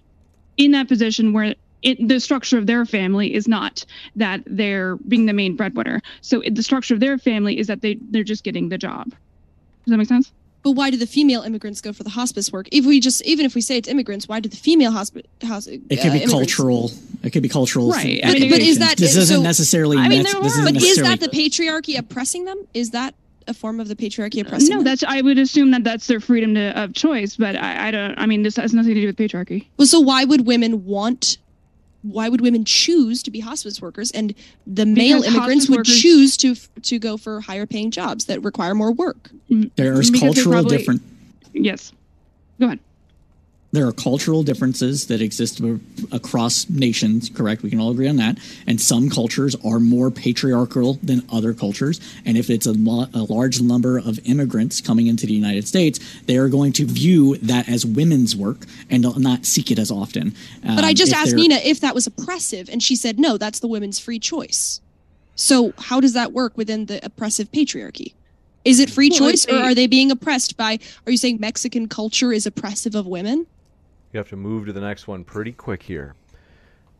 in that position where it, the structure of their family is not that they're being the main breadwinner. So it, the structure of their family is that they they're just getting the job. Does that make sense? But why do the female immigrants go for the hospice work? If we just, even if we say it's immigrants, why do the female hospice? House, it could be uh, cultural. It could be cultural. Right. I mean, but is that this doesn't so, necessarily? I mean, there are, but is that the patriarchy oppressing them? Is that a form of the patriarchy oppressing? Them? No, them? that's. I would assume that that's their freedom to, of choice. But I, I don't. I mean, this has nothing to do with patriarchy. Well, so why would women want why would women choose to be hospice workers and the male because immigrants would workers, choose to to go for higher paying jobs that require more work mm, there's cultural probably, different Yes. Go ahead. There are cultural differences that exist across nations, correct? We can all agree on that. And some cultures are more patriarchal than other cultures. And if it's a, a large number of immigrants coming into the United States, they are going to view that as women's work and not seek it as often. Um, but I just asked Nina if that was oppressive, and she said, no, that's the women's free choice. So, how does that work within the oppressive patriarchy? Is it free choice or are they being oppressed by are you saying Mexican culture is oppressive of women? You have to move to the next one pretty quick here.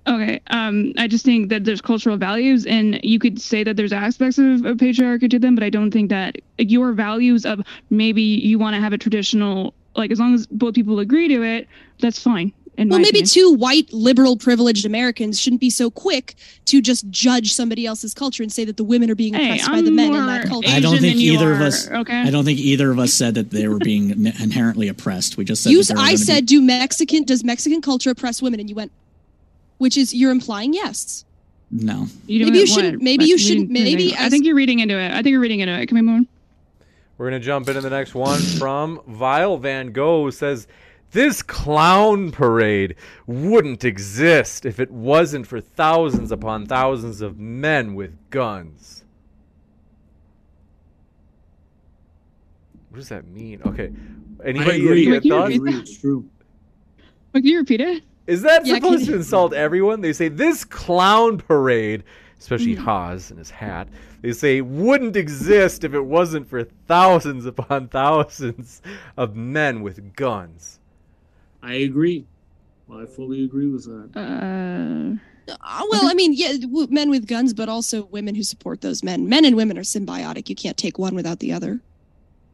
Okay. Um, I just think that there's cultural values, and you could say that there's aspects of, of patriarchy to them, but I don't think that your values of maybe you want to have a traditional, like as long as both people agree to it, that's fine well, maybe opinion. two white, liberal, privileged Americans shouldn't be so quick to just judge somebody else's culture and say that the women are being oppressed hey, by the men in that culture. I don't think either of us. Okay. I don't think either of us said that they were being <laughs> inherently oppressed. We just said. You, I said, be... do Mexican does Mexican culture oppress women? And you went, which is you're implying yes. No. You maybe you shouldn't. Maybe you shouldn't. Maybe. I think you're reading into it. I think you're reading into it. Can we move on? We're gonna jump into the next one from Vile Van Gogh says this clown parade wouldn't exist if it wasn't for thousands upon thousands of men with guns. What does that mean? Okay. Anybody I agree. any Wait, thoughts? repeat it's true. Wait, can you repeat it? Is that Yeah, supposed to insult everyone? They say this clown parade, especially Mm. Haz and his hat, they say wouldn't exist if it wasn't for thousands upon <laughs> thousands of men with guns. I agree. I fully agree with that. Uh, Uh, well, I mean, yeah, men with guns, but also women who support those men. Men and women are symbiotic. You can't take one without the other.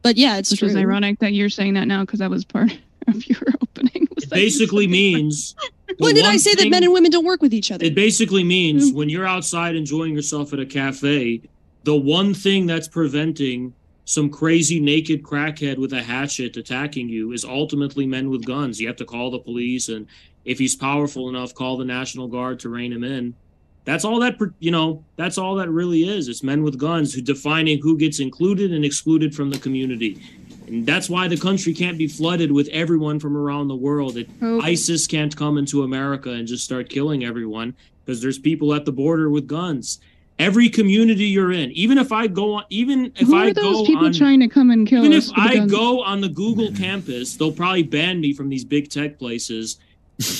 But yeah, it's which true. is ironic that you're saying that now because that was part <laughs> of your opening. was <laughs> It basically <laughs> means. When did I one say that men and women don't work with each other? It basically means Mm. when you're outside enjoying yourself at a cafe, the one thing that's preventing some crazy naked crackhead with a hatchet attacking you is ultimately men with guns. You have to call the police, and if he's powerful enough, call the National Guard to rein him in. That's all that you know. That's all that really is. It's men with guns who defining who gets included and excluded from the community, and that's why the country can't be flooded with everyone from around the world. It Oh, ISIS can't come into America and just start killing everyone because there's people at the border with guns. Every community you're in, even if I go on, even if who I are those go people on, trying to come and kill even us? if I guns? go on the Google campus, they'll probably ban me from these big tech places,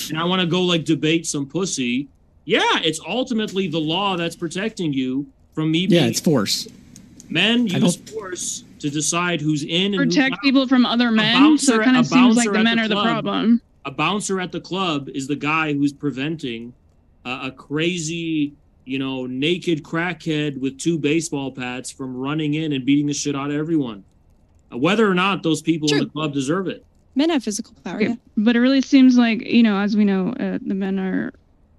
and I want to go like debate some pussy. Yeah, it's ultimately the law that's protecting you from me. Yeah, being, it's force. men use force to decide who's in and who's protect out. people from other men, so it kind of seems like the men the are the problem. a bouncer at the club is the guy who's preventing a, a crazy, you know, naked crackhead with two baseball bats from running in and beating the shit out of everyone. Uh, Whether or not those people in the club deserve it. Men have physical power. Okay, Yeah. but it really seems like you know, as we know, uh, the men are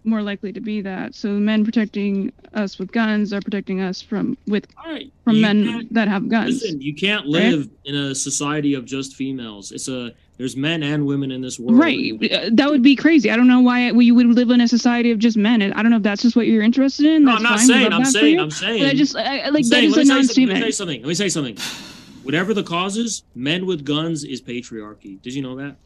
more likely to be that. So the men protecting us with guns are protecting us from with All right. from you men that have guns. Listen, you can't Right? live in a society of just females. It's a there's men and women in this world. Right, uh, that would be crazy. I don't know why we would live in a society of just men. I don't know if that's just what you're interested in. No, That's I'm not fine. Saying. I'm saying. I'm saying. But I just I, I- I'm like that saying, is a me say something, Let me say something. Let me say something. Whatever the causes, men with guns is patriarchy. Did you know that?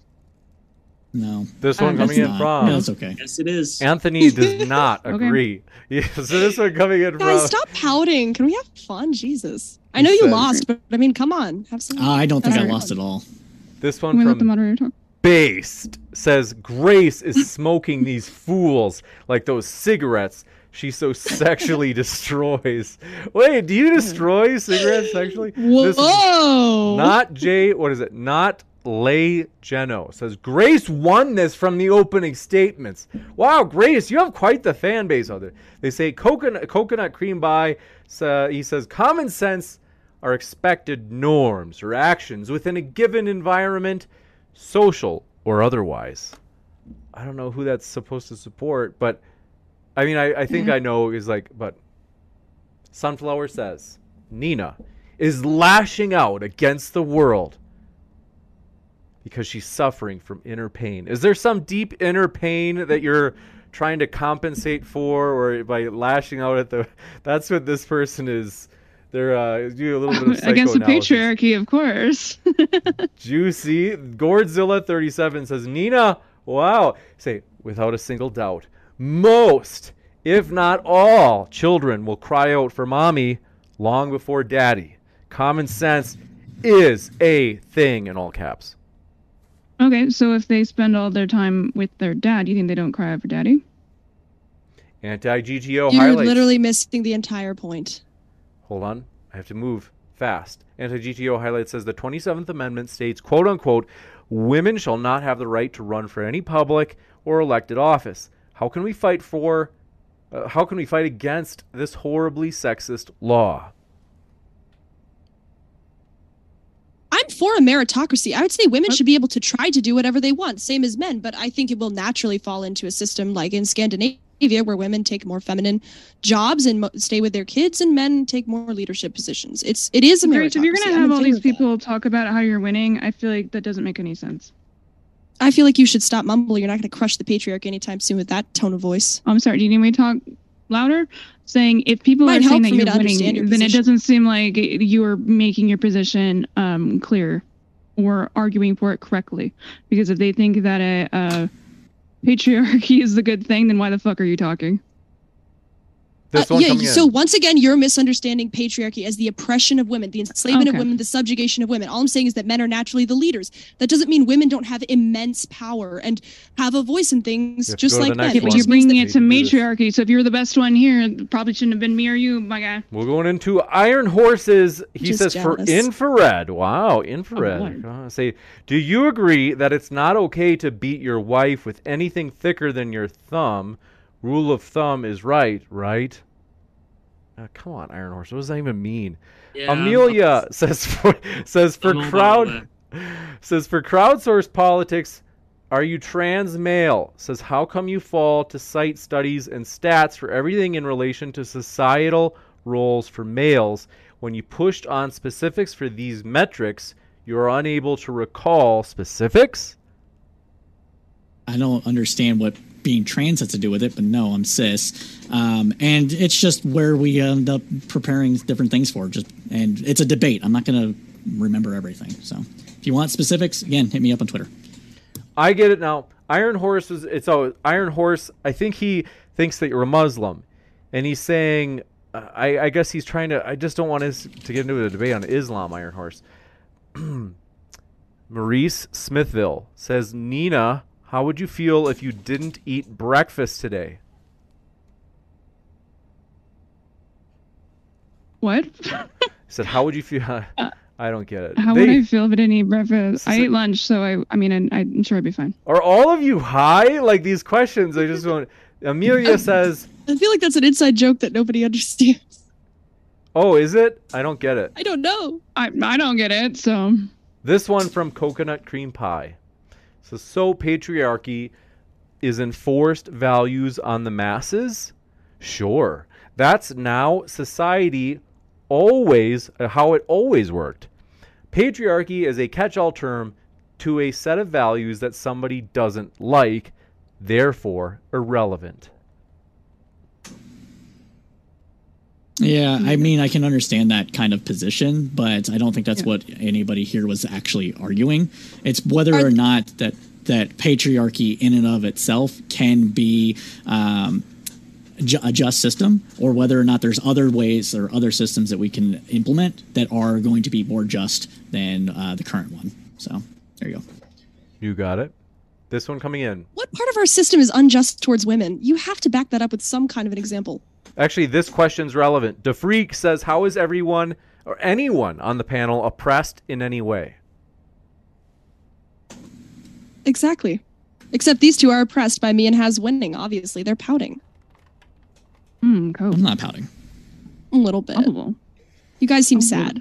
No, This Uh, one that's coming in not. from No, it's okay. Yes, it is. Anthony <laughs> does not Okay. agree. <laughs> Yeah, so this one coming in Guys, from stop pouting. Can we have fun? Jesus. I know you lost, but I mean, come on, have some. Uh, I don't think I lost at all. This Can one we let the from moderator talk? Based says Grace is smoking these fools like those cigarettes she so sexually <laughs> destroys. Wait, do you destroy cigarettes sexually? Whoa! not Jay. What is it? Not Lay Geno says Grace won this from the opening statements. Wow, Grace, you have quite the fan base out there. They say coconut coconut cream by. Uh, he says common sense are expected norms or actions within a given environment, social or otherwise. I don't know who that's supposed to support, but I mean, I, I think mm-hmm. I know is like, but Sunflower says Nina is lashing out against the world because she's suffering from inner pain. Is there some deep inner pain that you're trying to compensate for, or by lashing out at the? <laughs> That's what this person is. They're uh, do a little bit of <laughs> Against the patriarchy, of course. <laughs> Juicy. Gordzilla37 says, Nina, wow. Say, without a single doubt, most, if not all, children will cry out for mommy long before daddy. Common sense is a thing in all caps. okay, so if they spend all their time with their dad, you think they don't cry out for daddy? Anti GGO You're highlights. literally missing the entire point. Hold on. I have to move fast. Anti GTO highlight says the 27th Amendment states, quote unquote, women shall not have the right to run for any public or elected office. How can we fight for, uh, how can we fight against this horribly sexist law? I'm for a meritocracy. I would say women should be able to try to do whatever they want, same as men, but I think it will naturally fall into a system like in Scandinavia where women take more feminine jobs and mo- stay with their kids and men take more leadership positions. It's it is a meritocracy. If you're gonna I'm have all these of that. people talk about how you're winning, I feel like that doesn't make any sense. I feel like you should stop mumbling. You're not going to crush the patriarchy anytime soon with that tone of voice. I'm sorry. Do you need me to talk louder, saying if people Might are saying that you're your winning, then it doesn't seem like you are making your position um, clear or arguing for it correctly. Because if they think that a, uh patriarchy is the good thing, then why the fuck are you talking? This Uh, one yeah, so in. once again, you're misunderstanding patriarchy as the oppression of women, the enslavement Okay. of women, the subjugation of women. All I'm saying is that men are naturally the leaders. That doesn't mean women don't have immense power and have a voice in things You have to just like the men. Yeah, but you're bringing it to We can do this. matriarchy. So if you're the best one here, it probably shouldn't have been me or you, my guy. We're going into Iron Horses. He Just says for infrared. Wow, infrared. Lord. Uh, say, do you agree that it's not okay to beat your wife with anything thicker than your thumb? Rule of thumb is right, right? Uh, come on, Iron Horse. What does that even mean? Yeah, Amelia <laughs> says for says for I'm crowd <laughs> says for crowdsourced politics, are you trans male? Says how come you fall to cite studies and stats for everything in relation to societal roles for males when you pushed on specifics for these metrics, you are unable to recall specifics? I don't understand what being trans has to do with it, but no, I'm cis, um, and it's just where we end up preparing different things for. Just and it's a debate. I'm not going to remember everything. So if you want specifics, again, hit me up on Twitter. I get it now. Iron Horse is it's a Iron Horse. I think he thinks that you're a Muslim, and he's saying, I, I guess he's trying to. I just don't want us to get into a debate on Islam. Iron Horse. <clears throat> Maurice Smithville says, Nina, how would you feel if you didn't eat breakfast today? What? He said, how would you feel? <laughs> I don't get it. Uh, How They- would I feel if I didn't eat breakfast? I ate lunch, so I I mean I, I'm sure I'd be fine. are all of you high? Like these questions, I just don't. <laughs> Amelia says, I feel like that's an inside joke that nobody understands. "Oh, is it? I don't get it." I don't know. I I don't get it. So This one from Coconut Cream Pie. So, so patriarchy is enforced values on the masses? Sure. That's now society always, uh, how it always worked. Patriarchy is a catch all term to a set of values that somebody doesn't like, therefore irrelevant. Yeah, I mean, I can understand that kind of position, but I don't think that's Yeah. what anybody here was actually arguing. It's whether Are- or not that that patriarchy in and of itself can be um, ju- a just system, or whether or not there's other ways or other systems that we can implement that are going to be more just than uh, the current one. So there you go. You got it. This one coming in. What part of our system is unjust towards women? You have to back that up with some kind of an example. Actually, this question's relevant. DeFreak says, How is everyone or anyone on the panel oppressed in any way? Exactly. Except these two are oppressed by me and Haz winning. Obviously, they're pouting hmm, cool. I'm not pouting. a little bit. Lovable. You guys seem Oh, sad.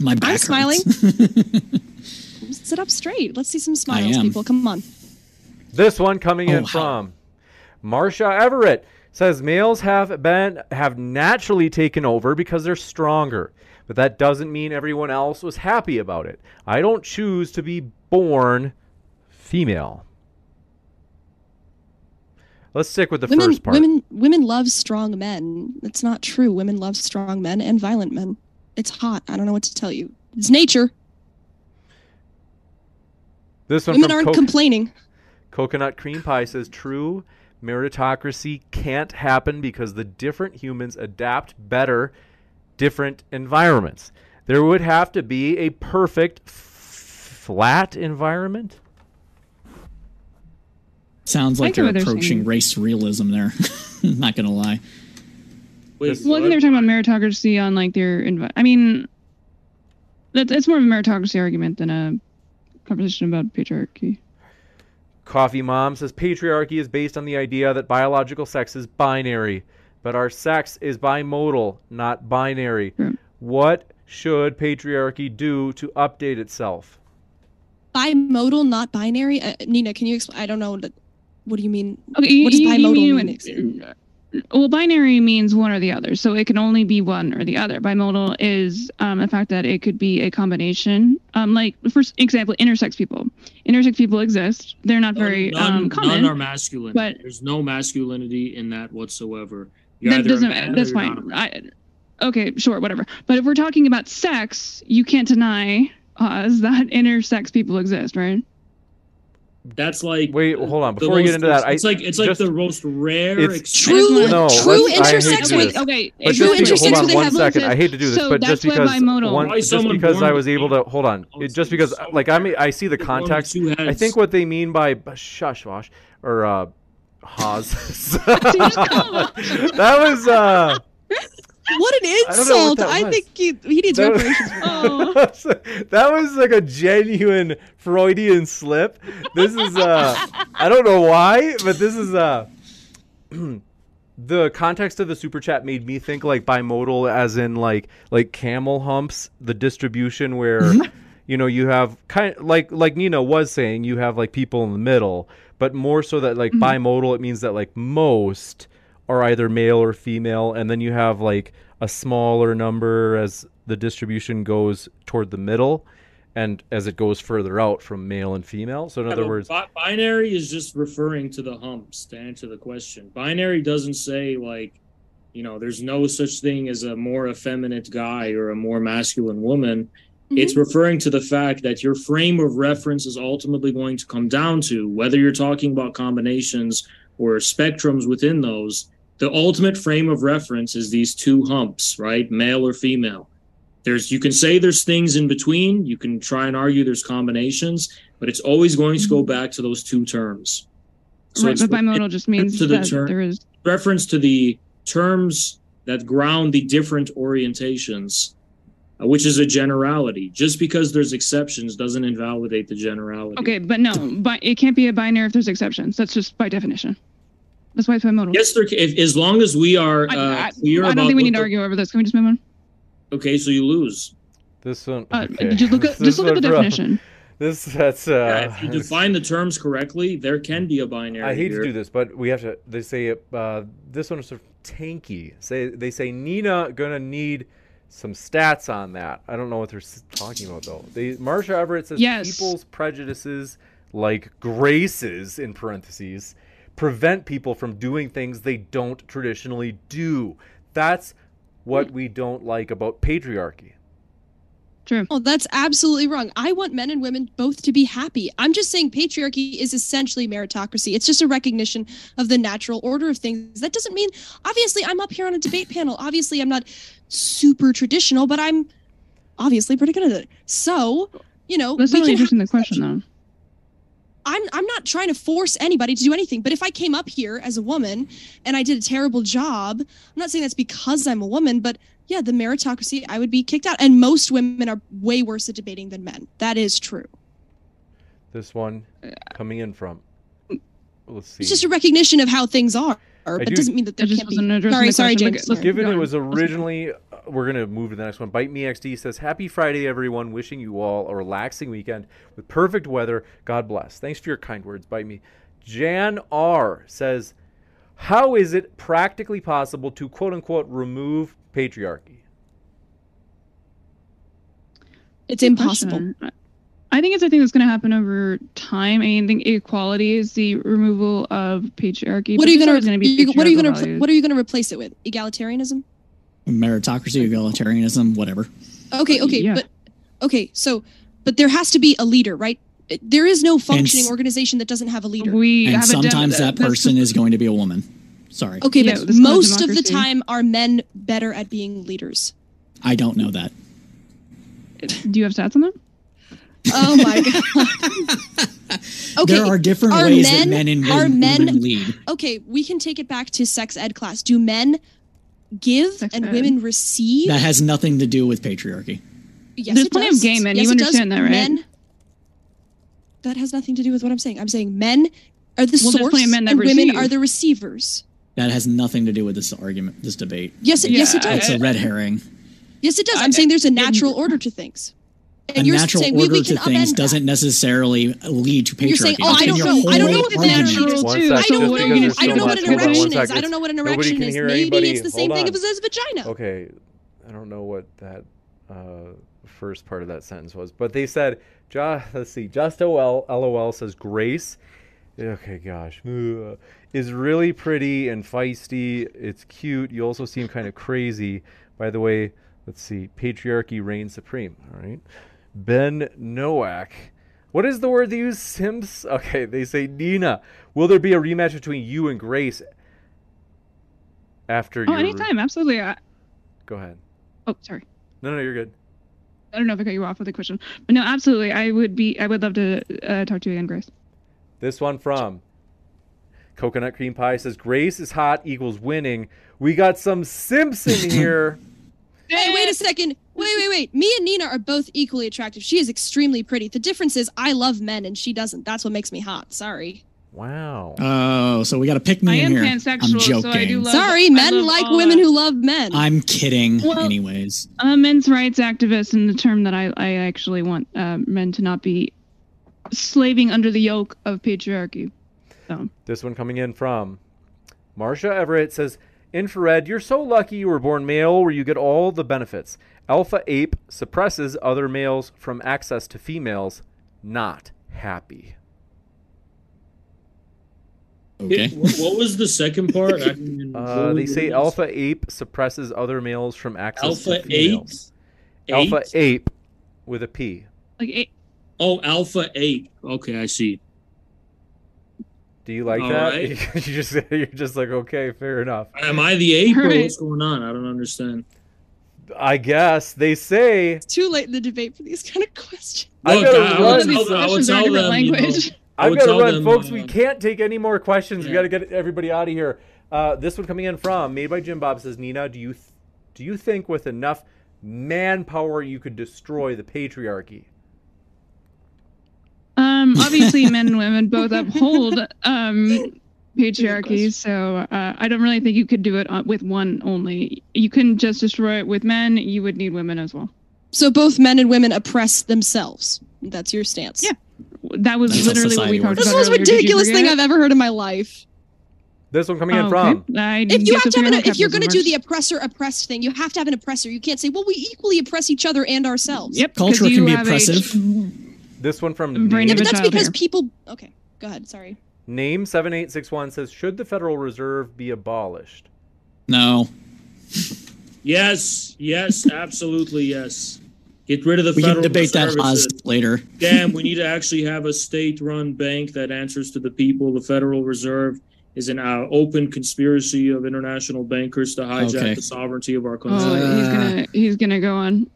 My back I'm smiling. <laughs> Sit up straight. Let's see some smiles, am. people. Come on. This one coming Oh, in how- from Marsha Everett says males have been have naturally taken over because they're stronger, but that doesn't mean everyone else was happy about it. I don't choose to be born female. Let's stick with the women, first part. women, women love strong men. It's not true. Women love strong men and violent men. It's hot. I don't know what to tell you. It's nature. this one Women from aren't Co- complaining. Coconut Cream Pie says true meritocracy can't happen because the different humans adapt better different environments. There would have to be a perfect f- flat environment. Sounds like get they're approaching saying. race realism there. <laughs> not gonna lie. Wait, This- Well, I think they what? were talking about meritocracy on like their. Inv- I mean, that's it's more of a meritocracy argument than a conversation about patriarchy. Coffee Mom says patriarchy is based on the idea that biological sex is binary, but our sex is bimodal, not binary. True. What should patriarchy do to update itself? Bimodal, not binary. Uh, Neeina, can you explain? I don't know. What, what do you mean? Okay, you, What does you- you bimodal mean- Well, binary means one or the other, so it can only be one or the other. Bimodal is um, the fact that it could be a combination. Um, like for example, intersex people. Intersex people exist. They're not very none, um, common. none are masculine. but- There's no masculinity in that whatsoever. You're that doesn't. That's you're not a fine. I, okay, sure, whatever. But if we're talking about sex, you can't deny us <laughs> that intersex people exist, right? That's like Wait, hold on. Before we get into that, I it's like it's like the most rare. It's ex- True, No, true let's- I hate intersex. to do Wait, this. okay. But True just because, intersex hold on where they one have second. I hate to do this, so but just because one, just because I was able to hold on, it, just because so- like I mean I see the context. I think what they mean by shush Vaush or uh Haz. <laughs> <laughs> that was uh What an I don't know what insult! that I, think he, he needs That reparations. That. <laughs> Oh. that was like a genuine Freudian slip. This is uh I don't know why, but this is uh <clears throat> the context of the super chat made me think like bimodal as in like like camel humps, the distribution where <laughs> you know you have kind like like Neeina was saying, you have like people in the middle, but more so that like bimodal it means that like most are either male or female and then you have like a smaller number as the distribution goes toward the middle and as it goes further out from male and female. So in Yeah, other words, bi- binary is just referring to the humps to answer the question. Binary doesn't say like, you know, there's no such thing as a more effeminate guy or a more masculine woman. Mm-hmm. It's referring to the fact that your frame of reference is ultimately going to come down to whether you're talking about combinations or spectrums within those. The ultimate frame of reference is these two humps, right? Male or female. There's you can say there's things in between. You can try and argue there's combinations, but it's always going to go back to those two terms. right, but bimodal just means to the that term- there is. reference to the terms that ground the different orientations, uh, which is a generality. Just because there's exceptions doesn't invalidate the generality. Okay, but no, but it can't be a binary if there's exceptions. That's just by definition. That's why it's bimodal. Yes, there. If, as long as we are I, uh, I, clear I about don't think we need to argue over this. Can we just move on? Okay, so you lose. this one Uh, okay. Just look at just look at the bro, definition. <laughs> This that's uh Yeah, if you define the terms correctly, there can be a binary. I hate here. to do this, but we have to. They say uh, this one is sort of tanky. Say they say Neeina gonna need some stats on that. I don't know what they're talking about though. They Marsha Everett says Yes. people's prejudices, like graces in parentheses, prevent people from doing things they don't traditionally do. That's what we don't like about patriarchy. True. Oh, that's absolutely wrong. I want men and women both to be happy. I'm just saying patriarchy is essentially meritocracy. It's just a recognition of the natural order of things. That doesn't mean, obviously, I'm up here on a debate panel. Obviously, I'm not super traditional, but I'm obviously pretty good at it. So, you know, That's we not can really addressing the question though. I'm I'm not trying to force anybody to do anything, but if I came up here as a woman and I did a terrible job, I'm not saying that's because I'm a woman, but yeah, the meritocracy, I would be kicked out. And most women are way worse at debating than men. That is true. This one coming in from. Let's see. It's just a recognition of how things are, but do- it doesn't mean that there can't be. wasn't Sorry, sorry, James. let's- Sorry. Given it was originally, uh, we're gonna move to the next one. Bite Me XD says, "Happy Friday, everyone! Wishing you all a relaxing weekend with perfect weather. God bless. Thanks for your kind words. Bite Me." Jan R says, "How is it practically possible to quote unquote remove patriarchy?" It's impossible. Question. I think it's a thing that's going to happen over time. I mean, I think equality is the removal of patriarchy. What are you gonna? be you- what are you gonna? What are you gonna replace it with? Egalitarianism? Meritocracy, egalitarianism, whatever. Okay, okay, Yeah. but okay, so but there has to be a leader, right? There is no functioning s- organization that doesn't have a leader. We And have a sometimes that that's- person is going to be a woman. Sorry. Okay, Yeah, but this is called most of the time, are men better at being leaders? I don't know that. Do you have stats on that? Oh my god. <laughs> Okay, there are different are ways men- that men and are women, men- women lead. okay, we can take it back to sex ed class. Do men give Sex and ed. women receive? That has nothing to do with patriarchy. yes, There's it plenty of does. gay men. Yes, You understand that, right? Men. That has nothing to do with what I'm saying. I'm saying men are the Well, source, men that and women receive. are the receivers. That has nothing to do with this argument, this debate. Yes, it, yes, it does. It's a red herring. yes, it does. I- I'm saying there's a natural order to things. And a you're natural saying order we to things doesn't necessarily lead to patriarchy. You're saying, oh, I don't know- I don't know if argument. natural One too. I don't, because what are there's you, so I don't know what an hold on one erection is. I don't know what an erection is. Maybe anybody. it's the same thing on. as as vagina. Okay, I don't know what that uh, first part of that sentence was, but they said, ju- let's see, just OL, LOL says Grace Okay, gosh. Ugh. Is really pretty and feisty. It's cute. You also seem kind of crazy. By the way, let's see. Patriarchy reigns supreme. All right. Ben Nowak. What is the word they use? Sims? Okay, they say Neeina. Will there be a rematch between you and Grace after Oh, your anytime, absolutely. I, Go ahead. oh, sorry. No, no, you're good. I don't know if I cut you off with a question, but no, absolutely. I would be. I would love to uh, talk to you again, Grace. This one from Coconut Cream Pie says Grace is hot equals winning. We got some Simpson <laughs> here. Hey, wait a second. Wait, wait, wait. Me and Neeina are both equally attractive. She is extremely pretty. The difference is I love men and she doesn't. That's what makes me hot. Sorry. wow. Oh, so we got to pick me I in am here. pansexual, I'm so joking. I do love- Sorry, I men love like women that. who love men. I'm kidding. Well- anyways, I'm a men's rights activist, and the term that I, I actually want uh, men to not be slaving under the yoke of patriarchy. So, This one coming in from Marsha Everett says Infrared, you're so lucky you were born male where you get all the benefits. Alpha Ape suppresses other males from access to females. Not happy. okay. It- what was the second part? I didn't <laughs> Uh, they say it? Alpha Ape suppresses other males from access Alpha to females. eight. Alpha Ape with a P. like, it, Oh, Alpha ape. Okay, I see. Do you like All that? right. <laughs> you just you're just like okay, fair enough. Am I the ape Right. what's going on? I don't understand. I guess they say it's too late in the debate for these kind of questions. I Look, gotta I, I run. would These tell, them- I would questions are tell different them, you know, language. I I've would got to run, them, folks. uh, we can't take any more questions. We yeah. got to get everybody out of here. Uh, this one coming in from made by Jim Bob says, Neeina, do you th- do you think with enough manpower you could destroy the patriarchy? Um, <laughs> obviously, men and women both uphold um, patriarchy, so uh, I don't really think you could do it uh, with one only. You couldn't just destroy it with men. You would need women as well. So both men and women oppress themselves. That's your stance. Yeah. That was That's literally what we society talked This is about. the most earlier. Did you ridiculous thing? I've ever heard in my life. This one coming in Oh, from okay. If you have to have an, if you're going to do the oppressor oppressed thing, you have to have an oppressor. You can't say, "Well, we equally oppress each other and ourselves." Yep, Culture can be have a- oppressive. This one from Brain Yeah, name, of but a that's child because here. people. Okay, go ahead. Sorry. name seven eight six one says, should the Federal Reserve be abolished? No, Yes, yes, absolutely yes. Get rid of the we federal can debate that Reserve. Oz later. Damn, we need to actually have a state-run bank that answers to the people. The Federal Reserve is an uh, open conspiracy of international bankers to hijack Okay. the sovereignty of our country. Oh, he's gonna he's gonna go on.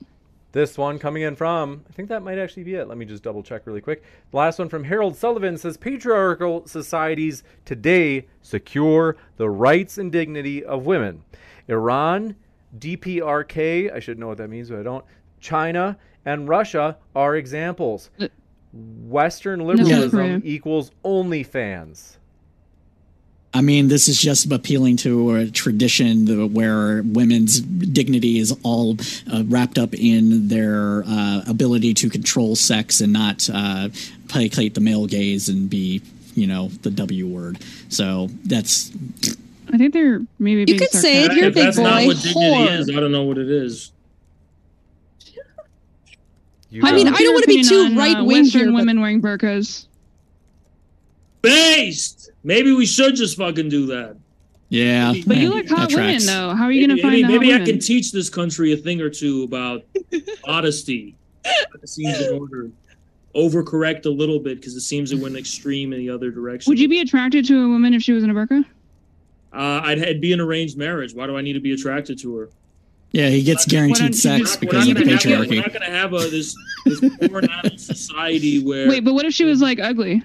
This one coming in from, I think that might actually be it. Let me just double check really quick. The last one from Harold Sullivan says patriarchal societies today secure the rights and dignity of women. Iran, DPRK, I should know what that means, but I don't. China and Russia are examples. Western liberalism equals OnlyFans. I mean, this is just appealing to a tradition where women's dignity is all uh, wrapped up in their uh, ability to control sex and not uh, placate the male gaze and be, you know, the W word. So that's I think they're maybe. You being could say it sarcastic. here, if big that's not boy. what dignity Whore. is, I don't know what it is. You I mean, I don't wanna be too uh, right-wing Western here, but- women wearing burqas. Based. Maybe we should just fucking do that. yeah. But you yeah, like that hot women, tracks. though. How are you gonna find maybe, maybe I women? can teach this country a thing or two about <laughs> modesty. It seems in order. Overcorrect a little bit because it seems it went extreme in the other direction. Would you be attracted to a woman if she was in a burqa? Uh, I'd, it'd be an arranged marriage. Why do I need to be attracted to her? Yeah, he gets guaranteed you sex just- We're because of the gonna have patriarchy. we're not going to have a, this this poor society where. Wait, but what if she was like ugly?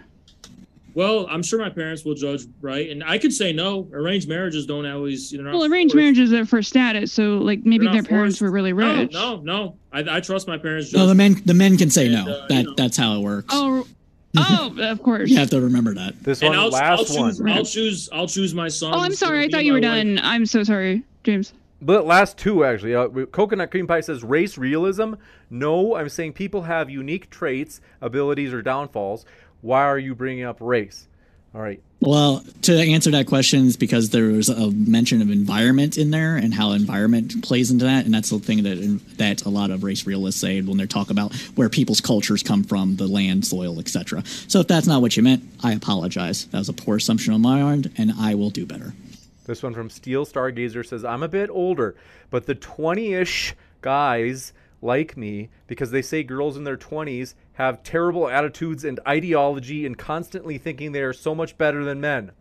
Well, I'm sure my parents will judge, right? And I could say no. Arranged marriages don't always. You know, well, arranged forced. marriages are for status, so like maybe their not parents were really No, rich. no, no. I, I trust my parents. No, the men the men can say And, no. uh, that you know. that's how it works. Oh, <laughs> oh, of course. You have to remember that. This and one, I'll, last I'll choose. one. I'll choose. I'll choose my son. Oh, I'm sorry. I thought you were done. I'm so sorry, James. But last two actually. Uh, Coconut Cream Pie says race realism. No, I'm saying people have unique traits, abilities, or downfalls. Why are you bringing up race? All right. Well, to answer that question is because there was a mention of environment in there and how environment plays into that, and that's the thing that that a lot of race realists say when they talk about where people's cultures come from, the land, soil, etc. So if that's not what you meant, I apologize. That was a poor assumption on my end, and I will do better. This one from Steel Stargazer says, "I'm a bit older, but the 20-ish guys." Like me because they say girls in their 20s have terrible attitudes and ideology and constantly thinking they are so much better than men.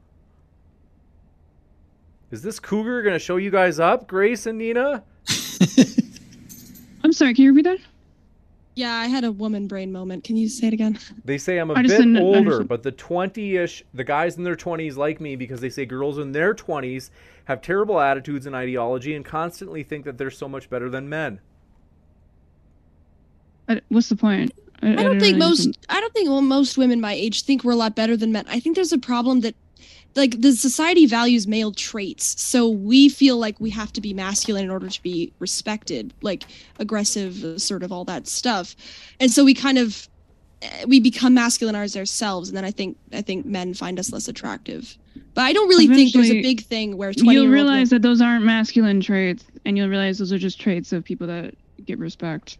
Is this cougar going to show you guys up, Grace and Neeina? <laughs> I'm sorry, can you repeat that? Yeah, I had a woman brain moment. Can you say it again? They say I'm a bit older, understand. but the 20-ish, the guys in their 20s like me because they say girls in their 20s have terrible attitudes and ideology and constantly think that they're so much better than men what's the point? I, I don't I think really most. I don't think well, most women my age think we're a lot better than men. I think there's a problem that, like, the society values male traits, so we feel like we have to be masculine in order to be respected, like aggressive, assertive, all that stuff, and so we kind of eh, we become masculinized ourselves, and then I think I think men find us less attractive. But I don't really Eventually, think there's a big thing where 20 you'll realize that those aren't masculine traits, and you'll realize those are just traits of people that get respect.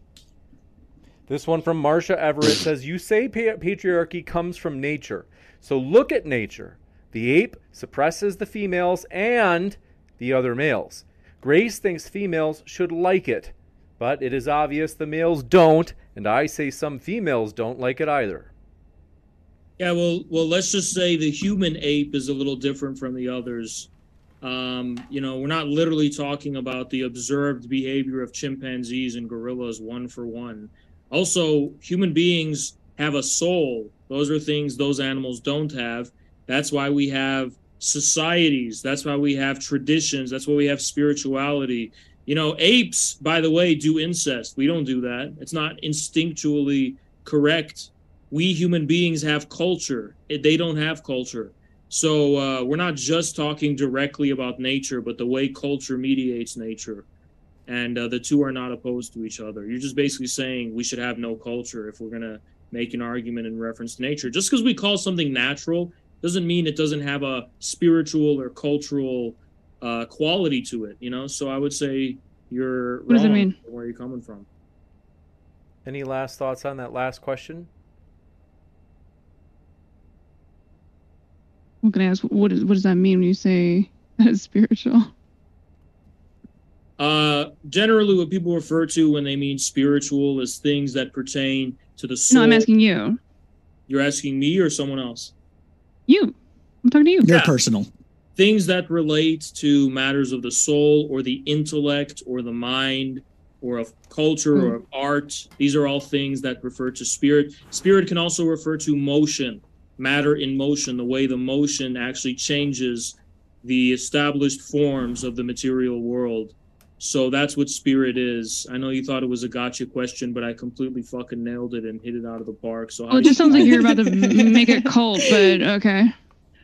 This one from Marsha Everett says, You say pa- patriarchy comes from nature. So look at nature. The ape suppresses the females and the other males. Grace thinks females should like it, but it is obvious the males don't, and I say some females don't like it either. Yeah, well, well, let's just say the human ape is a little different from the others. Um, you know, we're not literally talking about the observed behavior of chimpanzees and gorillas one for one. Also, human beings have a soul. Those are things those animals don't have. That's why we have societies. That's why we have traditions. That's why we have spirituality. You know, apes, by the way, do incest. We don't do that. It's not instinctually correct. We human beings have culture. They don't have culture. So uh, we're not just talking directly about nature, but the way culture mediates nature and uh, the two are not opposed to each other. You're just basically saying we should have no culture if we're going to make an argument in reference to nature. Just because we call something natural doesn't mean it doesn't have a spiritual or cultural uh, quality to it. You know, so I would say you're what does it mean? Where are you coming from? Any last thoughts on that last question? What can I ask? What, is, what does that mean when you say <laughs> that is spiritual? Uh, generally, what people refer to when they mean spiritual is things that pertain to the soul. No, I'm asking you. You're asking me or someone else? You. I'm talking to you. You're yeah. personal. Things that relate to matters of the soul or the intellect or the mind or of culture mm. or of art. These are all things that refer to spirit. Spirit can also refer to motion, matter in motion, the way the motion actually changes the established forms of the material world. So that's what spirit is. I know you thought it was a gotcha question, but I completely fucking nailed it and hit it out of the park. So well, it just sounds like you're about to <laughs> make it cold, but okay.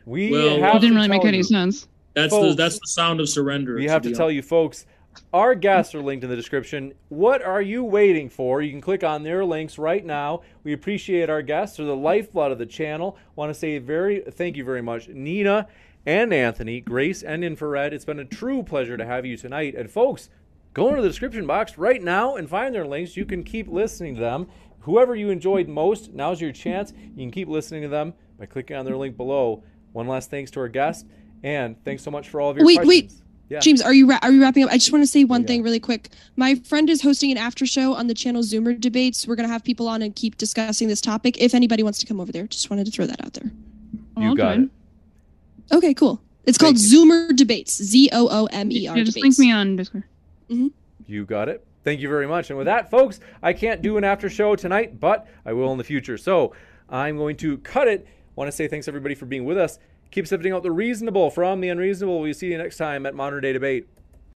We well, it didn't really make any sense. That's folks, the that's the sound of surrender. We have to tell you, folks. Our guests are linked in the description. What are you waiting for? You can click on their links right now. We appreciate our guests. They're the lifeblood of the channel. Want to say very thank you very much, Neeina and Anthony, Grace and Infrared. It's been a true pleasure to have you tonight. And folks, go into the description box right now and find their links. You can keep listening to them. Whoever you enjoyed most, now's your chance. You can keep listening to them by clicking on their link below. One last thanks to our guest, and thanks so much for all of your wait, questions. Wait, yeah. James, are you ra- are you wrapping up? I just want to say one yeah. thing really quick. My friend is hosting an after show on the channel Zoomer Debates. We're gonna have people on and keep discussing this topic. If anybody wants to come over there, just wanted to throw that out there. You got it. Okay, cool. It's called Zoomer Debates. Z O O M E R. Yeah, just link me on Discord. Mm-hmm. You got it. Thank you very much. And with that, folks, I can't do an after show tonight, but I will in the future. So I'm going to cut it. Want to say thanks everybody for being with us. Keep sifting out the reasonable from the unreasonable. We'll see you next time at Modern Day Debate.